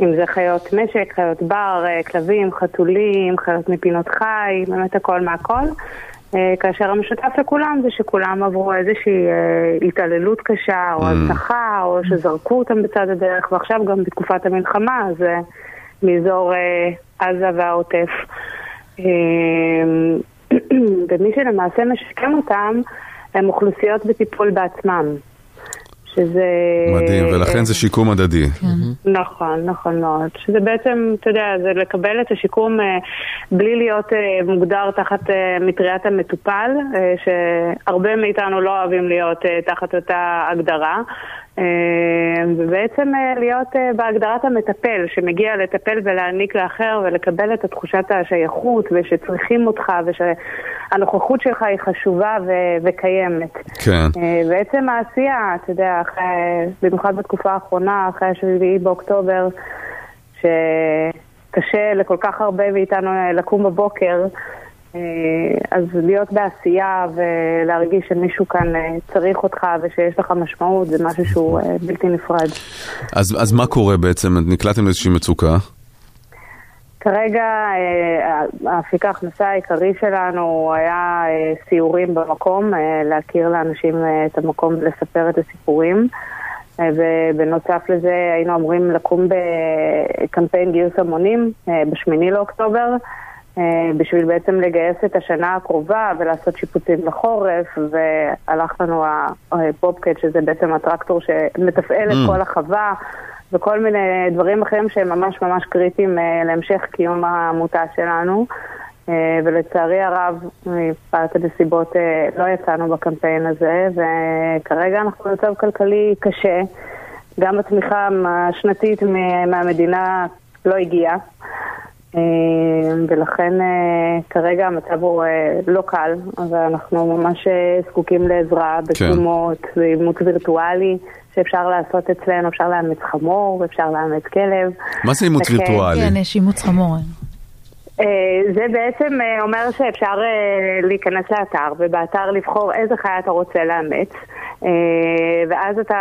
אם זה חיות משק, חיות בר, אה, כלבים, חתולים, חיות מפינות חי, באמת הכל מהכל. כאשר המשותף לכולם זה שכולם עברו איזושהי התעללות קשה או Mm. הזנחה או שזרקו אותם בצד הדרך ועכשיו גם בתקופת המלחמה זה מאזור עזה והעוטף. ומי שלמעשה משקם אותם הם אוכלוסיות בטיפול בעצמם. שזה... מדהים, ולכן זה שיקום הדדי. נכון, נכון מאוד. שזה בעצם, אתה יודע, זה לקבל את השיקום אה, בלי להיות אה, מוגדר תחת אה, מטריית המטופל, אה, שהרבה מאיתנו לא אוהבים להיות אה, תחת אותה הגדרה. אה, ובעצם אה, להיות אה, בהגדרת המטפל, שמגיע לטפל ולהעניק לאחר ולקבל את תחושת השייכות ושצריכים אותך ושהנוכחות שלך היא חשובה ו- וקיימת. כן. אה, בעצם העשייה, אתה יודע, אחרי, במיוחד בתקופה האחרונה, אחרי השביעי באוקטובר, שקשה לכל כך הרבה מאיתנו אה, לקום בבוקר, אה, אז להיות בעשייה ולהרגיש שמישהו כאן אה, צריך אותך ושיש לך משמעות זה משהו שהוא בלתי נפרד. אז, אז מה קורה בעצם? נקלעתם לאיזושהי מצוקה? כרגע אה, האפיק ההכנסה העיקרי שלנו היה אה, סיורים במקום, אה, להכיר לאנשים את המקום ולספר את הסיפורים. ובנוסף לזה היינו אמורים לקום בקמפיין גיוס המונים אה, בשמיני לאוקטובר, בשביל בעצם לגייס את השנה הקרובה ולעשות שיפוצים לחורף, והלך לנו הבובקט, שזה בעצם הטרקטור שמתפעל את Mm. כל החווה. וכל מיני דברים אחרים שהם ממש ממש קריטיים אה, להמשך קיום העמותה שלנו. אה, ולצערי הרב, מפאת הנסיבות, אה, לא יצאנו בקמפיין הזה, וכרגע אנחנו במצב כלכלי קשה. גם התמיכה השנתית מהמדינה לא הגיעה. אה, ולכן אה, כרגע המצב הוא אה, לא קל, ואנחנו ממש אה, זקוקים לעזרה בתרומות, באימוץ וירטואלי שאפשר לעשות אצלנו, אפשר לאמץ חמור, אפשר לאמץ כלב. מה זה אימוץ וירטואלי? כן, יש אימוץ חמור. אה, זה בעצם אה, אומר שאפשר אה, להיכנס לאתר, ובאתר לבחור איזה חיה אתה רוצה לאמץ, ואז אתה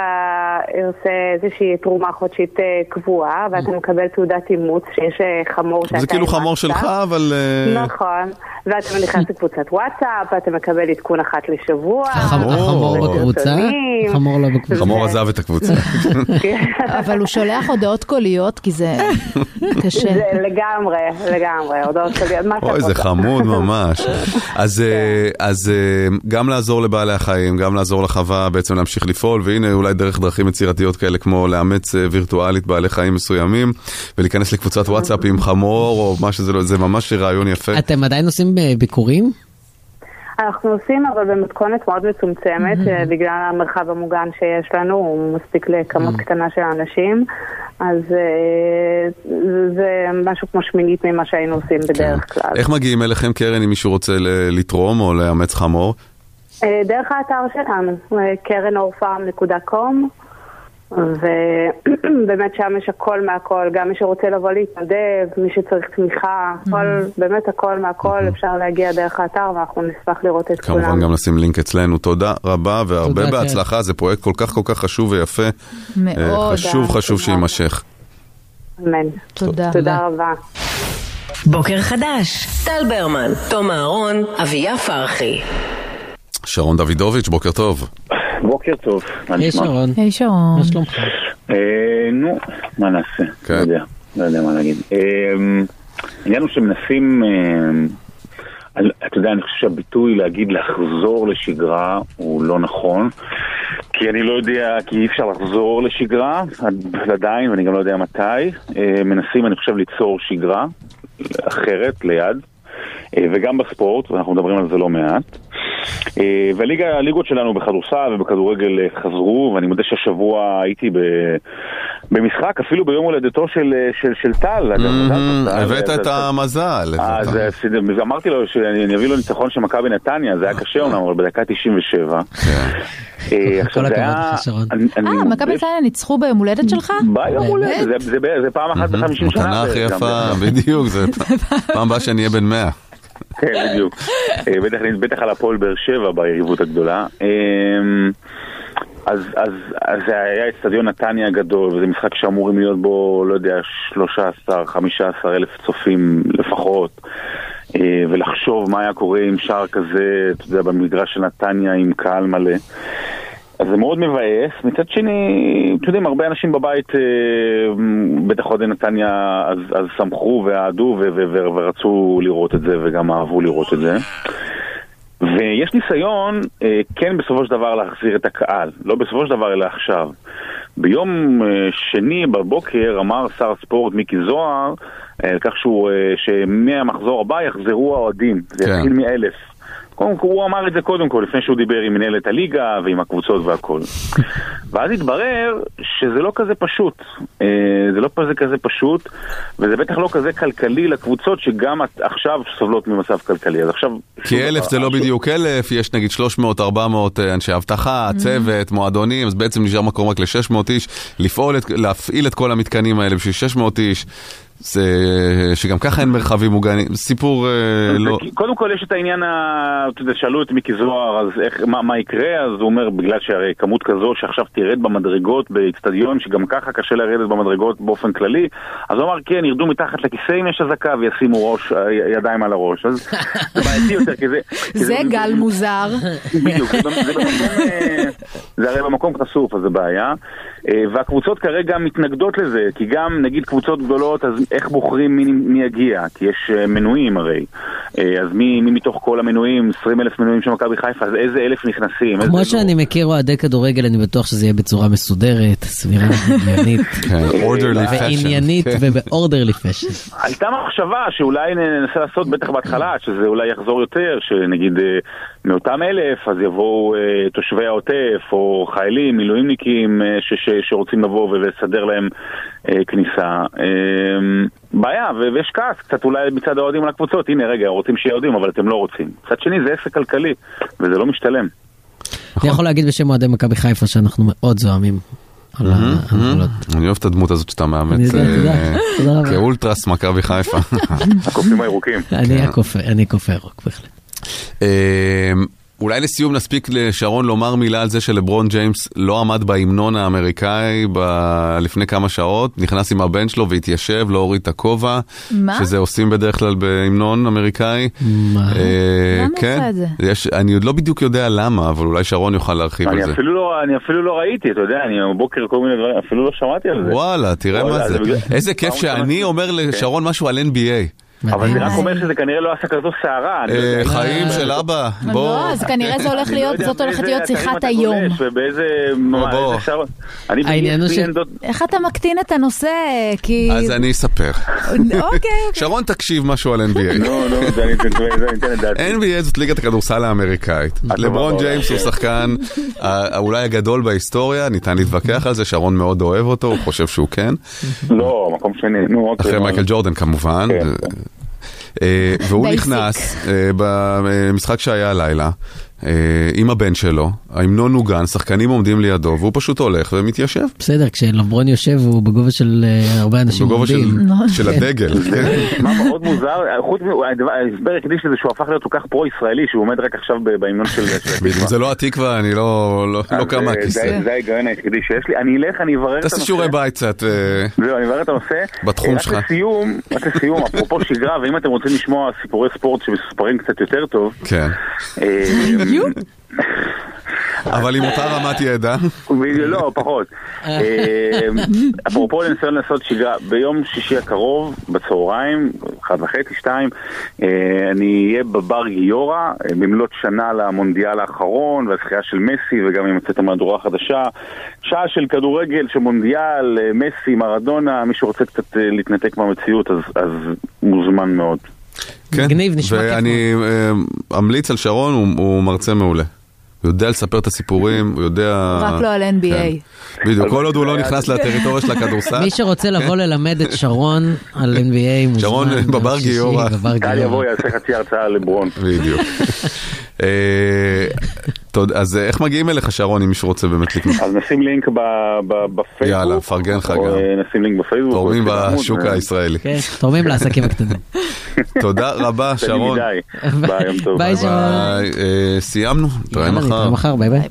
עושה איזושהי תרומה חודשית קבועה, ואתה מקבל תעודת אימוץ שיש חמור שאתה זה כאילו חמור. שלך, אבל... נכון, ואתה נכנס לקבוצת וואטסאפ, אתה מקבל עדכון אחת לשבוע. החמור בקבוצה. החמור לא בקבוצה. חמור עזב את הקבוצה. אבל הוא שולח הודעות קוליות, כי זה קשה. לגמרי, לגמרי, הודעות קוליות, מה שאת אוי, זה רוצה. חמוד ממש. אז, אה, אז אה, גם לעזור לבעלי החיים, גם לעזור לחווה בעצם להמשיך לפעול, והנה אולי דרך דרכים יצירתיות כאלה כמו לאמץ אה, וירטואלית בעלי חיים מסוימים, ולהיכנס לקבוצת וואטסאפ עם חמור, או מה שזה לא, זה ממש רעיון יפה. אתם עדיין עושים ביקורים? אנחנו עושים אבל במתכונת מאוד מצומצמת, Mm-hmm. אה, בגלל המרחב המוגן שיש לנו, הוא מספיק לכמות Mm-hmm. קטנה של אנשים, אז אה, זה משהו כמו שמינית ממה שהיינו עושים בדרך כלל. איך מגיעים אליכם, קרן, אם מישהו רוצה לתרום או לאמץ חמור? אה, דרך האתר שלנו, אה, קרנאורפארם.com ובאמת שם יש הכל מהכל, גם מי שרוצה לבוא להתנדב, מי שצריך תמיכה, הכל, באמת הכל מהכל, אפשר להגיע דרך האתר ואנחנו נשמח לראות את כולם. כמובן גם נשים לינק אצלנו. תודה רבה והרבה בהצלחה, זה פרויקט כל כך כל כך חשוב ויפה. מאוד, אה, חשוב תודה. חשוב שיימשך. אמן. תודה. תודה רבה. בוקר חדש, טל ברמן, תום אהרון, אביה פרחי. שרון דוידוביץ', בוקר טוב. בוקר טוב, מה היי נשמע? שרון. היי שרון. מה שלומך? אה, נו, מה נעשה? כן. לא יודע, לא יודע מה להגיד. אה, העניין הוא שמנסים, אה, אתה יודע, אני חושב שהביטוי להגיד לחזור לשגרה הוא לא נכון, כי אני לא יודע, כי אי אפשר לחזור לשגרה עד- עדיין, ואני גם לא יודע מתי. מנסים, אני חושב, ליצור שגרה אחרת, ליד. אה, וגם בספורט, ואנחנו מדברים על זה לא מעט. אה, והליגה, הליגות שלנו בכדורסל ובכדורגל אה, חזרו, ואני מודה שהשבוע הייתי ב, במשחק, אפילו ביום הולדתו של, של, של טל. Mm, טל, הבאת את המזל. אז אמרתי לו שאני אביא לו ניצחון של מכבי נתניה, זה היה קשה אומנם, אבל בדקה 97. אה, עכשיו כל זה הכבוד היה... לך, שרון. אה, מכבי נתניה ניצחו ביום הולדת שלך? ביום הולדת? זה- פעם אחת ב-50 שנה. מתנה הכי יפה. בדיוק, זה פעם הבאה שאני אהיה בן 100. כן, בדיוק. אה, בטח, בטח על הפועל באר שבע ביריבות הגדולה. אז, אז, אז זה היה אצטדיון נתניה הגדול, וזה משחק שאמורים להיות בו, לא יודע, 13-15 אלף צופים לפחות. אה, ולחשוב מה היה קורה עם שער כזה, אתה יודע, במגרש של נתניה עם קהל מלא. אז זה מאוד מבאס. מצד שני, אתם יודעים, הרבה אנשים בבית, אה, בטח אוהדי נתניה, אז, אז שמחו ואהדו ורצו לראות את זה וגם אהבו לראות את זה. ויש ניסיון, אה, כן בסופו של דבר להחזיר את הקהל, לא בסופו של דבר אלא עכשיו. ביום אה, שני בבוקר אמר שר הספורט מיקי זוהר אה, על כך שהוא, אה, שמהמחזור הבא יחזרו האוהדים, זה כן. יתחיל מאלף. קודם כל, הוא אמר את זה קודם כל, לפני שהוא דיבר עם מנהלת הליגה ועם הקבוצות והכל. ואז התברר שזה לא כזה פשוט. אה, זה לא כזה כזה פשוט, וזה בטח לא כזה כלכלי לקבוצות שגם עכשיו סובלות ממצב כלכלי. אז עכשיו... כי אלף זה לא בדיוק אלף, יש נגיד 300-400 אנשי אבטחה, צוות, מועדונים, אז בעצם נשאר מקום רק ל-600 איש, לפעול, את- להפעיל את כל המתקנים האלה בשביל 600 איש, זה, שגם ככה אין מרחבים מוגנים, סיפור אה, לא... זה- קודם כל יש את העניין, ה- אתה יודע, שאלו את מיקי זוהר, אז איך, מה, מה יקרה? אז הוא אומר, בגלל שהרי כמות כזו שעכשיו תרד במדרגות באיצטדיון, שגם ככה קשה לרדת במדרגות באופן כללי, אז הוא אמר, כן, ירדו מתחת לכיסא אם יש אזעקה וישימו ראש, ידיים על הראש. אז זה בעייתי יותר, כי זה... זה גל מוזר. בדיוק, זה, אה, זה הרי במקום חשוף, אז זה בעיה. אה, והקבוצות כרגע מתנגדות לזה, כי גם נגיד קבוצות גדולות, אז איך בוחרים מי, מי יגיע? כי יש אה, מנויים הרי. אה, אז מי, מי מתוך כל המנויים, 20 אלף מנויים של מכבי חיפה, אז איזה אלף נכנסים? איזה כמו לא? שאני מכיר אוהדי כדורגל, אני בטוח שזה יהיה בצורה מסודרת, סבירה, עניינית. כן. ועניינית כן. ובאורדרלי פשן. הייתה מחשבה שאולי ננסה לעשות, בטח בהתחלה, שזה אולי יחזור יותר, שנגיד מאותם אלף, אז יבואו תושבי העוטף, או חיילים, מילואימניקים, ש- שרוצים לבוא ולסדר להם אה, כניסה. אה, בעיה, ו- ויש כעס קצת אולי מצד האוהדים על הקבוצות, הנה רגע, רוצים שיהיה אוהדים, אבל אתם לא רוצים. מצד שני זה עסק כלכלי, וזה לא משתלם. אני יכול להגיד בשם אוהדי מכבי חיפה שאנחנו מאוד זועמים. אני אוהב את הדמות הזאת שאתה מאמץ אה. כאולטרס מכבי חיפה. הקופים הירוקים. אני אני כופה ירוק בהחלט. אולי לסיום נספיק לשרון לומר מילה על זה שלברון ג'יימס לא עמד בהמנון האמריקאי ב- לפני כמה שעות, נכנס עם הבן שלו והתיישב, לא הוריד את הכובע, מה? שזה עושים בדרך כלל בהמנון אמריקאי. מה? אה, למה כן, עשה את זה? יש, אני עוד לא בדיוק יודע למה, אבל אולי שרון יוכל להרחיב על אני זה. אפילו לא, אני אפילו לא ראיתי, אתה יודע, אני בבוקר כל מיני דברים, אפילו לא שמעתי על זה. וואלה, תראה וואלה, מה זה. זה בגלל- איזה כיף שאני אומר לשרון משהו על NBA. אבל זה רק אה. אומר שזה כנראה לא עשה כזו סערה. לא אה. חיים של אבא, בוא. לא, אז כנראה זה הולך לא להיות, זאת הולכת להיות שיחת היום. אני העניין הוא ש- איך אתה מקטין את הנושא? כי... אז אני אספר. אוקיי, אוקיי. שרון תקשיב משהו על NBA. לא, לא, זה אני אתן- את דעתי. NBA זאת ליגת הכדורסל האמריקאית. לברון ג'יימס הוא כן. שחקן אה, אולי הגדול בהיסטוריה, ניתן להתווכח על זה, שרון מאוד אוהב אותו, הוא חושב שהוא כן. לא, מקום שני, אוקיי. אחרי מייקל ג'ורדן כמובן. אה, והוא. נכנס אה, במשחק שהיה הלילה עם הבן שלו, ההמנון נוגן, שחקנים עומדים לידו, והוא פשוט הולך ומתיישב. בסדר, כשלברון יושב הוא בגובה של אה, הרבה אנשים בגובה של- עומדים. של הדגל. כן. מה מאוד מוזר, חוץ מההסבר היחידי של זה שהוא הפך להיות כל כך פרו-ישראלי, שהוא עומד רק עכשיו בהמנון של... זה לא התקווה, אני לא לא- לא קם אה, מהכיסא. זה- זה ההיגיון היחידי שיש לי. אני אלך, אני אברר את הנושא. תעשה שיעורי בית קצת. אה, זהו, אני אברר את הנושא. בתחום רק שלך. לסיום, רק לסיום, אפרופו שגרה, ואם אתם רוצים לשמוע סיפורי ספורט שמסופרים קצת יותר טוב, כן. אה, אבל עם אותה רמת ידע. בדיוק, לא, פחות. אה, אפרופו לניסיון לעשות שגרה, ביום שישי הקרוב, בצהריים, אחת וחצי, שתיים, אה, אני אהיה בבר גיורא, אה, במלאת שנה למונדיאל האחרון, והזכייה של מסי, וגם עם יוצאת המהדורה החדשה. שעה של כדורגל, של מונדיאל, מסי, מרדונה, מי שרוצה קצת להתנתק מהמציאות, אז, אז מוזמן מאוד. כן, מגניב, נשמע כיף ואני אה, אמליץ על שרון, הוא, הוא מרצה מעולה. הוא יודע לספר את הסיפורים, הוא יודע... רק לא על NBA. כן. בדיוק, כל עוד הוא לא נכנס לטריטוריה של הכדורסל. מי שרוצה לבוא ללמד את שרון על NBA מוזמן. שרון בבר גיורא. גיורא. יבוא, יעשה חצי הרצאה על לברון. בדיוק. אה, תודה, אז אה, איך מגיעים אליך שרון, אם מישהו רוצה באמת לקנות? אז נשים לינק ב- ב- בפייסבוק. יאללה, פרגן לך גם. אה, נשים לינק בפייסבוק. תורמים בשוק הישראלי. כן, תורמים לעסקים הקטנים. תודה רבה, שרון. ביי, יום טוב. ביי, שרון. סיימנו, נתראה יאללה, מחר. נתראה מחר, ביי ביי.